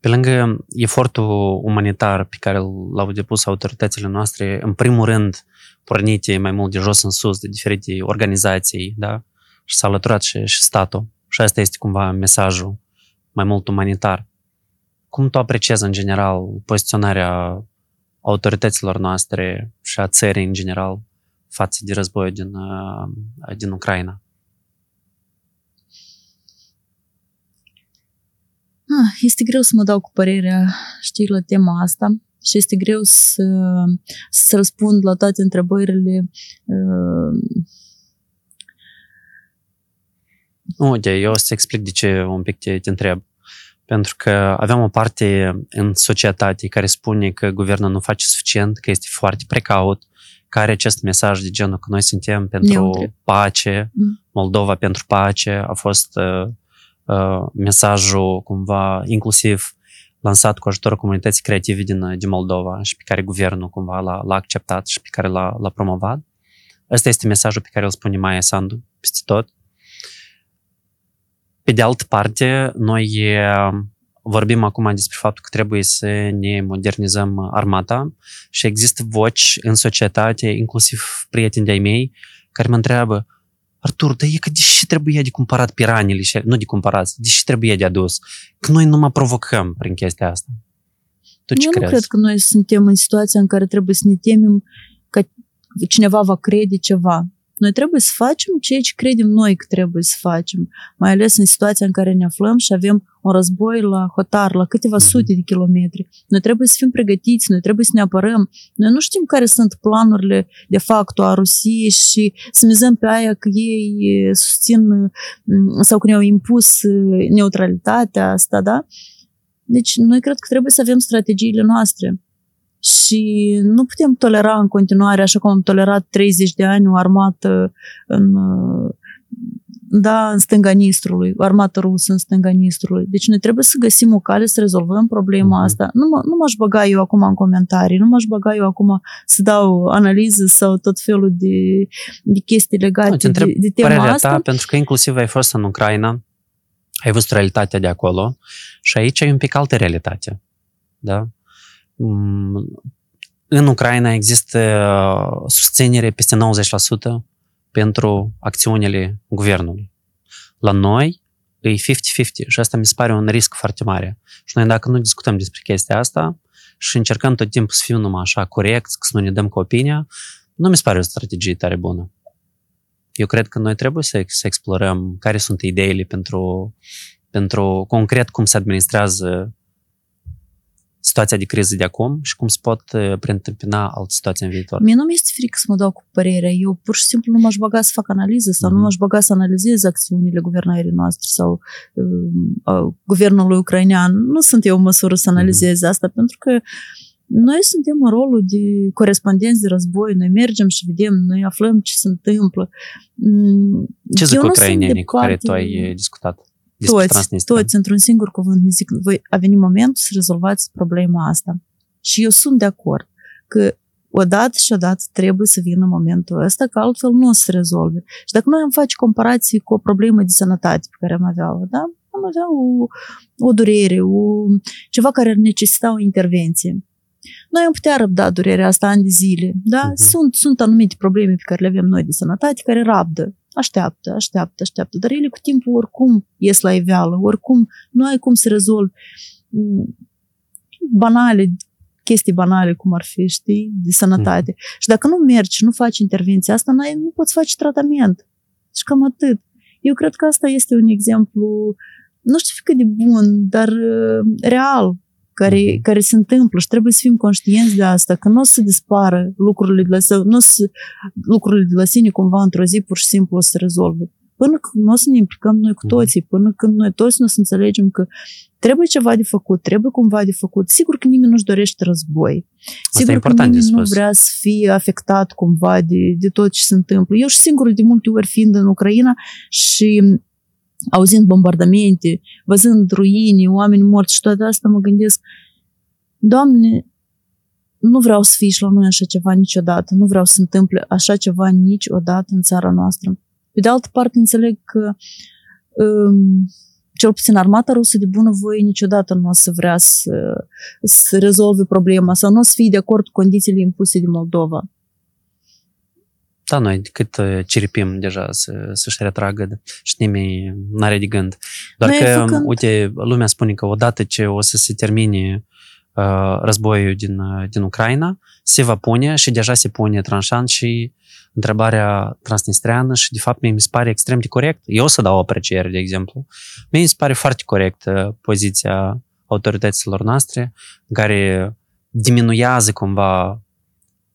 Pe lângă efortul umanitar pe care l-au depus autoritățile noastre, în primul rând pornite mai mult de jos în sus, de diferite organizații, da? și s-a alăturat și, și statul. Și asta este cumva mesajul mai mult umanitar. Cum tu apreciezi în general poziționarea autorităților noastre și a țării în general față de războiul din, uh, din Ucraina? Ah, este greu să mă dau cu părerea, știi, la tema asta și este greu să, să răspund la toate întrebările uh, Uite, eu o să explic de ce un pic te, te întreb. Pentru că avem o parte în societate care spune că guvernul nu face suficient, că este foarte precaut, care are acest mesaj de genul că noi suntem pentru Neutre. pace, mm. Moldova pentru pace, a fost uh, uh, mesajul cumva inclusiv lansat cu ajutorul comunității creative din, din Moldova și pe care guvernul cumva l-a, l-a acceptat și pe care l-a, l-a promovat. Ăsta este mesajul pe care îl spune Maia Sandu peste tot. Pe de altă parte, noi vorbim acum despre faptul că trebuie să ne modernizăm armata și există voci în societate, inclusiv prieteni de-ai mei, care mă întreabă Artur, dar e că de ce trebuie de cumpărat piranile, nu de cumpărat, de ce trebuie de adus? Că noi nu mă provocăm prin chestia asta. Tu ce Eu crezi? nu cred că noi suntem în situația în care trebuie să ne temem că cineva va crede ceva. Noi trebuie să facem ceea ce credem noi că trebuie să facem, mai ales în situația în care ne aflăm și avem un război la hotar, la câteva mhm. sute de kilometri. Noi trebuie să fim pregătiți, noi trebuie să ne apărăm. Noi nu știm care sunt planurile de fapt a Rusiei și să mizăm pe aia că ei susțin mm, sau că ne-au impus neutralitatea asta, da? Deci noi cred că trebuie să avem strategiile noastre și nu putem tolera în continuare, așa cum am tolerat 30 de ani, o armată în, da, în stânga Nistrului, o armată rusă în stânga Nistrului. Deci noi trebuie să găsim o cale să rezolvăm problema mm-hmm. asta. Nu, mă, nu m-aș băga eu acum în comentarii, nu m-aș băga eu acum să dau analiză sau tot felul de, de chestii legate de, de tema asta. Ta, pentru că inclusiv ai fost în Ucraina, ai văzut realitatea de acolo și aici ai un pic altă realitate. Da? Mm, în Ucraina există uh, susținere peste 90% pentru acțiunile guvernului. La noi e 50-50 și asta mi se pare un risc foarte mare. Și noi dacă nu discutăm despre chestia asta și încercăm tot timpul să fim numai așa corect, să nu ne dăm cu opinia, nu mi se pare o strategie tare bună. Eu cred că noi trebuie să, să explorăm care sunt ideile pentru, pentru concret cum se administrează situația de criză de acum și cum se pot uh, preîntâmpina alte situații în viitor. Mie nu mi-este frică să mă dau cu părerea. Eu pur și simplu nu m-aș băga să fac analiză sau mm-hmm. nu Mhm. m-aș băga să analizez acțiunile guvernării noastre sau uh, uh, guvernului ucrainean. Nu sunt eu în măsură să analizez mm-hmm. asta pentru că noi suntem în rolul de corespondenți de război, noi mergem și vedem, noi aflăm ce se întâmplă. Mm, Ce zic eu nu sunt ucrainenii de cu care tu parte- ai uh, discutat? Despre toți, Transnistria? toți, într-un singur cuvânt, ne zic, voi a venit momentul să rezolvați problema asta. Și eu sunt de acord că odată și odată trebuie să vină momentul ăsta, că altfel nu o să se rezolve. Și dacă noi am face comparații cu o problemă de sănătate pe care am avea-o, da? am avea o, o durere, o, ceva care ar necesita o intervenție. Noi am putea răbda durerea asta ani de zile, da? Mhm. Sunt, sunt anumite probleme pe care le avem noi de sănătate care rabdă, așteaptă, așteaptă, așteaptă, dar ele cu timpul oricum ies la iveală, oricum nu ai cum să rezolvi mm, banale, chestii banale, cum ar fi, știi, de sănătate. Și dacă nu mergi și nu faci intervenția asta, n-ai, nu poți face tratament. Și cam atât. Eu cred că asta este un exemplu, nu știu cât de bun, dar uh, real, care, Mhm. care se întâmplă și trebuie să fim conștienți de asta, că nu o să dispară lucrurile de la, sau nu o să, lucrurile de la sine cumva într-o zi pur și simplu o să se rezolve. Până când nu o să ne implicăm noi cu Mhm. toții, până când noi toți nu o să înțelegem că trebuie ceva de făcut, trebuie cumva de făcut. Sigur că nimeni nu-și dorește război. Sigur că important de nimeni nu spus. vrea să fie afectat cumva de, de tot ce se întâmplă. Eu și singur de multe ori fiind în Ucraina și auzind bombardamente, văzând ruini, oameni morți și toate astea, mă gândesc, Doamne, nu vreau să fie și la noi așa ceva niciodată, nu vreau să se întâmple așa ceva niciodată în țara noastră. Pe de altă parte, înțeleg că um, cel puțin armata rusă de bunăvoie niciodată nu o să vrea să, să rezolve problema sau nu o să fie de acord cu condițiile impuse de Moldova. Da, noi cât uh, ciripim deja să, să-și retragă de- și nimeni n-are de gând. Doar Noi că, făcând- uite, lumea spune că odată ce o să se termine uh, războiul din, uh, din Ucraina, se va pune și deja se pune tranșant și întrebarea transnistreană și de fapt mie mi se pare extrem de corect. Eu o să dau o apreciere, de exemplu. Mie mi se pare foarte corect uh, poziția autorităților noastre în care diminuează cumva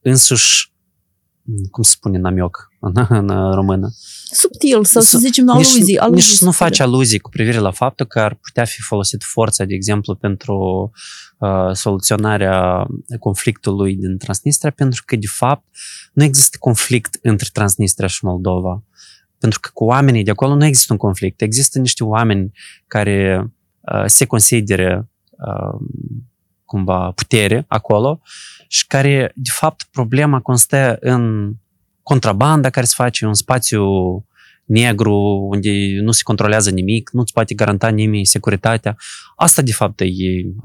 însuși cum se spune namioc în, în română. Subtil, sau să Să- zicem Nici, aluzii. aluzii nici să nu subtile. faci aluzii cu privire la faptul că ar putea fi folosit forța, de exemplu, pentru uh, soluționarea conflictului din Transnistria, pentru că, de fapt, nu există conflict între Transnistria și Moldova. Pentru că cu oamenii de acolo nu există un conflict. Există niște oameni care uh, se consideră uh, cumva putere acolo și care, de fapt, problema constă în contrabanda care se face în spațiu negru, unde nu se controlează nimic, nu-ți poate garanta nimeni securitatea. Asta, de fapt, e, e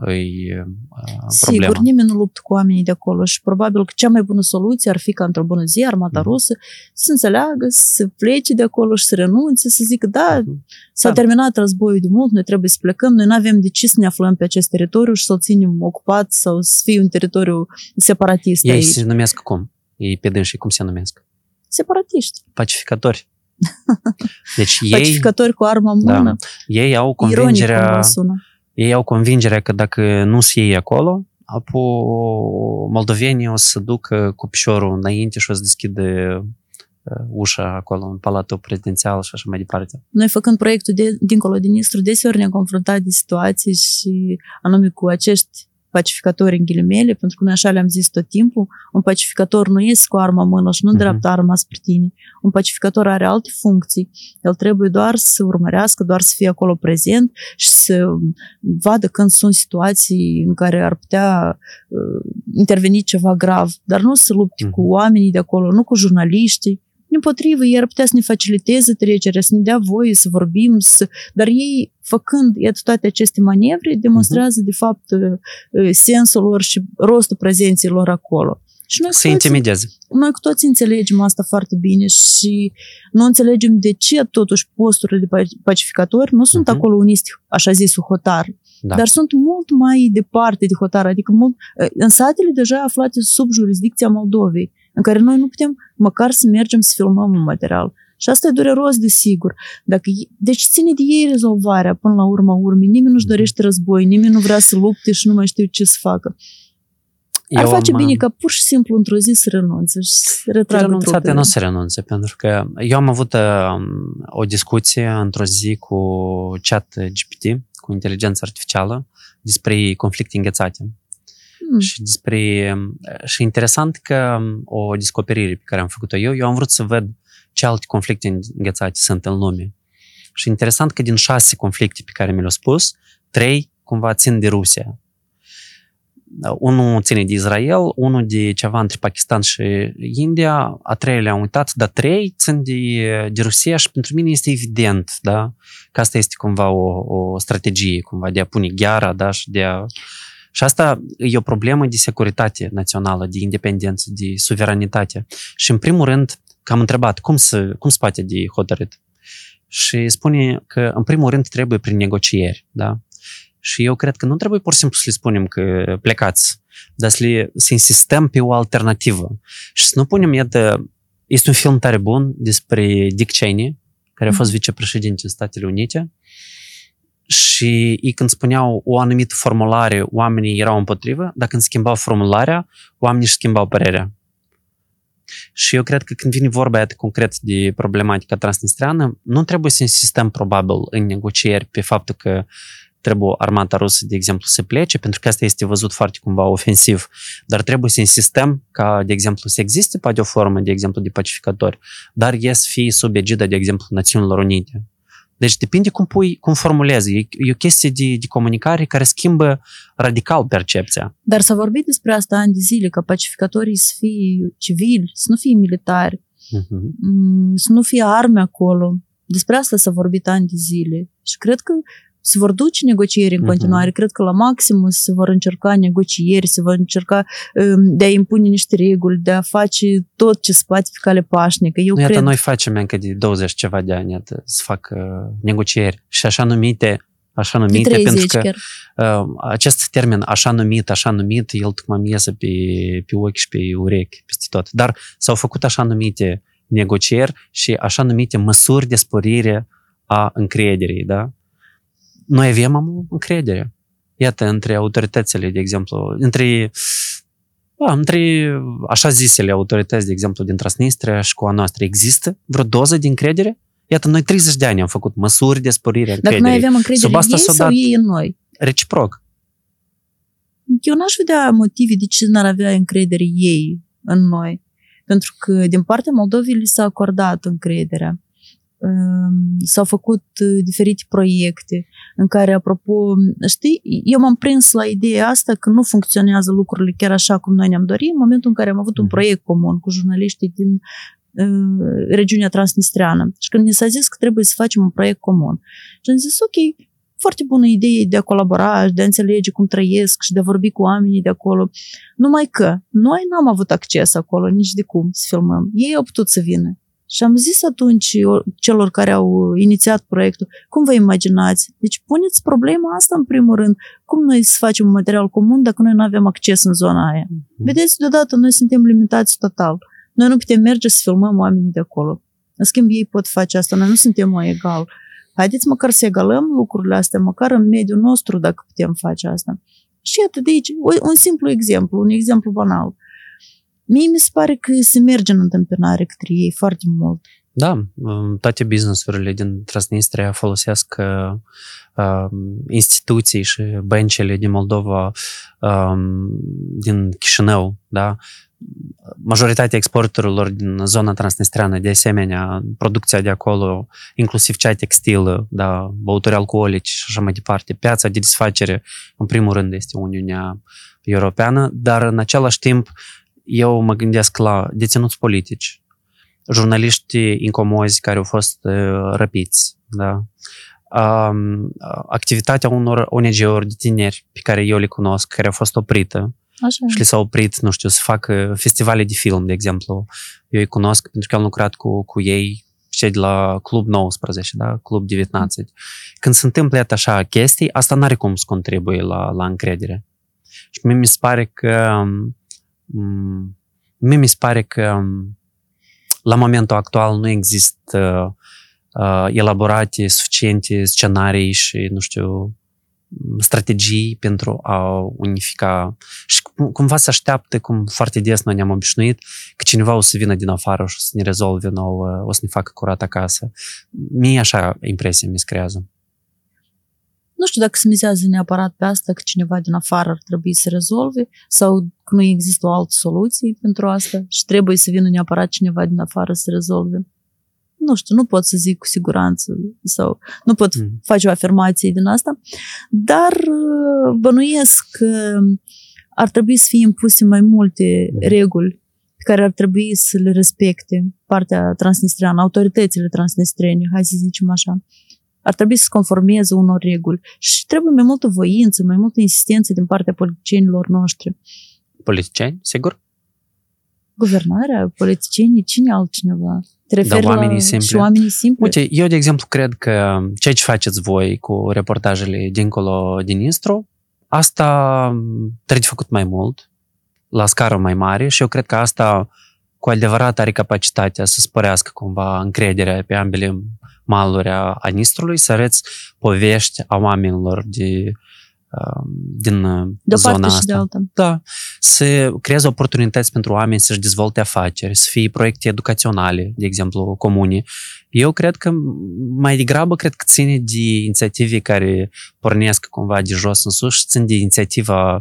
uh, problema. Sigur, nimeni nu luptă cu oamenii de acolo și probabil că cea mai bună soluție ar fi ca într-o bună zi armata Mhm. rusă să înțeleagă, să plece de acolo și să renunțe, să zică da, Mhm. s-a Da. terminat războiul de mult, noi trebuie să plecăm, noi nu avem de ce să ne aflăm pe acest teritoriu și să-l ținem ocupat sau să fie un teritoriu separatist Ei aici. se numesc cum? Ei pe dânsii cum se numesc? Separatiști. Pacificatori. Deci ei, Pacificatori cu arma în da, mână. ei au Ironic convingerea cumva sună. ei au convingerea că dacă nu se iei acolo, apoi moldovenii o să ducă cu piciorul înainte și o să deschidă uh, ușa acolo în palatul prezidențial și așa mai departe. Noi făcând proiectul de, dincolo de Nistru, deseori ne-am confruntat de situații și anume cu acești pacificatori în ghilimele, pentru că noi așa le-am zis tot timpul, un pacificator nu iese cu arma în mână și nu Mhm. îndreaptă arma spre tine. Un pacificator are alte funcții. El trebuie doar să urmărească, doar să fie acolo prezent și să vadă când sunt situații în care ar putea uh, interveni ceva grav, dar nu să lupte Mhm. cu oamenii de acolo, nu cu jurnaliștii. Din potrivă, ei ar putea să ne faciliteze trecerea, să ne dea voie să vorbim, să... dar ei, făcând iată, toate aceste manevre, demonstrează, de fapt, uh, sensul lor și rostul prezenței lor acolo. Și noi cu Să toții- intimideze. noi cu toți înțelegem asta foarte bine și nu înțelegem de ce totuși posturile de pac- pacificatori nu sunt Mhm. acolo uniți, așa zisul, hotar, Da. dar sunt mult mai departe de hotar, adică mult, în satele deja aflate sub jurisdicția Moldovei, în care noi nu putem măcar să mergem să filmăm un material. Și asta e dureros, desigur. Dacă, deci ține de ei rezolvarea până la urma urmei. Nimeni nu-și dorește război, nimeni nu vrea să lupte și nu mai știu ce să facă. Ar Eu face am, bine ca pur și simplu într-o zi să renunțe și să retragă renunțate trupele. nu o să renunțe, pentru că eu am avut uh, o discuție într-o zi cu chat GPT, cu inteligență artificială, despre conflicte înghețate. Hmm. Și despre și interesant că o descoperire pe care am făcut-o eu, eu am vrut să văd ce alte conflicte înghețate sunt în lume. Și interesant că din șase conflicte pe care mi le-au spus, trei cumva țin de Rusia. Unul ține de Israel, unul de ceva între Pakistan și India, a treilea am uitat, dar trei țin de, de Rusia și pentru mine este evident, da? Că asta este cumva o, o strategie, cumva de a pune gheara, da? Și de a și asta e o problemă de securitate națională, de independență, de suveranitate. Și în primul rând, că am întrebat cum să, cum se poate de hotărât. Și spune că în primul rând trebuie prin negocieri, da? Și eu cred că nu trebuie pur și simplu să le spunem că plecați, dar să, le, să insistăm pe o alternativă. Și să nu punem, iată, este un film tare bun despre Dick Cheney, care a fost vicepreședinte în Statele Unite, și ei când spuneau o anumită formulare, oamenii erau împotrivă, dar când schimbau formularea, oamenii își schimbau părerea. Și eu cred că când vine vorba atât concret de problematica transnistreană, nu trebuie să insistăm probabil în negocieri pe faptul că trebuie armata rusă, de exemplu, să plece, pentru că asta este văzut foarte cumva ofensiv, dar trebuie să insistăm ca, de exemplu, să existe poate o formă, de exemplu, de pacificatori, dar e să fie sub egida, de exemplu, Națiunilor Unite. Deci depinde cum, pui, cum formulezi. E, e o chestie de, de comunicare care schimbă radical percepția. Dar s-a vorbit despre asta ani de zile, că pacificatorii să fie civili, să nu fie militari, uh-huh. să nu fie arme acolo. Despre asta s-a vorbit ani de zile. Și cred că se vor duce negocieri în Mhm. continuare. Cred că la maximum se vor încerca negocieri, se vor încerca um, de a impune niște reguli, de a face tot ce se poate pe cale pașnică. Eu Nu, iată, cred noi facem încă de 20 ceva de ani, iată, să fac uh, negocieri și așa numite, așa de numite, 30 pentru că chiar. uh, acest termen, așa numit, așa numit, el tocmai mi iese pe, pe ochi și pe urechi, peste tot. Dar s-au făcut așa numite negocieri și așa numite măsuri de sporire a încrederii, da? Noi avem am încredere. Iată, între autoritățile, de exemplu, între, da, între așa zisele autorități, de exemplu, din Transnistria și cu a noastră, există vreo doză de încredere? Iată, noi 30 de ani am făcut măsuri de sporire a Dacă încrederii. noi avem încredere Sub în asta ei s-a sau dat- ei în noi? Reciproc. Eu n-aș vedea motive de ce n-ar avea încredere ei în noi. Pentru că din partea Moldovei li s-a acordat încrederea. Um, S-au făcut uh, diferite proiecte în care, apropo, știi, eu m-am prins la ideea asta că nu funcționează lucrurile chiar așa cum noi ne-am dorit în momentul în care am avut un Mhm. proiect comun cu jurnaliștii din uh, regiunea transnistreană. Și când ni s-a zis că trebuie să facem un proiect comun. Și am zis, ok, foarte bună idee de a colabora și de a înțelege cum trăiesc și de a vorbi cu oamenii de acolo. Numai că noi n-am avut acces acolo nici de cum să filmăm. Ei au putut să vină. Și am zis atunci celor care au inițiat proiectul, cum vă imaginați? Deci puneți problema asta în primul rând. Cum noi să facem un material comun dacă noi nu avem acces în zona aia? Vedeți, deodată noi suntem limitați total. Noi nu putem merge să filmăm oamenii de acolo. În schimb, ei pot face asta. Noi nu suntem mai egal. Haideți măcar să egalăm lucrurile astea, măcar în mediul nostru, dacă putem face asta. Și atât de aici, o- un simplu exemplu, un exemplu banal. Mie mi se pare că se merge în întâmpinare către ei foarte mult. Da, um, toate businessurile din Transnistria folosesc uh, um, instituții și băncile din Moldova, um, din Chișinău, da? Majoritatea exporturilor din zona transnistreană, de asemenea, producția de acolo, inclusiv cea textilă, da, băuturi alcoolice și așa mai departe. Piața de desfacere, în primul rând, este Uniunea Europeană, dar în același timp eu mă gândesc la deținuți politici, jurnaliștii incomozi care au fost uh, răpiți, da? Um, activitatea unor ONG-uri de tineri pe care eu le cunosc, care au fost oprită Așa. și le s-au oprit, nu știu, să facă festivale de film, de exemplu. Eu îi cunosc pentru că am lucrat cu, cu ei cei de la Club 19, da? Club 19. Când se întâmplă iată așa chestii, asta n-are cum să contribuie la, la încredere. Și mie mi se pare că um, mie mi se pare că um, la momentul actual nu există uh, elaborate suficiente scenarii și, nu știu, strategii pentru a unifica și cumva se așteaptă, cum foarte des noi ne-am obișnuit, că cineva o să vină din afară și o să ne rezolve nou, o să ne facă curat acasă. Mie așa impresia mi se creează. Nu știu dacă se mizează neapărat pe asta că cineva din afară ar trebui să rezolve sau că nu există o altă soluție pentru asta și trebuie să vină neapărat cineva din afară să rezolve. Nu știu, nu pot să zic cu siguranță sau nu pot mm. face o afirmație din asta, dar uh, bănuiesc că ar trebui să fie impuse mai multe mm. reguli pe care ar trebui să le respecte partea transnistreană, autoritățile transnistrene, hai să zicem așa ar trebui să se conformeze unor reguli și trebuie mai multă voință, mai multă insistență din partea politicienilor noștri. Politicieni, sigur? Guvernarea, politicienii, cine altcineva? Te referi da, oamenii la simpli. și oamenii simpli? Uite, eu, de exemplu, cred că ceea ce faceți voi cu reportajele dincolo din Istru, asta trebuie făcut mai mult, la scară mai mare și eu cred că asta cu adevărat are capacitatea să sporească cumva încrederea pe ambele maluri a, a Nistrului, să arăți povești a oamenilor de, um, din de zona asta. Și de alta. Da. Să creeze oportunități pentru oameni să-și dezvolte afaceri, să fie proiecte educaționale, de exemplu, comune. Eu cred că mai degrabă cred că ține de inițiative care pornesc cumva de jos în sus și țin de inițiativa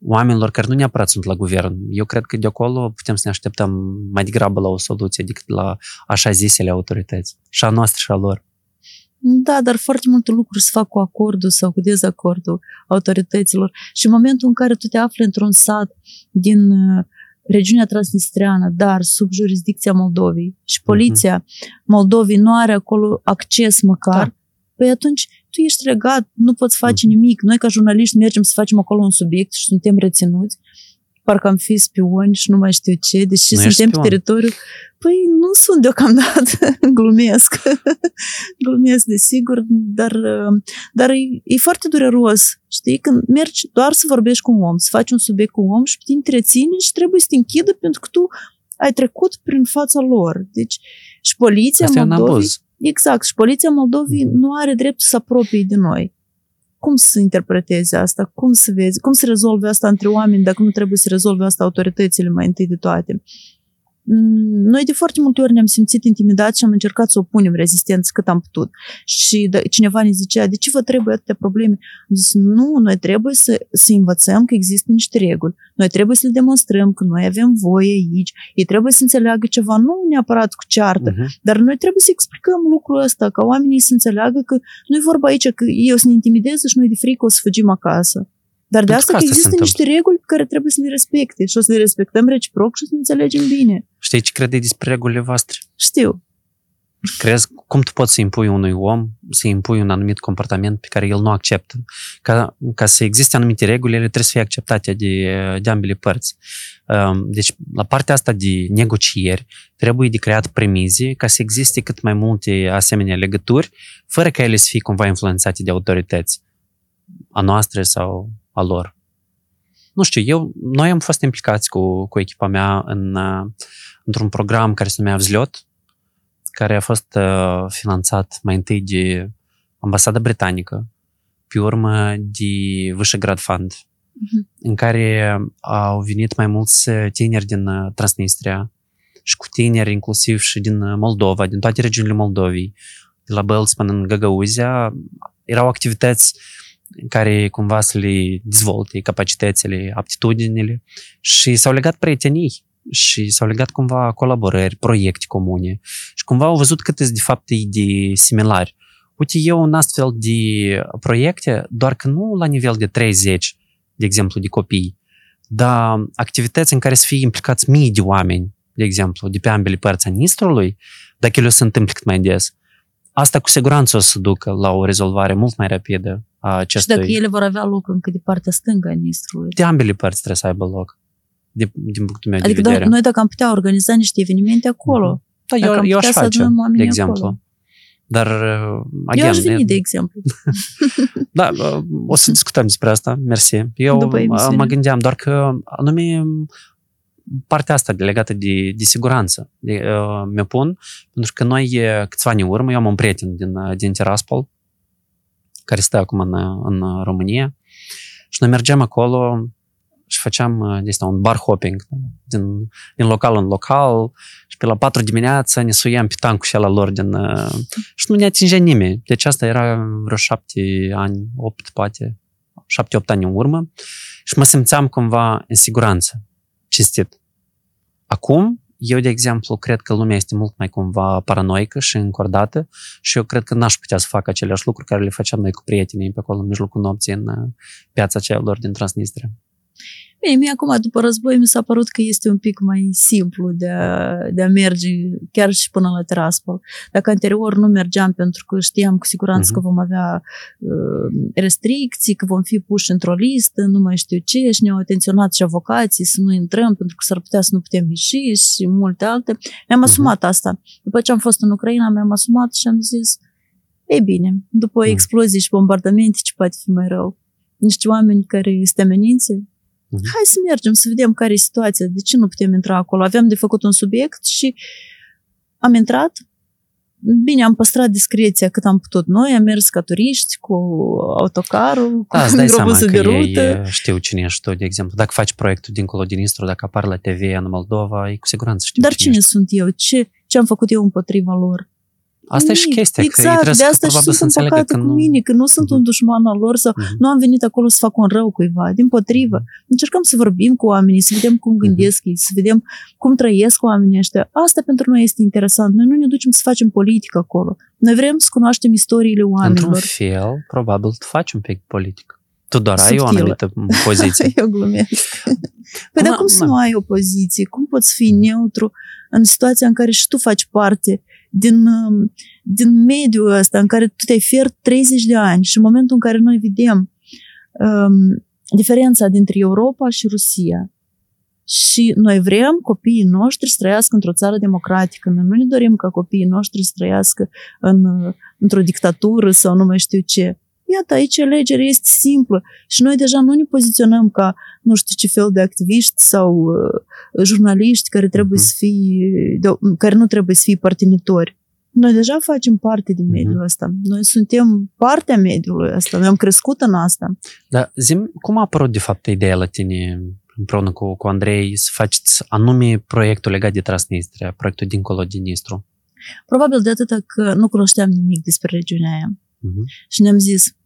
oamenilor care nu neapărat sunt la guvern. Eu cred că de acolo putem să ne așteptăm mai degrabă la o soluție decât la așa zisele autorități. Și a noastră și a lor. Da, dar foarte multe lucruri se fac cu acordul sau cu dezacordul autorităților. Și în momentul în care tu te afli într-un sat din uh, regiunea transnistreană, dar sub jurisdicția Moldovei și poliția uh-huh. Moldovei nu are acolo acces măcar, da. păi atunci tu ești regat, nu poți face mm. nimic. Noi ca jurnaliști mergem să facem acolo un subiect și suntem reținuți. Parcă am fi spioni și nu mai știu ce, deși nu suntem pe teritoriu. Păi nu sunt deocamdată, glumesc. glumesc, desigur, dar, dar e, e foarte dureros. Știi, când mergi doar să vorbești cu un om, să faci un subiect cu un om și te întreține și trebuie să te închidă pentru că tu ai trecut prin fața lor. Deci, și poliția Asta Moldovei... Exact. Și poliția Moldovei mm-hmm. nu are dreptul să apropie de noi. Cum să interpreteze asta? Cum să vezi? Cum să rezolve asta între oameni dacă nu trebuie să rezolve asta autoritățile mai întâi de toate? Mm, noi de foarte multe ori ne-am simțit intimidați și am încercat să opunem rezistență cât am putut. Și cineva ne zicea, de ce vă trebuie atâtea probleme? Am zis, nu, noi trebuie să, să învățăm că există niște reguli. Noi trebuie să le demonstrăm că noi avem voie aici. Ei trebuie să înțeleagă ceva, nu neapărat cu ceartă, uh-huh. dar noi trebuie să explicăm lucrul ăsta, ca oamenii să înțeleagă că nu e vorba aici că eu să ne intimideze și noi de frică o să fugim acasă. Dar de asta, că există niște reguli pe care trebuie să le respecte și o să le respectăm reciproc și să ne înțelegem bine. Știi ce crede despre regulile voastre? Știu. Crezi cum tu poți să impui unui om să impui un anumit comportament pe care el nu acceptă? Ca, ca să existe anumite reguli, ele trebuie să fie acceptate de, de ambele părți. Um, deci, la partea asta de negocieri, trebuie de creat premize ca să existe cât mai multe asemenea legături, fără ca ele să fie cumva influențate de autorități a noastre sau a lor. Nu știu, eu, noi am fost implicați cu, cu echipa mea în, într-un program care se numea Vzliot, care a fost uh, finanțat mai întâi de ambasada britanică, pe urmă de Visegrad Fund, uh-huh. în care au venit mai mulți tineri din uh, Transnistria și cu tineri inclusiv și din uh, Moldova, din toate regiunile Moldovei, de la Bălți până în Găgăuzia, erau activități care cumva să le dezvolte capacitățile, aptitudinile și s-au legat prietenii și s-au legat cumva colaborări, proiecte comune și cumva au văzut cât de fapt idei similari. Uite, eu un astfel de proiecte, doar că nu la nivel de 30, de exemplu, de copii, dar activități în care să fie implicați mii de oameni, de exemplu, de pe ambele părți a Nistrului, dacă ele se întâmplă cât mai des, asta cu siguranță o să ducă la o rezolvare mult mai rapidă a acestui... Și dacă ele vor avea loc încă de partea stângă a Nistrului. De ambele părți trebuie să aibă loc, de, din punctul meu adică de vedere. noi dacă am putea organiza niște evenimente acolo, mm-hmm. da, eu, eu aș face, de exemplu. Acolo. Dar, again, eu aș veni, de exemplu. da, o să discutăm despre asta, mersi. Eu mă gândeam doar că anume partea asta de, legată de, de siguranță. De, uh, mi-o pun, pentru că noi câțiva ani în urmă, eu am un prieten din, din Tiraspol, care stă acum în, în România, și noi mergeam acolo și făceam este un bar hopping din, din local în local și pe la 4 dimineața ne suiam pe tancul și la lor din, și nu ne atingea nimeni. Deci asta era vreo șapte ani, opt poate, șapte-opt ani în urmă și mă simțeam cumva în siguranță, cinstit. Acum, eu, de exemplu, cred că lumea este mult mai cumva paranoică și încordată și eu cred că n-aș putea să fac aceleași lucruri care le făceam noi cu prietenii pe acolo în mijlocul nopții în piața aceea lor din Transnistria. Bine, mie acum, după război, mi s-a părut că este un pic mai simplu de a, de a merge chiar și până la Tiraspol. Dacă anterior nu mergeam pentru că știam cu siguranță uh-huh. că vom avea uh, restricții, că vom fi puși într-o listă, nu mai știu ce, și ne-au atenționat și avocații să nu intrăm pentru că s-ar putea să nu putem ieși și multe alte. Mi-am uh-huh. asumat asta. După ce am fost în Ucraina, mi-am asumat și am zis, ei bine, după uh-huh. explozii și bombardamente, ce poate fi mai rău? Niște oameni care este amenințe, Uh-huh. Hai să mergem să vedem care e situația, de ce nu putem intra acolo. Aveam de făcut un subiect și am intrat. Bine, am păstrat discreția cât am putut noi, am mers ca turiști cu autocarul, da, cu grobuzul de rută. Ei știu cine ești tu, de exemplu. Dacă faci proiectul dincolo din Istru, dacă apar la TV în Moldova, e cu siguranță știu Dar cine, cine sunt eu? Ce, ce am făcut eu împotriva lor? Asta e și chestia, exact, că de asta și sunt împăcată cu nu... mine, că nu sunt uh-huh. un dușman al lor sau uh-huh. nu am venit acolo să fac un rău cuiva. Din potrivă, încercăm să vorbim cu oamenii, să vedem cum gândesc ei, să vedem cum trăiesc oamenii ăștia. Asta pentru noi este interesant. Noi nu ne ducem să facem politică acolo. Noi vrem să cunoaștem istoriile oamenilor. Într-un fel, probabil, tu faci un pic politică. Tu doar ai o anumită poziție. Eu glumesc. Păi dar cum să nu ai o poziție? Cum poți fi neutru în situația în care și tu faci parte din, um, din mediul ăsta în care tu te-ai fiert 30 de ani și în momentul în care noi vedem um, diferența dintre Europa și Rusia, și noi vrem copiii noștri să trăiască într-o țară democratică. Noi nu ne dorim ca copiii noștri să trăiască în, într-o dictatură sau nu mai știu ce. Iată, aici alegerea este simplă și noi deja nu ne poziționăm ca nu știu ce fel de activiști sau uh, jurnaliști care trebuie uh-huh. să fie, de, care nu trebuie să fie partinitori. Noi deja facem parte din mediul uh-huh. ăsta. Noi suntem partea mediului ăsta. Noi am crescut în asta. Dar zim, cum a apărut de fapt ideea la tine împreună cu, cu Andrei să faceți anume proiectul legat de Transnistria, proiectul dincolo din Nistru? Probabil de atât că nu cunoșteam nimic despre regiunea aia. Uh-huh. Și ne-am zis,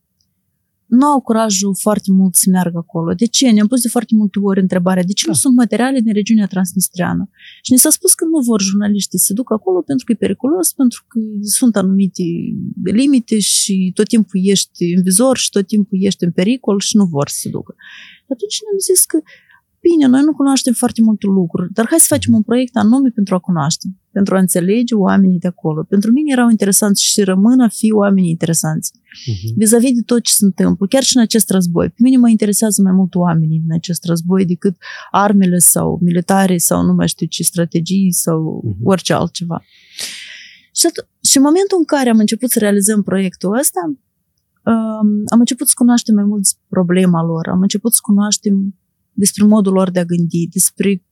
nu au curajul foarte mult să meargă acolo. De ce? Ne-am pus de foarte multe ori întrebarea, de ce nu da. sunt materiale din regiunea transnistriană? Și ne s-a spus că nu vor jurnaliștii să ducă acolo pentru că e periculos, pentru că sunt anumite limite și tot timpul ești în vizor și tot timpul ești în pericol și nu vor să se ducă. Atunci ne-am zis că Bine, noi nu cunoaștem foarte multe lucruri, dar hai să facem un proiect anume pentru a cunoaște, pentru a înțelege oamenii de acolo. Pentru mine erau interesanți și rămân a fi oamenii interesanți. Uh-huh. Vis-a-vis de tot ce se întâmplă, chiar și în acest război. Pe mine mă interesează mai mult oamenii din acest război decât armele sau militare sau nu mai știu ce strategii sau uh-huh. orice altceva. Și, at- și în momentul în care am început să realizăm proiectul ăsta, um, am început să cunoaștem mai mult problema lor, am început să cunoaștem despre modul lor de a gândi, despre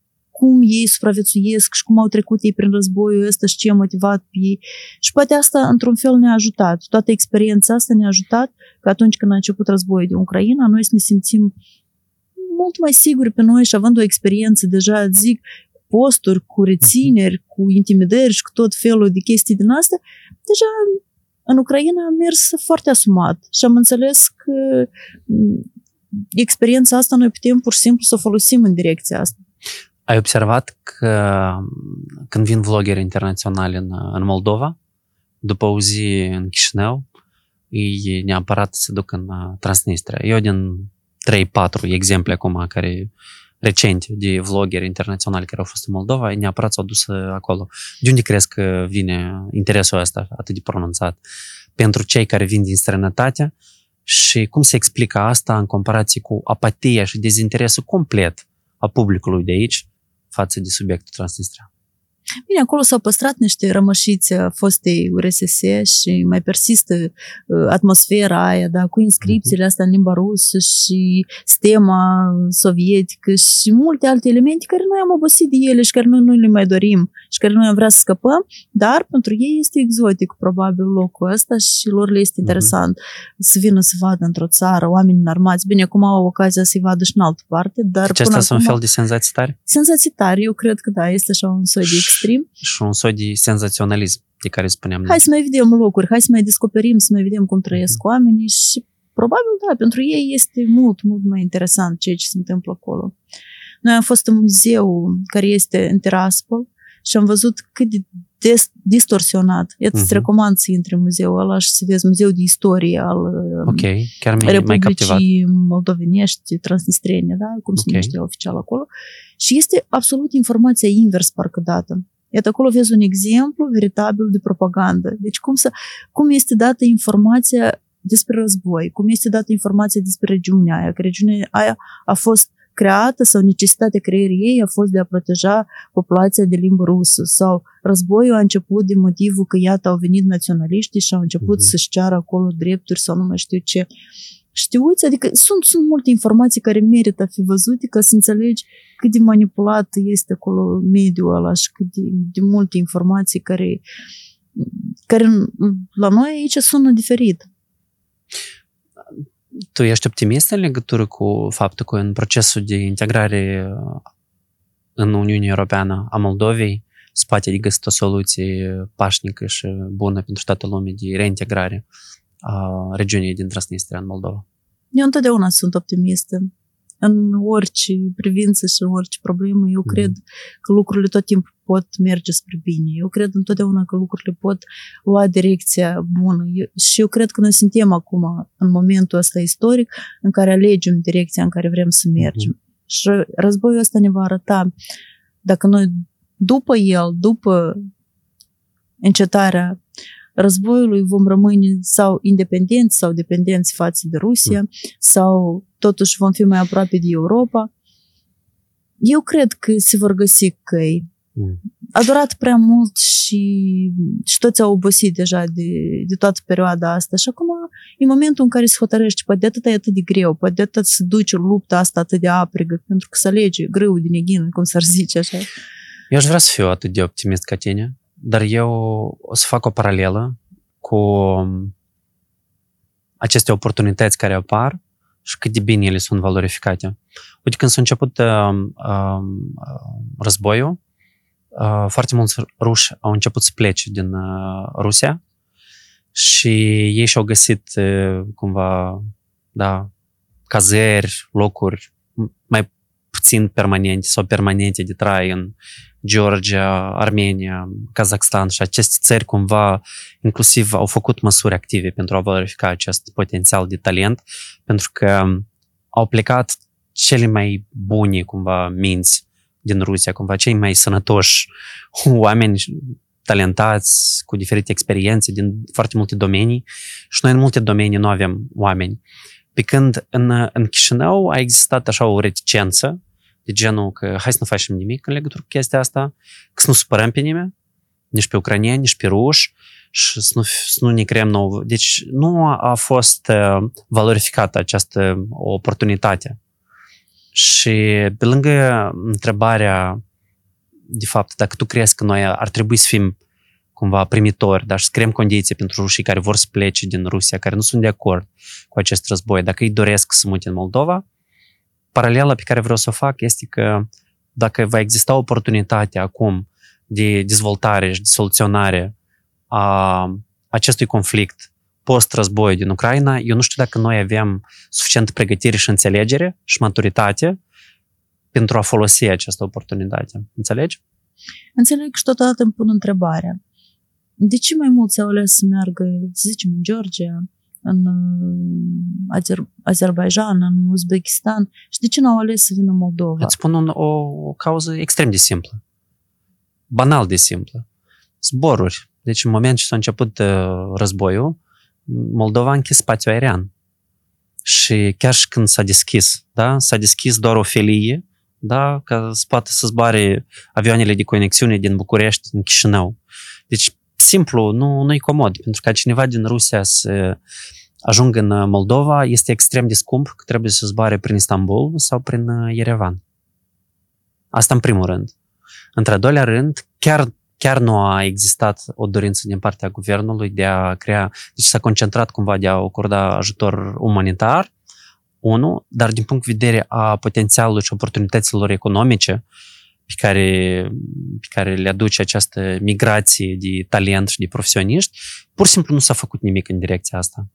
cum ei supraviețuiesc și cum au trecut ei prin războiul ăsta și ce a motivat pe ei. Și poate asta, într-un fel, ne-a ajutat. Toată experiența asta ne-a ajutat că atunci când a început războiul din Ucraina, noi să ne simțim mult mai siguri pe noi și având o experiență deja, zic, posturi cu rețineri, cu intimidări și cu tot felul de chestii din asta, deja în Ucraina am mers foarte asumat și am înțeles că experiența asta noi putem pur și simplu să o folosim în direcția asta. Ai observat că când vin vloggeri internaționali în, în Moldova, după o zi în Chișinău, ei neapărat se duc în uh, Transnistria. Eu din 3-4 exemple acum care recente de vloggeri internaționali care au fost în Moldova, neapărat s-au dus uh, acolo. De unde crezi că vine interesul ăsta atât de pronunțat? Pentru cei care vin din străinătate, și cum se explică asta în comparație cu apatia și dezinteresul complet a publicului de aici față de subiectul Transnistria? Bine, acolo s-au păstrat niște rămășiți a fostei URSS și mai persistă uh, atmosfera aia, da, cu inscripțiile astea în limba rusă și stema sovietică și multe alte elemente care noi am obosit de ele și care noi nu le mai dorim și care noi am vrea să scăpăm, dar pentru ei este exotic probabil locul ăsta și lor le este interesant mm-hmm. să vină să vadă într-o țară oameni înarmați. Bine, acum au ocazia să-i vadă și în altă parte, dar Deci astea sunt un fel de senzații tari? Senzații tari, eu cred că da, este așa un soi de extrem. Și un soi de senzaționalism de care spuneam. Hai să mai vedem locuri, hai să mai descoperim, să mai vedem cum trăiesc mm-hmm. oamenii și probabil da, pentru ei este mult, mult mai interesant ceea ce se întâmplă acolo. Noi am fost în muzeu care este în Tiraspol și am văzut cât de des, distorsionat. Eu îți uh-huh. recomand să intri în muzeul ăla și să vezi muzeul de istorie al Ok, chiar mi Republicii mai moldovenești, transnistrene, da? cum okay. se numește oficial acolo. Și este absolut informația invers parcă dată. Iată, acolo vezi un exemplu veritabil de propagandă. Deci cum, să, cum este dată informația despre război, cum este dată informația despre regiunea aia, că regiunea aia a fost creată sau necesitatea creierii ei a fost de a proteja populația de limbă rusă sau războiul a început din motivul că iată au venit naționaliștii și au început uh-huh. să-și ceară acolo drepturi sau nu mai știu ce. Știuți? Adică sunt, sunt multe informații care merită a fi văzute ca să înțelegi cât de manipulat este acolo mediul ăla și cât de, de multe informații care, care la noi aici sună diferit tu ești optimist în legătură cu faptul că în procesul de integrare în Uniunea Europeană a Moldovei se poate de găsit o soluție pașnică și bună pentru toată lumea de reintegrare a regiunii din Transnistria în Moldova? Eu întotdeauna sunt optimistă în orice privință și în orice problemă, eu mm. cred că lucrurile tot timpul pot merge spre bine. Eu cred întotdeauna că lucrurile pot lua direcția bună. Eu, și eu cred că noi suntem acum, în momentul ăsta istoric, în care alegem direcția în care vrem să mergem. Mm. Și războiul ăsta ne va arăta dacă noi după el, după încetarea războiului vom rămâne sau independenți sau dependenți față de Rusia mm. sau totuși vom fi mai aproape de Europa. Eu cred că se vor găsi căi. Mm. A durat prea mult și, și toți au obosit deja de, de toată perioada asta și acum e momentul în care se hotărăște, poate de atât e atât de greu, poate de atât se duce lupta asta atât de aprigă, pentru că se alege greu din eghină, cum s-ar zice așa. Eu aș vrea să fiu atât de optimist ca tine, dar eu o să fac o paralelă cu aceste oportunități care apar și cât de bine ele sunt valorificate. Uite, când s-a început uh, uh, războiul, uh, foarte mulți ruși au început să plece din uh, Rusia și ei și-au găsit uh, cumva, da, cazări, locuri mai puțin permanente sau permanente de trai în Georgia, Armenia, Kazakhstan și aceste țări cumva inclusiv au făcut măsuri active pentru a valorifica acest potențial de talent, pentru că au plecat cele mai bune cumva minți din Rusia, cumva cei mai sănătoși oameni talentați, cu diferite experiențe din foarte multe domenii și noi în multe domenii nu avem oameni. Pe când în, în Chișinău a existat așa o reticență de genul că hai să nu facem nimic în legătură cu chestia asta, că să nu supărăm pe nimeni, nici pe ucranieni, nici pe ruși, și să nu, să nu ne creăm nou. Deci nu a fost uh, valorificată această oportunitate. Și pe lângă întrebarea, de fapt, dacă tu crezi că noi ar trebui să fim cumva primitori, dar să creăm condiții pentru rușii care vor să plece din Rusia, care nu sunt de acord cu acest război, dacă ei doresc să mute în Moldova, paralela pe care vreau să o fac este că dacă va exista oportunitatea acum de dezvoltare și de soluționare a acestui conflict post-război din Ucraina, eu nu știu dacă noi avem suficient pregătire și înțelegere și maturitate pentru a folosi această oportunitate. Înțelegi? Înțeleg și totodată îmi pun întrebarea. De ce mai mulți au ales să meargă, să zicem, în Georgia, în uh, Azer- Azerbaijan, în Uzbekistan și de ce n-au ales să vină în Moldova? Îți spun un, o, o cauză extrem de simplă. Banal de simplă. Zboruri. Deci în moment ce s-a început uh, războiul, Moldova a închis spațiul aerian. Și chiar și când s-a deschis, da, s-a deschis doar o felie da? ca să poată să zboare avioanele de conexiune din București în Chișinău. Deci, simplu, nu, nu e comod, pentru ca cineva din Rusia să ajungă în Moldova, este extrem de scump, că trebuie să zboare prin Istanbul sau prin Yerevan. Asta în primul rând. Într-al doilea rând, chiar, chiar nu a existat o dorință din partea guvernului de a crea, deci s-a concentrat cumva de a acorda ajutor umanitar, unu, dar din punct de vedere a potențialului și oportunităților economice pe care, pe care le aduce această migrație de talent și de profesioniști, pur și simplu nu s-a făcut nimic în direcția asta.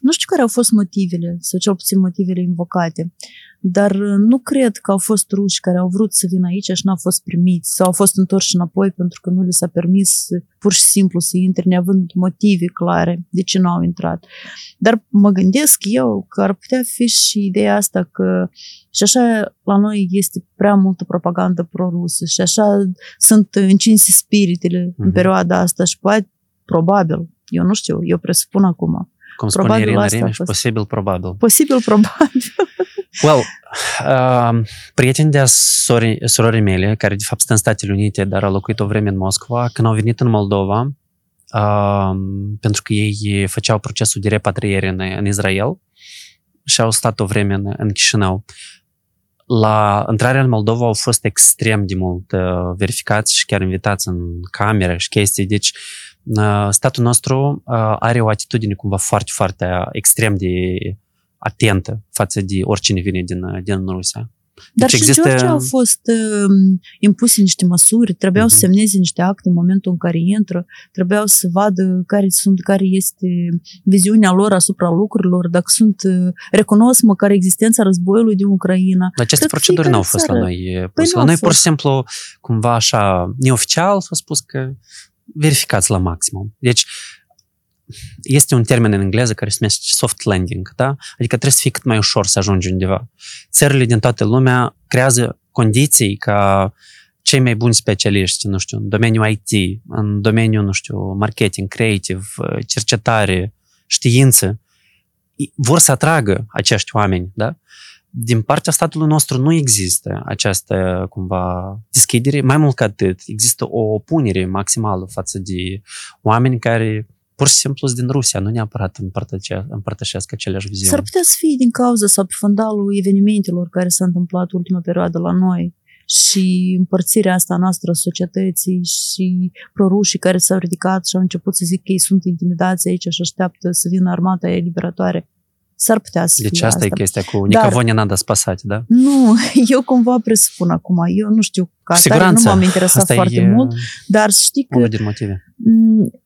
Nu știu care au fost motivele, sau cel puțin motivele invocate, dar uh, nu cred că au fost ruși care au vrut să vină aici și n-au fost primiți sau au fost întorși înapoi pentru că nu li s-a permis pur și simplu să intre neavând motive clare de ce nu au intrat. Dar mă gândesc eu că ar putea fi și ideea asta că și așa la noi este prea multă propagandă pro-rusă și așa sunt încinse spiritele mm-hmm. în mhm. perioada asta și poate, probabil, eu nu știu, eu presupun acum, cum spune probabil Irina Remeș, posibil probabil. Posibil probabil. well, uh, prieteni de sori, surorii mele, care de fapt sunt în Statele Unite, dar au locuit o vreme în Moscova, când au venit în Moldova, uh, pentru că ei făceau procesul de repatriere în, în Israel și au stat o vreme în, în Chișinău. La intrarea în Moldova au fost extrem de mult uh, verificați și chiar invitați în camere și chestii. Deci, uh, statul nostru are o atitudine cumva foarte, foarte extrem de atentă față de oricine vine din, din Rusia. Dar deci și există... în Georgia au fost uh, impuse niște măsuri, trebuiau uh-huh. să semneze niște acte în momentul în care intră, trebuiau să vadă care sunt, care este viziunea lor asupra lucrurilor, dacă sunt, uh, recunosc măcar existența războiului din Ucraina. Dar aceste Cred proceduri nu au fost țară. la noi păi La noi, pur și simplu, cumva așa, neoficial s-a spus că verificați la maximum. Deci, este un termen în engleză care se numește soft landing, da? Adică trebuie să fie cât mai ușor să ajungi undeva. Țările din toată lumea creează condiții ca cei mai buni specialiști, nu știu, în domeniul IT, în domeniul, nu știu, marketing, creative, cercetare, știință, vor să atragă acești oameni, da? Din partea statului nostru nu există această, cumva, deschidere. Mai mult ca atât, există o opunere maximală față de oameni care pur și simplu sunt din Rusia, nu neapărat împărtășesc aceleași viziuni. S-ar putea să fie din cauza sau pe fundalul evenimentelor care s-au întâmplat ultima perioadă la noi și împărțirea asta noastră a societății și prorușii care s-au ridicat și au început să zic că ei sunt intimidați aici și așteaptă să vină armata eliberatoare s-ar putea să Deci fie asta, asta e chestia cu Nicăvo ne nada spasat, da? Nu, eu cumva presupun acum, eu nu știu ca atare, nu m-am interesat asta foarte e uh, mult, dar știi că... Unul din motive.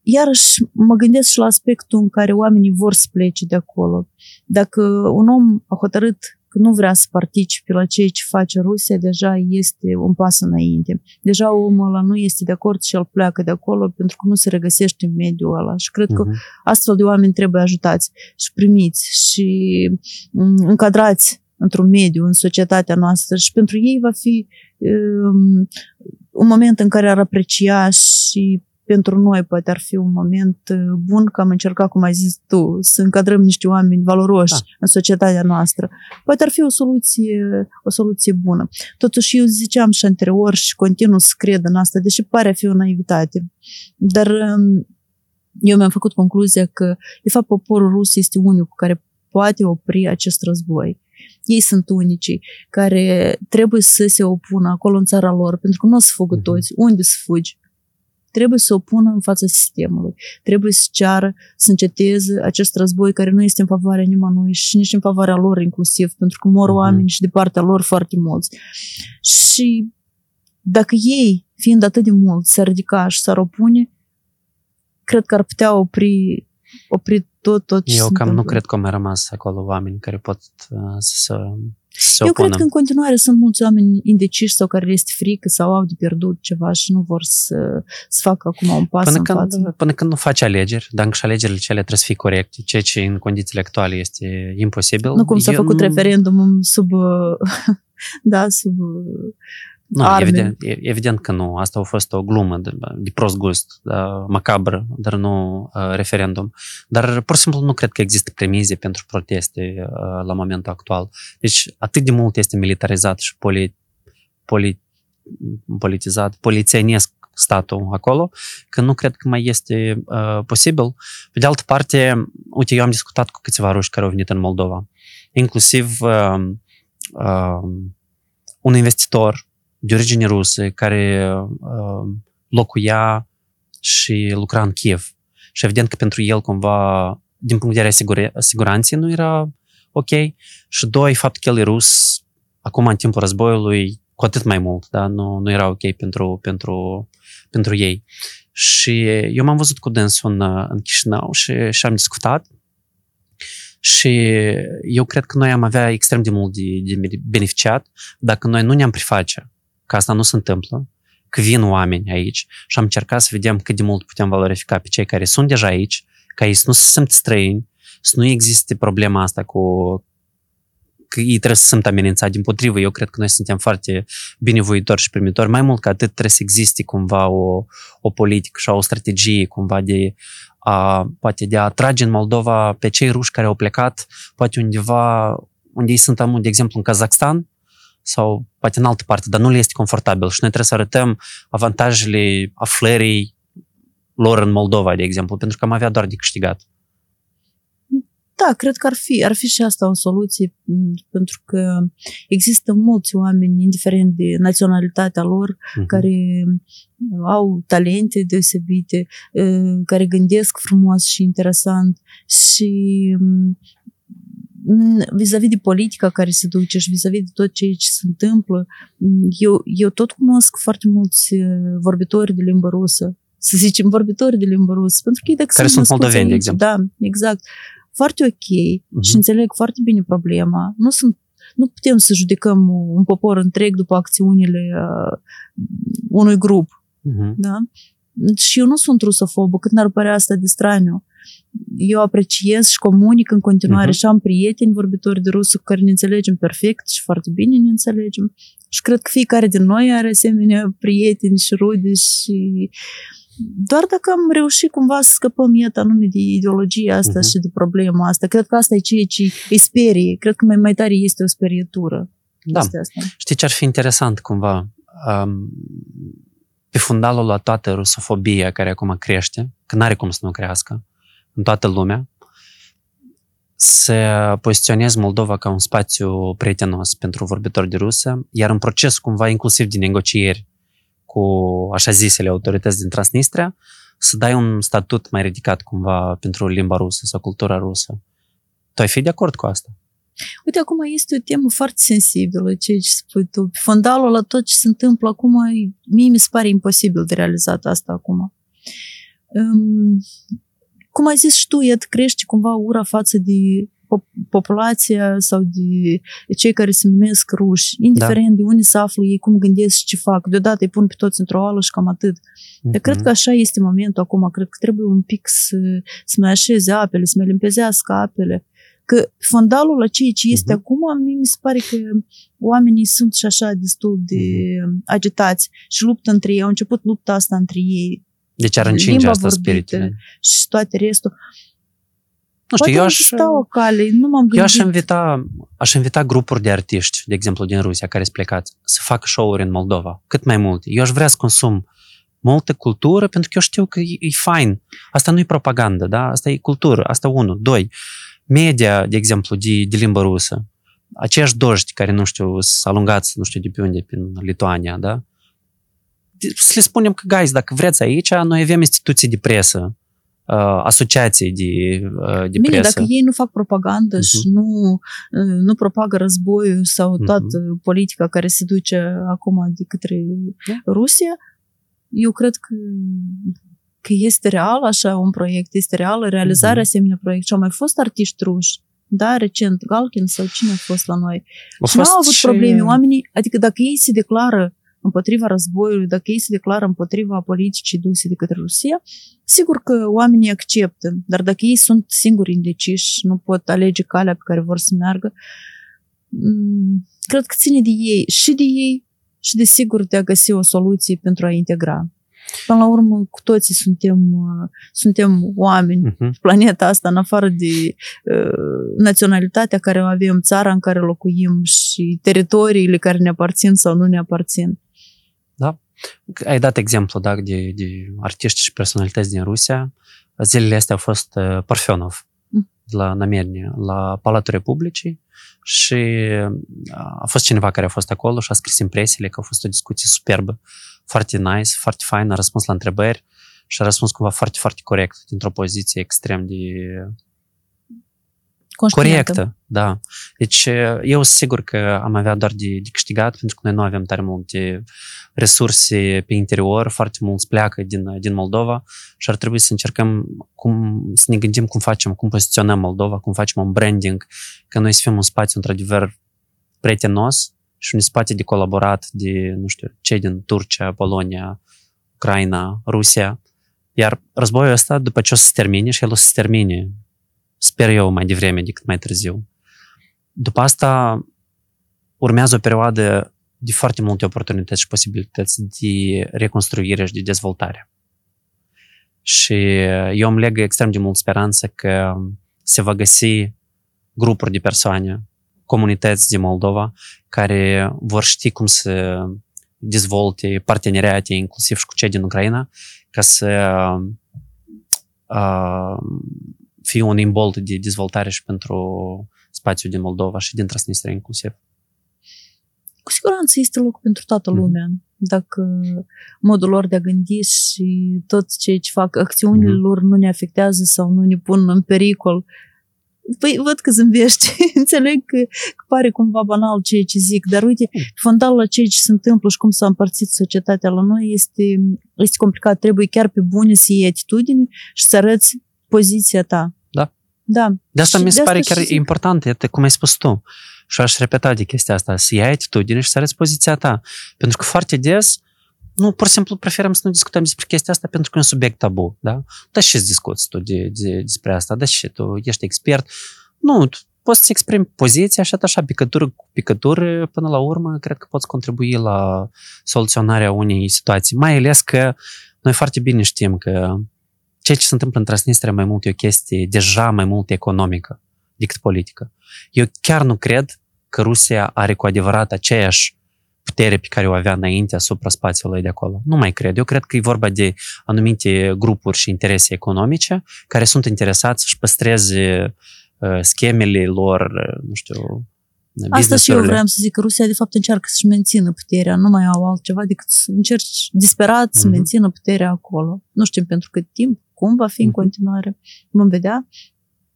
Iarăși mă gândesc și la aspectul în care oamenii vor să plece de acolo. Dacă un om a hotărât că nu vrea să participe la ceea ce face Rusia, deja este un pas înainte. Deja omul ăla nu este de acord și el pleacă de acolo pentru că nu se regăsește în mediul ăla. Și cred uh-huh. că mhm. astfel de oameni trebuie ajutați și primiți și încadrați într-un mediu, în societatea noastră și pentru ei va fi um, un moment în care ar aprecia și pentru noi poate ar fi un moment uh, bun că am încercat, cum ai zis tu, să încadrăm niște oameni valoroși da. în societatea noastră. Poate ar fi o soluție, o soluție bună. Totuși, eu ziceam și anterior și continuu să cred în asta, deși pare a fi o naivitate. Dar um, eu mi-am făcut concluzia că, de fapt, poporul rus este unicul care poate opri acest război. Ei sunt unicii care trebuie să se opună acolo în țara lor, pentru că nu o să fugă mhm. toți. Unde să fugi? Trebuie să o pună în fața sistemului. Trebuie să ceară să înceteze acest război care nu este în favoarea nimănui și nici în favoarea lor inclusiv, pentru că mor uh-huh. oameni și de partea lor foarte mulți. Și dacă ei, fiind atât de mulți, s-ar ridica și s-ar opune, cred că ar putea opri, opri tot, tot ce Eu cam nu cred că au mai rămas acolo oameni care pot uh, să se Eu cred că în continuare sunt mulți oameni indeciși sau care le este frică sau au de pierdut ceva și nu vor să, să facă acum un pas până în când, față. Până când nu faci alegeri, dacă și alegerile cele trebuie să fie corecte, ceea ce în condițiile actuale este imposibil. Nu cum s-a făcut nu... referendumul sub, da, sub Nu, arme. evident, e- evident că nu. Asta a fost o glumă de, de prost gust, da, macabră, dar nu uh, referendum. Dar pur și simplu nu cred că există premize pentru proteste uh, la momentul actual. Deci atât de mult este militarizat și poli, poli, politizat, polițienesc statul acolo, că nu cred că mai este uh, posibil. Pe de altă parte, uite, eu am discutat cu câțiva ruși care au venit în Moldova, inclusiv uh, uh, un investitor de origine rusă care uh, locuia și lucra în Kiev. Și evident că pentru el cumva, din punct de vedere sigur- siguranței, nu era ok. Și doi, faptul că el e rus, acum în timpul războiului, cu atât mai mult, da? nu, nu era ok pentru, pentru, pentru ei. Și eu m-am văzut cu dânsul în, în Chișinău și, și am discutat și eu cred că noi am avea extrem de mult de, de beneficiat dacă noi nu ne-am preface că asta nu se întâmplă, că vin oameni aici și am încercat să vedem cât de mult putem valorifica pe cei care sunt deja aici, ca ei să nu se simt străini, să nu existe problema asta cu că ei trebuie să sunt amenințați. Din potrivă, eu cred că noi suntem foarte binevoitori și primitori. Mai mult ca atât trebuie să existe cumva o, o politică și o strategie cumva de a, poate de a atrage în Moldova pe cei ruși care au plecat, poate undeva unde ei sunt, de exemplu, în Kazakhstan, sau poate în altă parte, dar nu le este confortabil și noi trebuie să arătăm avantajele aflării lor în Moldova, de exemplu, pentru că am avea doar de câștigat. Da, cred că ar fi, ar fi și asta o soluție, pentru că există mulți oameni, indiferent de naționalitatea lor, uh-huh. care au talente deosebite, care gândesc frumos și interesant și vis-a-vis de politica care se duce și vis-a-vis de tot ceea ce se întâmplă, eu, eu tot cunosc foarte mulți vorbitori de limbă rusă, să zicem vorbitori de limbă rusă, pentru că dacă care sunt moldoveni, de exemplu. Da, exact. Foarte ok uh-huh. și înțeleg foarte bine problema. Nu sunt nu putem să judecăm un popor întreg după acțiunile uh, unui grup. Uh-huh. Da? Și eu nu sunt rusofobă, cât n-ar părea asta de straniu eu apreciez și comunic în continuare uh-huh. și am prieteni vorbitori de rusă cu care ne înțelegem perfect și foarte bine ne înțelegem. Și cred că fiecare din noi are asemenea prieteni și rude și doar dacă am reușit cumva să scăpăm iată anume de ideologia asta uh-huh. și de problema asta, cred că asta e ceea ce îi sperie. Cred că mai, mai tare este o sperietură. Da. Asta. Știi ce ar fi interesant cumva? Um, pe fundalul la toată rusofobia care acum crește, că n-are cum să nu crească, în toată lumea, să poziționez Moldova ca un spațiu prietenos pentru vorbitori de rusă, iar în proces cumva inclusiv de negocieri cu așa zisele autorități din Transnistria, să dai un statut mai ridicat cumva pentru limba rusă sau cultura rusă. Tu ai fi de acord cu asta? Uite, acum este o temă foarte sensibilă, ceea ce spui tu. Fundalul la tot ce se întâmplă acum, mie mi se pare imposibil de realizat asta acum. Um, cum ai zis și tu, iată, crește cumva ura față de populația sau de cei care se numesc ruși, indiferent da. de unde se află ei, cum gândesc și ce fac. Deodată îi pun pe toți într-o ală și cam atât. Mm-hmm. Dar cred că așa este momentul acum. Cred că trebuie un pic să, să mai așeze apele, să mai limpezească apele. Că fondalul la ceea ce este mm-hmm. acum, mi se pare că oamenii sunt și așa destul de mm-hmm. agitați și luptă între ei. Au început lupta asta între ei deci ar încinge asta spiritele. Și toate restul. Nu știu, eu aș, o cale, nu m-am gândit. eu aș invita, aș invita grupuri de artiști, de exemplu din Rusia, care sunt plecați, să facă show-uri în Moldova, cât mai multe. Eu aș vrea să consum multă cultură, pentru că eu știu că e, e fain. Asta nu e propagandă, da? Asta e cultură, asta unu. Doi, media, de exemplu, de, de limbă rusă, aceiași doști care, nu știu, sunt alungați, nu știu de pe unde, prin Lituania, da? Să le spunem că, guys, dacă vreți aici, noi avem instituții de presă, uh, asociații de, uh, de Bine, presă. dacă ei nu fac propagandă uh-huh. și nu, uh, nu propagă războiul sau uh-huh. toată politica care se duce acum de către yeah. Rusia, eu cred că că este real așa un proiect, este reală realizarea uh-huh. asemenea proiect și au mai fost artiști ruși da, recent, Galkin sau cine a fost la noi. A și nu au avut și... probleme. Oamenii, adică dacă ei se declară împotriva războiului, dacă ei se declară împotriva politicii duse de către Rusia, sigur că oamenii acceptă, dar dacă ei sunt singuri indeciși, nu pot alege calea pe care vor să meargă, mm, cred că ține de ei și de ei și desigur de a găsi o soluție pentru a integra. Până la urmă, cu toții suntem, uh, suntem oameni Uh-huh. pe planeta asta, în afară de uh, naționalitatea care o avem, țara în care locuim și teritoriile care ne aparțin sau nu ne aparțin. Ai dat exemplu da, de, de artiști și personalități din Rusia. Zilele astea au fost uh, Parfenov Mm. de la Namernie, la Palatul Republicii și uh, a fost cineva care a fost acolo și a scris impresiile că a fost o discuție superbă, foarte nice, foarte fain, a răspuns la întrebări și a răspuns cumva foarte, foarte corect, dintr-o poziție extrem de Conștientă. corectă, da. Deci eu sunt sigur că am avea doar de, de câștigat, pentru că noi nu avem tare multe resurse pe interior, foarte mulți pleacă din, din Moldova și ar trebui să încercăm cum, să ne gândim cum facem, cum poziționăm Moldova, cum facem un branding, că noi să fim un spațiu într-adevăr prietenos și un spațiu de colaborat de, nu știu, cei din Turcia, Polonia, Ucraina, Rusia. Iar războiul ăsta, după ce o să se termine, și el o să se termine, sper eu, mai devreme decât mai târziu. După asta urmează o perioadă de foarte multe oportunități și posibilități de reconstruire și de dezvoltare. Și eu îmi leg extrem de mult speranță că se va găsi grupuri de persoane, comunități din Moldova, care vor ști cum să dezvolte parteneriate, inclusiv și cu cei din Ucraina, ca să uh, fie un imbold de dezvoltare și pentru spațiul din Moldova și din Transnistria inclusiv. Cu siguranță este loc pentru toată Mhm. lumea. Dacă modul lor de a gândi și tot ceea ce fac, acțiunile Mhm. lor nu ne afectează sau nu ne pun în pericol. Păi văd că zâmbești. Înțeleg că, că pare cumva banal ceea ce zic, dar uite, fondalul la ceea ce se întâmplă și cum s-a împărțit societatea la noi este, este complicat. Trebuie chiar pe bune să iei atitudine și să arăți poziția ta. Da. Da. De asta Și mi se de pare asta chiar și zic. important, iată, cum ai spus tu. Și aș repeta de chestia asta, să iei atitudine și să arăți poziția ta. Pentru că foarte des, nu, pur și simplu preferăm să nu discutăm despre chestia asta pentru că e un subiect tabu, da? Da și să discuți tu de, de, despre asta, da și tu ești expert. Nu, tu poți să-ți exprimi poziția și așa, picătură cu picătură, până la urmă, cred că poți contribui la soluționarea unei situații. Mai ales că noi foarte bine știm că ceea ce se întâmplă în Transnistria mai mult e o chestie deja mai mult economică decât politică. Eu chiar nu cred că Rusia are cu adevărat aceeași putere pe care o avea înainte asupra spațiului de acolo. Nu mai cred. Eu cred că e vorba de anumite grupuri și interese economice care sunt interesați să-și păstreze uh, schemele lor, uh, nu știu, Asta și eu business-urile. vreau să zic că Rusia de fapt încearcă să-și mențină puterea, nu mai au altceva decât să încerci disperat să Mhm. mențină puterea acolo. Nu știm pentru cât timp, cum va fi în Mhm. continuare. Vom vedea.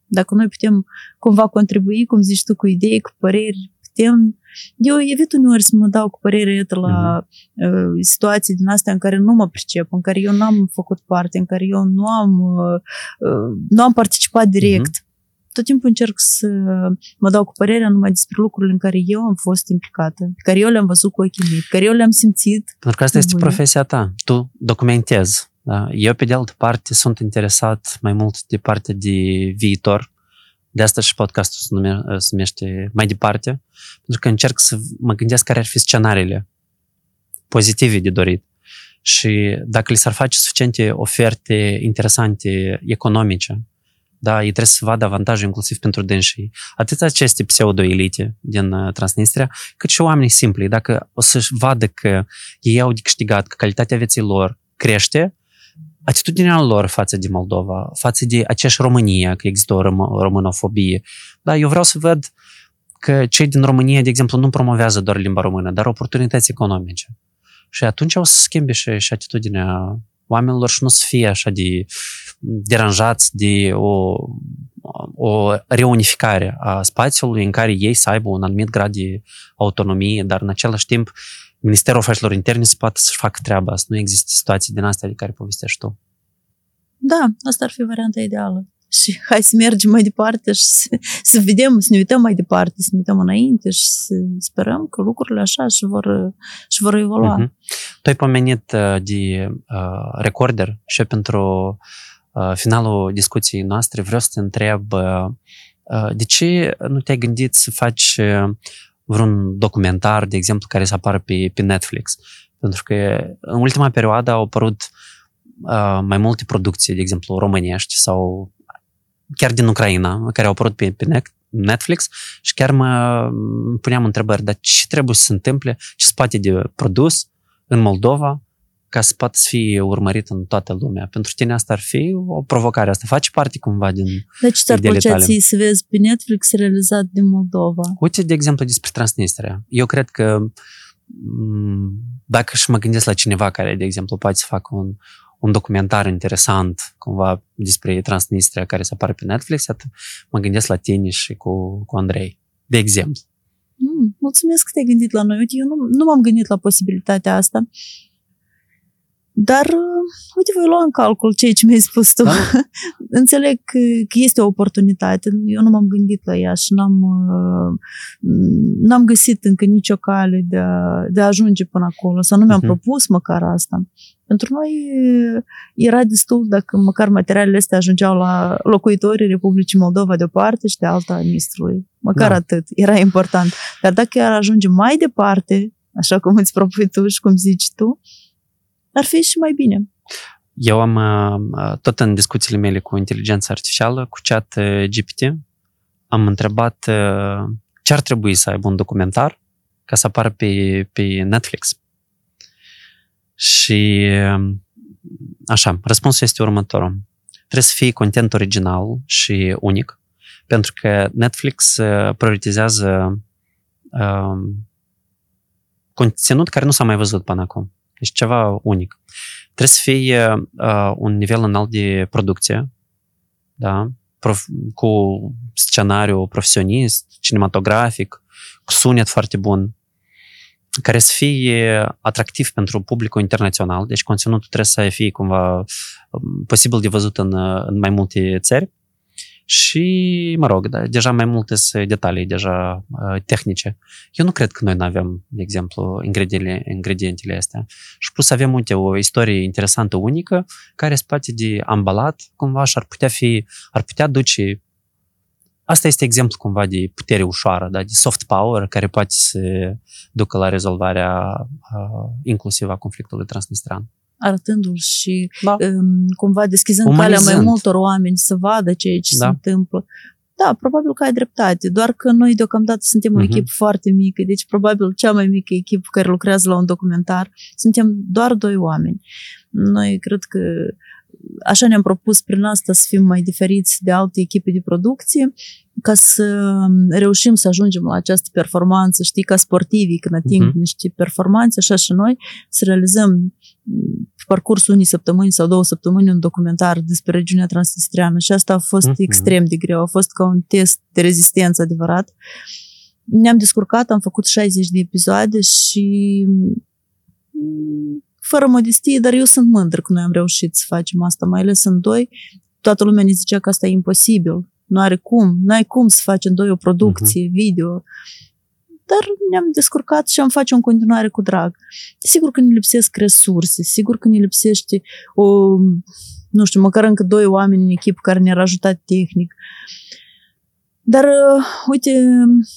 Dacă noi putem cumva contribui, cum zici tu, cu idei, cu păreri, putem... Eu evit uneori să mă dau cu părere iată, la uh, situații din astea în care nu mă pricep, în care eu n-am făcut parte, în care eu nu am, uh, uh, nu am participat direct. Tot timpul încerc să mă dau cu părerea numai despre lucrurile în care eu am fost implicată, pe care eu le-am văzut cu ochii mei, pe care eu le-am simțit. Pentru că asta este Bun. profesia ta. Tu documentezi. Da? Eu, pe de altă parte, sunt interesat mai mult de partea de viitor. De asta și podcastul se, nume, se numește mai departe. Pentru că încerc să mă gândesc care ar fi scenariile pozitive de dorit. Și dacă li s-ar face suficiente oferte interesante economice, da, ei trebuie să vadă avantaje inclusiv pentru dânsii. Atât aceste pseudo-elite din uh, Transnistria, cât și oamenii simpli. Dacă o să-și vadă că ei au de câștigat, că calitatea vieții lor crește, atitudinea lor față de Moldova, față de aceeași România, că există o rom- românofobie. Da, eu vreau să văd că cei din România, de exemplu, nu promovează doar limba română, dar oportunități economice. Și atunci o să schimbe și, și atitudinea oamenilor și nu să fie așa de deranjați de o, o reunificare a spațiului în care ei să aibă un anumit grad de autonomie, dar în același timp Ministerul Afacerilor Interne să poată să-și facă treaba, să nu există situații din astea de care povestești tu. Da, asta ar fi varianta ideală. Și hai să mergem mai departe și să, să vedem, să ne uităm mai departe, să ne uităm înainte și să sperăm că lucrurile așa și vor, și vor evolua. Mhm. Tu ai pomenit uh, de uh, recorder și eu pentru uh, finalul discuției noastre vreau să te întreb uh, uh, de ce nu te-ai gândit să faci uh, vreun documentar, de exemplu, care să apară pe, pe Netflix. Pentru că în ultima perioadă au apărut uh, mai multe producții, de exemplu, românești sau chiar din Ucraina, care au apărut pe, pe Netflix și chiar mă puneam întrebări, dar ce trebuie să se întâmple, ce spate de produs în Moldova ca să poată să fie urmărit în toată lumea. Pentru tine asta ar fi o provocare, asta face parte cumva din Deci ți-ar plăcea ție să vezi pe Netflix realizat din Moldova? Uite, de exemplu, despre Transnistria. Eu cred că dacă și mă gândesc la cineva care, de exemplu, poate să facă un, un documentar interesant cumva despre Transnistria care să apare pe Netflix, atât mă gândesc la tine și cu, cu Andrei, de exemplu. Mm, mulțumesc că te-ai gândit la noi. Uite, eu nu, nu m-am gândit la posibilitatea asta. Dar, uite, voi lua în calcul ceea ce mi-ai spus tu. Da? Înțeleg că, că este o oportunitate. Eu nu m-am gândit la ea și n-am, n-am găsit încă nicio cale de a, de a ajunge până acolo. Sau nu mi-am uh-huh. propus măcar asta. Pentru noi era destul dacă măcar materialele astea ajungeau la locuitorii Republicii Moldova de o parte și de alta a ministrului. Măcar da. atât. Era important. Dar dacă ar ajunge mai departe, așa cum îți propui tu și cum zici tu, ar fi și mai bine. Eu am, uh, tot în discuțiile mele cu inteligența artificială, cu chat uh, GPT, am întrebat uh, ce ar trebui să aibă un documentar ca să apară pe, pe Netflix. Și așa, răspunsul este următorul. Trebuie să fie content original și unic, pentru că Netflix prioritizează um, conținut care nu s-a mai văzut până acum. Deci ceva unic. Trebuie să fie uh, un nivel înalt de producție, da? Prof, cu scenariu profesionist, cinematografic, cu sunet foarte bun, care să fie atractiv pentru publicul internațional, deci conținutul trebuie să fie cumva um, posibil de văzut în, în mai multe țări și, mă rog, da, deja mai multe detalii deja uh, tehnice. Eu nu cred că noi nu avem, de exemplu, ingredientele, ingredientele astea. Și plus avem, uite, o istorie interesantă, unică, care spate de ambalat, cumva, și ar putea fi, ar putea duce Asta este exemplu cumva de putere ușoară, da? de soft power, care poate să ducă la rezolvarea uh, inclusiv a conflictului transnistrian arătându-l și da. um, cumva deschizând Umanizând. calea mai multor oameni să vadă ceea ce da. se întâmplă. Da, probabil că ai dreptate, doar că noi deocamdată suntem o uh-huh. echipă foarte mică, deci probabil cea mai mică echipă care lucrează la un documentar, suntem doar doi oameni. Noi cred că așa ne-am propus prin asta să fim mai diferiți de alte echipe de producție, ca să reușim să ajungem la această performanță, știi, ca sportivii când ating uh-huh. niște performanțe, așa și noi, să realizăm pe parcursul unei săptămâni sau două săptămâni un documentar despre regiunea transnistriană și asta a fost uh-huh. extrem de greu, a fost ca un test de rezistență adevărat. Ne-am descurcat, am făcut 60 de episoade și fără modestie, dar eu sunt mândră că noi am reușit să facem asta, mai ales în doi. Toată lumea ne zicea că asta e imposibil, nu are cum, nu ai cum să faci în doi o producție, uh-huh. video. Dar ne-am descurcat și am face în continuare cu drag. Sigur că ne lipsesc resurse, sigur că ne lipsește o, nu știu, măcar încă doi oameni în echipă care ne-ar ajuta tehnic. Uh, dar, uh, uite,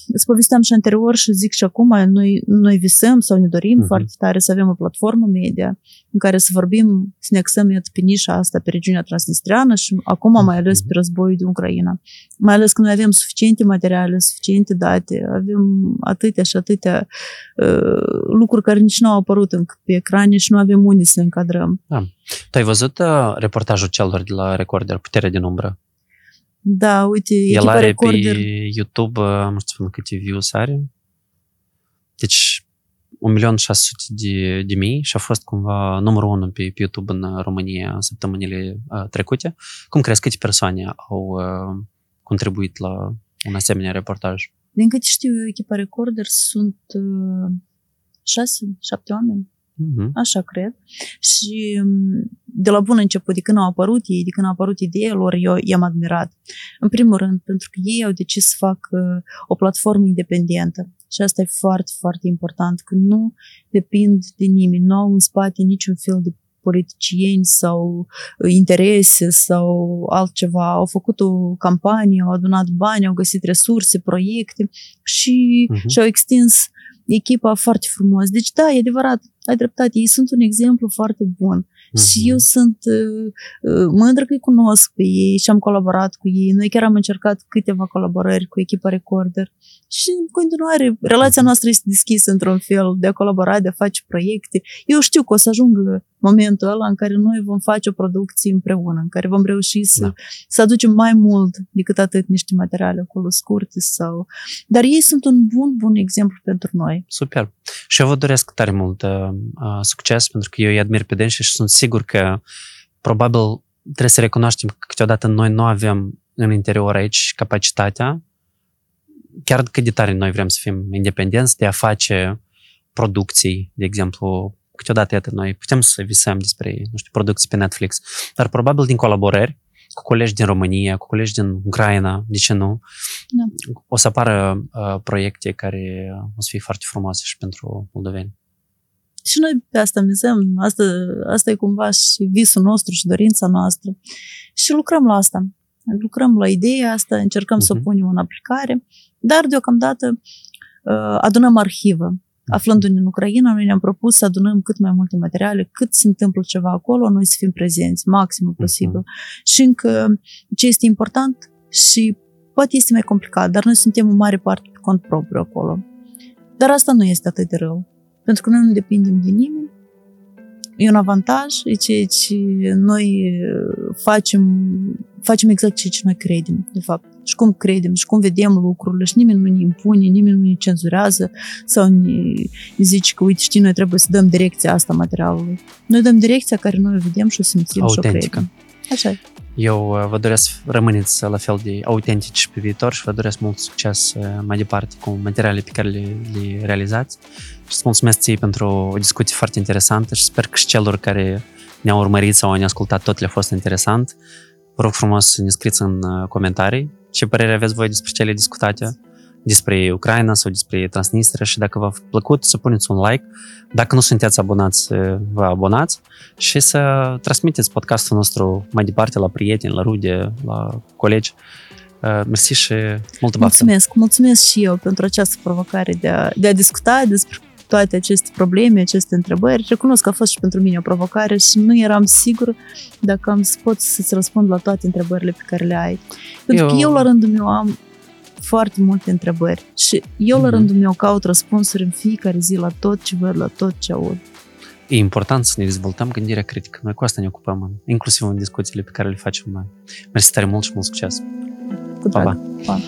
îți povesteam și anterior și zic și acum, noi, noi visăm sau ne dorim uh-huh. foarte tare să avem o platformă media în care să vorbim, să ne axăm pe nișa asta, pe regiunea transnistriană și acum mai ales pe războiul din Ucraina. Mai ales că noi avem suficiente materiale, suficiente date, avem atâtea și atâtea uh, lucruri care nici nu au apărut încă pe ecrane și nu avem unde să le încadrăm. Da. Tu ai văzut uh, reportajul celor de la Recorder, Puterea din umbră? Da, uite, El are recorder. pe YouTube, nu știu câte views are. Deci, 1.600.000 de, de mii și a fost cumva numărul unu pe, pe YouTube în România în săptămânile uh, trecute. Cum crezi câte persoane au uh, contribuit la un asemenea reportaj? Din câte știu eu, echipa Recorder sunt uh, șase, șapte oameni. Uh-huh. Așa cred. Și mm, de la bun început, de când au apărut ei, de când au apărut ideea lor, eu i-am admirat. În primul rând, pentru că ei au decis să facă o platformă independentă. Și asta e foarte, foarte important, că nu depind de nimeni, nu au în spate niciun fel de politicieni sau interese sau altceva. Au făcut o campanie, au adunat bani, au găsit resurse, proiecte și uh-huh. și-au extins echipa foarte frumos. Deci da, e adevărat, ai dreptate, ei sunt un exemplu foarte bun. Uh-huh. Și eu sunt uh, uh, mândră că îi cunosc pe ei și am colaborat cu ei. Noi chiar am încercat câteva colaborări cu echipa Recorder. Și în continuare, relația noastră este deschisă într-un fel de a colabora, de a face proiecte. Eu știu că o să ajungă momentul ăla în care noi vom face o producție împreună, în care vom reuși să, da. să aducem mai mult decât atât niște materiale acolo scurte sau... Dar ei sunt un bun, bun exemplu pentru noi. Super. Și eu vă doresc tare mult uh, uh, succes, pentru că eu îi admir pe dânsi și sunt sigur că probabil trebuie să recunoaștem că câteodată noi nu avem în interior aici capacitatea, chiar cât de tare noi vrem să fim independenți, de a face producții, de exemplu, câteodată, iată, noi putem să visăm despre, nu știu, producții pe Netflix, dar probabil din colaborări cu colegi din România, cu colegi din Ucraina, de ce nu, da. o să apară uh, proiecte care o să fie foarte frumoase și pentru moldoveni. Și noi pe asta mizăm, asta, asta e cumva și visul nostru și dorința noastră. Și lucrăm la asta. Lucrăm la ideea asta, încercăm uh-huh. să o mhm. punem în aplicare, dar deocamdată uh, adunăm arhivă aflându-ne în Ucraina, noi ne-am propus să adunăm cât mai multe materiale, cât se întâmplă ceva acolo, noi să fim prezenți, maximul posibil. Uh-huh. Și încă ce este important și poate este mai complicat, dar noi suntem în mare parte pe cont propriu acolo. Dar asta nu este atât de rău, pentru că noi nu depindem de nimeni, e un avantaj, e ceea ce noi facem, facem exact ceea ce noi credem, de fapt și cum credem și cum vedem lucrurile și nimeni nu ne impune, nimeni nu ne cenzurează sau ne, ne zice că, uite, știi, noi trebuie să dăm direcția asta materialului. Noi dăm direcția care noi o vedem și o simțim Autentică. și o credem. Așa Eu uh, vă doresc rămâneți la fel de autentici pe viitor și vă doresc mult succes uh, mai departe cu materialele pe care le, le realizați și să mulțumesc ție pentru o discuție foarte interesantă și sper că și celor care ne-au urmărit sau ne-au ascultat tot le-a fost interesant. Vă rog frumos să ne scriți în uh, comentarii ce părere aveți voi despre cele discutate, despre Ucraina sau despre Transnistria și dacă v-a plăcut să puneți un like. Dacă nu sunteți abonați, vă abonați și să transmiteți podcastul nostru mai departe la prieteni, la rude, la colegi. Mersi și multă baftă! Mulțumesc! Mulțumesc și eu pentru această provocare de a, de a discuta despre toate aceste probleme, aceste întrebări. Recunosc că a fost și pentru mine o provocare și nu eram sigur dacă am să pot să-ți răspund la toate întrebările pe care le ai. Pentru eu... că eu, la rândul meu, am foarte multe întrebări și eu, mm-hmm. la mhm. rândul meu, caut răspunsuri în fiecare zi la tot ce văd, la tot ce aud. E important să ne dezvoltăm gândirea critică. Noi cu asta ne ocupăm, inclusiv în discuțiile pe care le facem noi. Mersi tare mult și mult succes! Cu drag. Pa, pa. pa.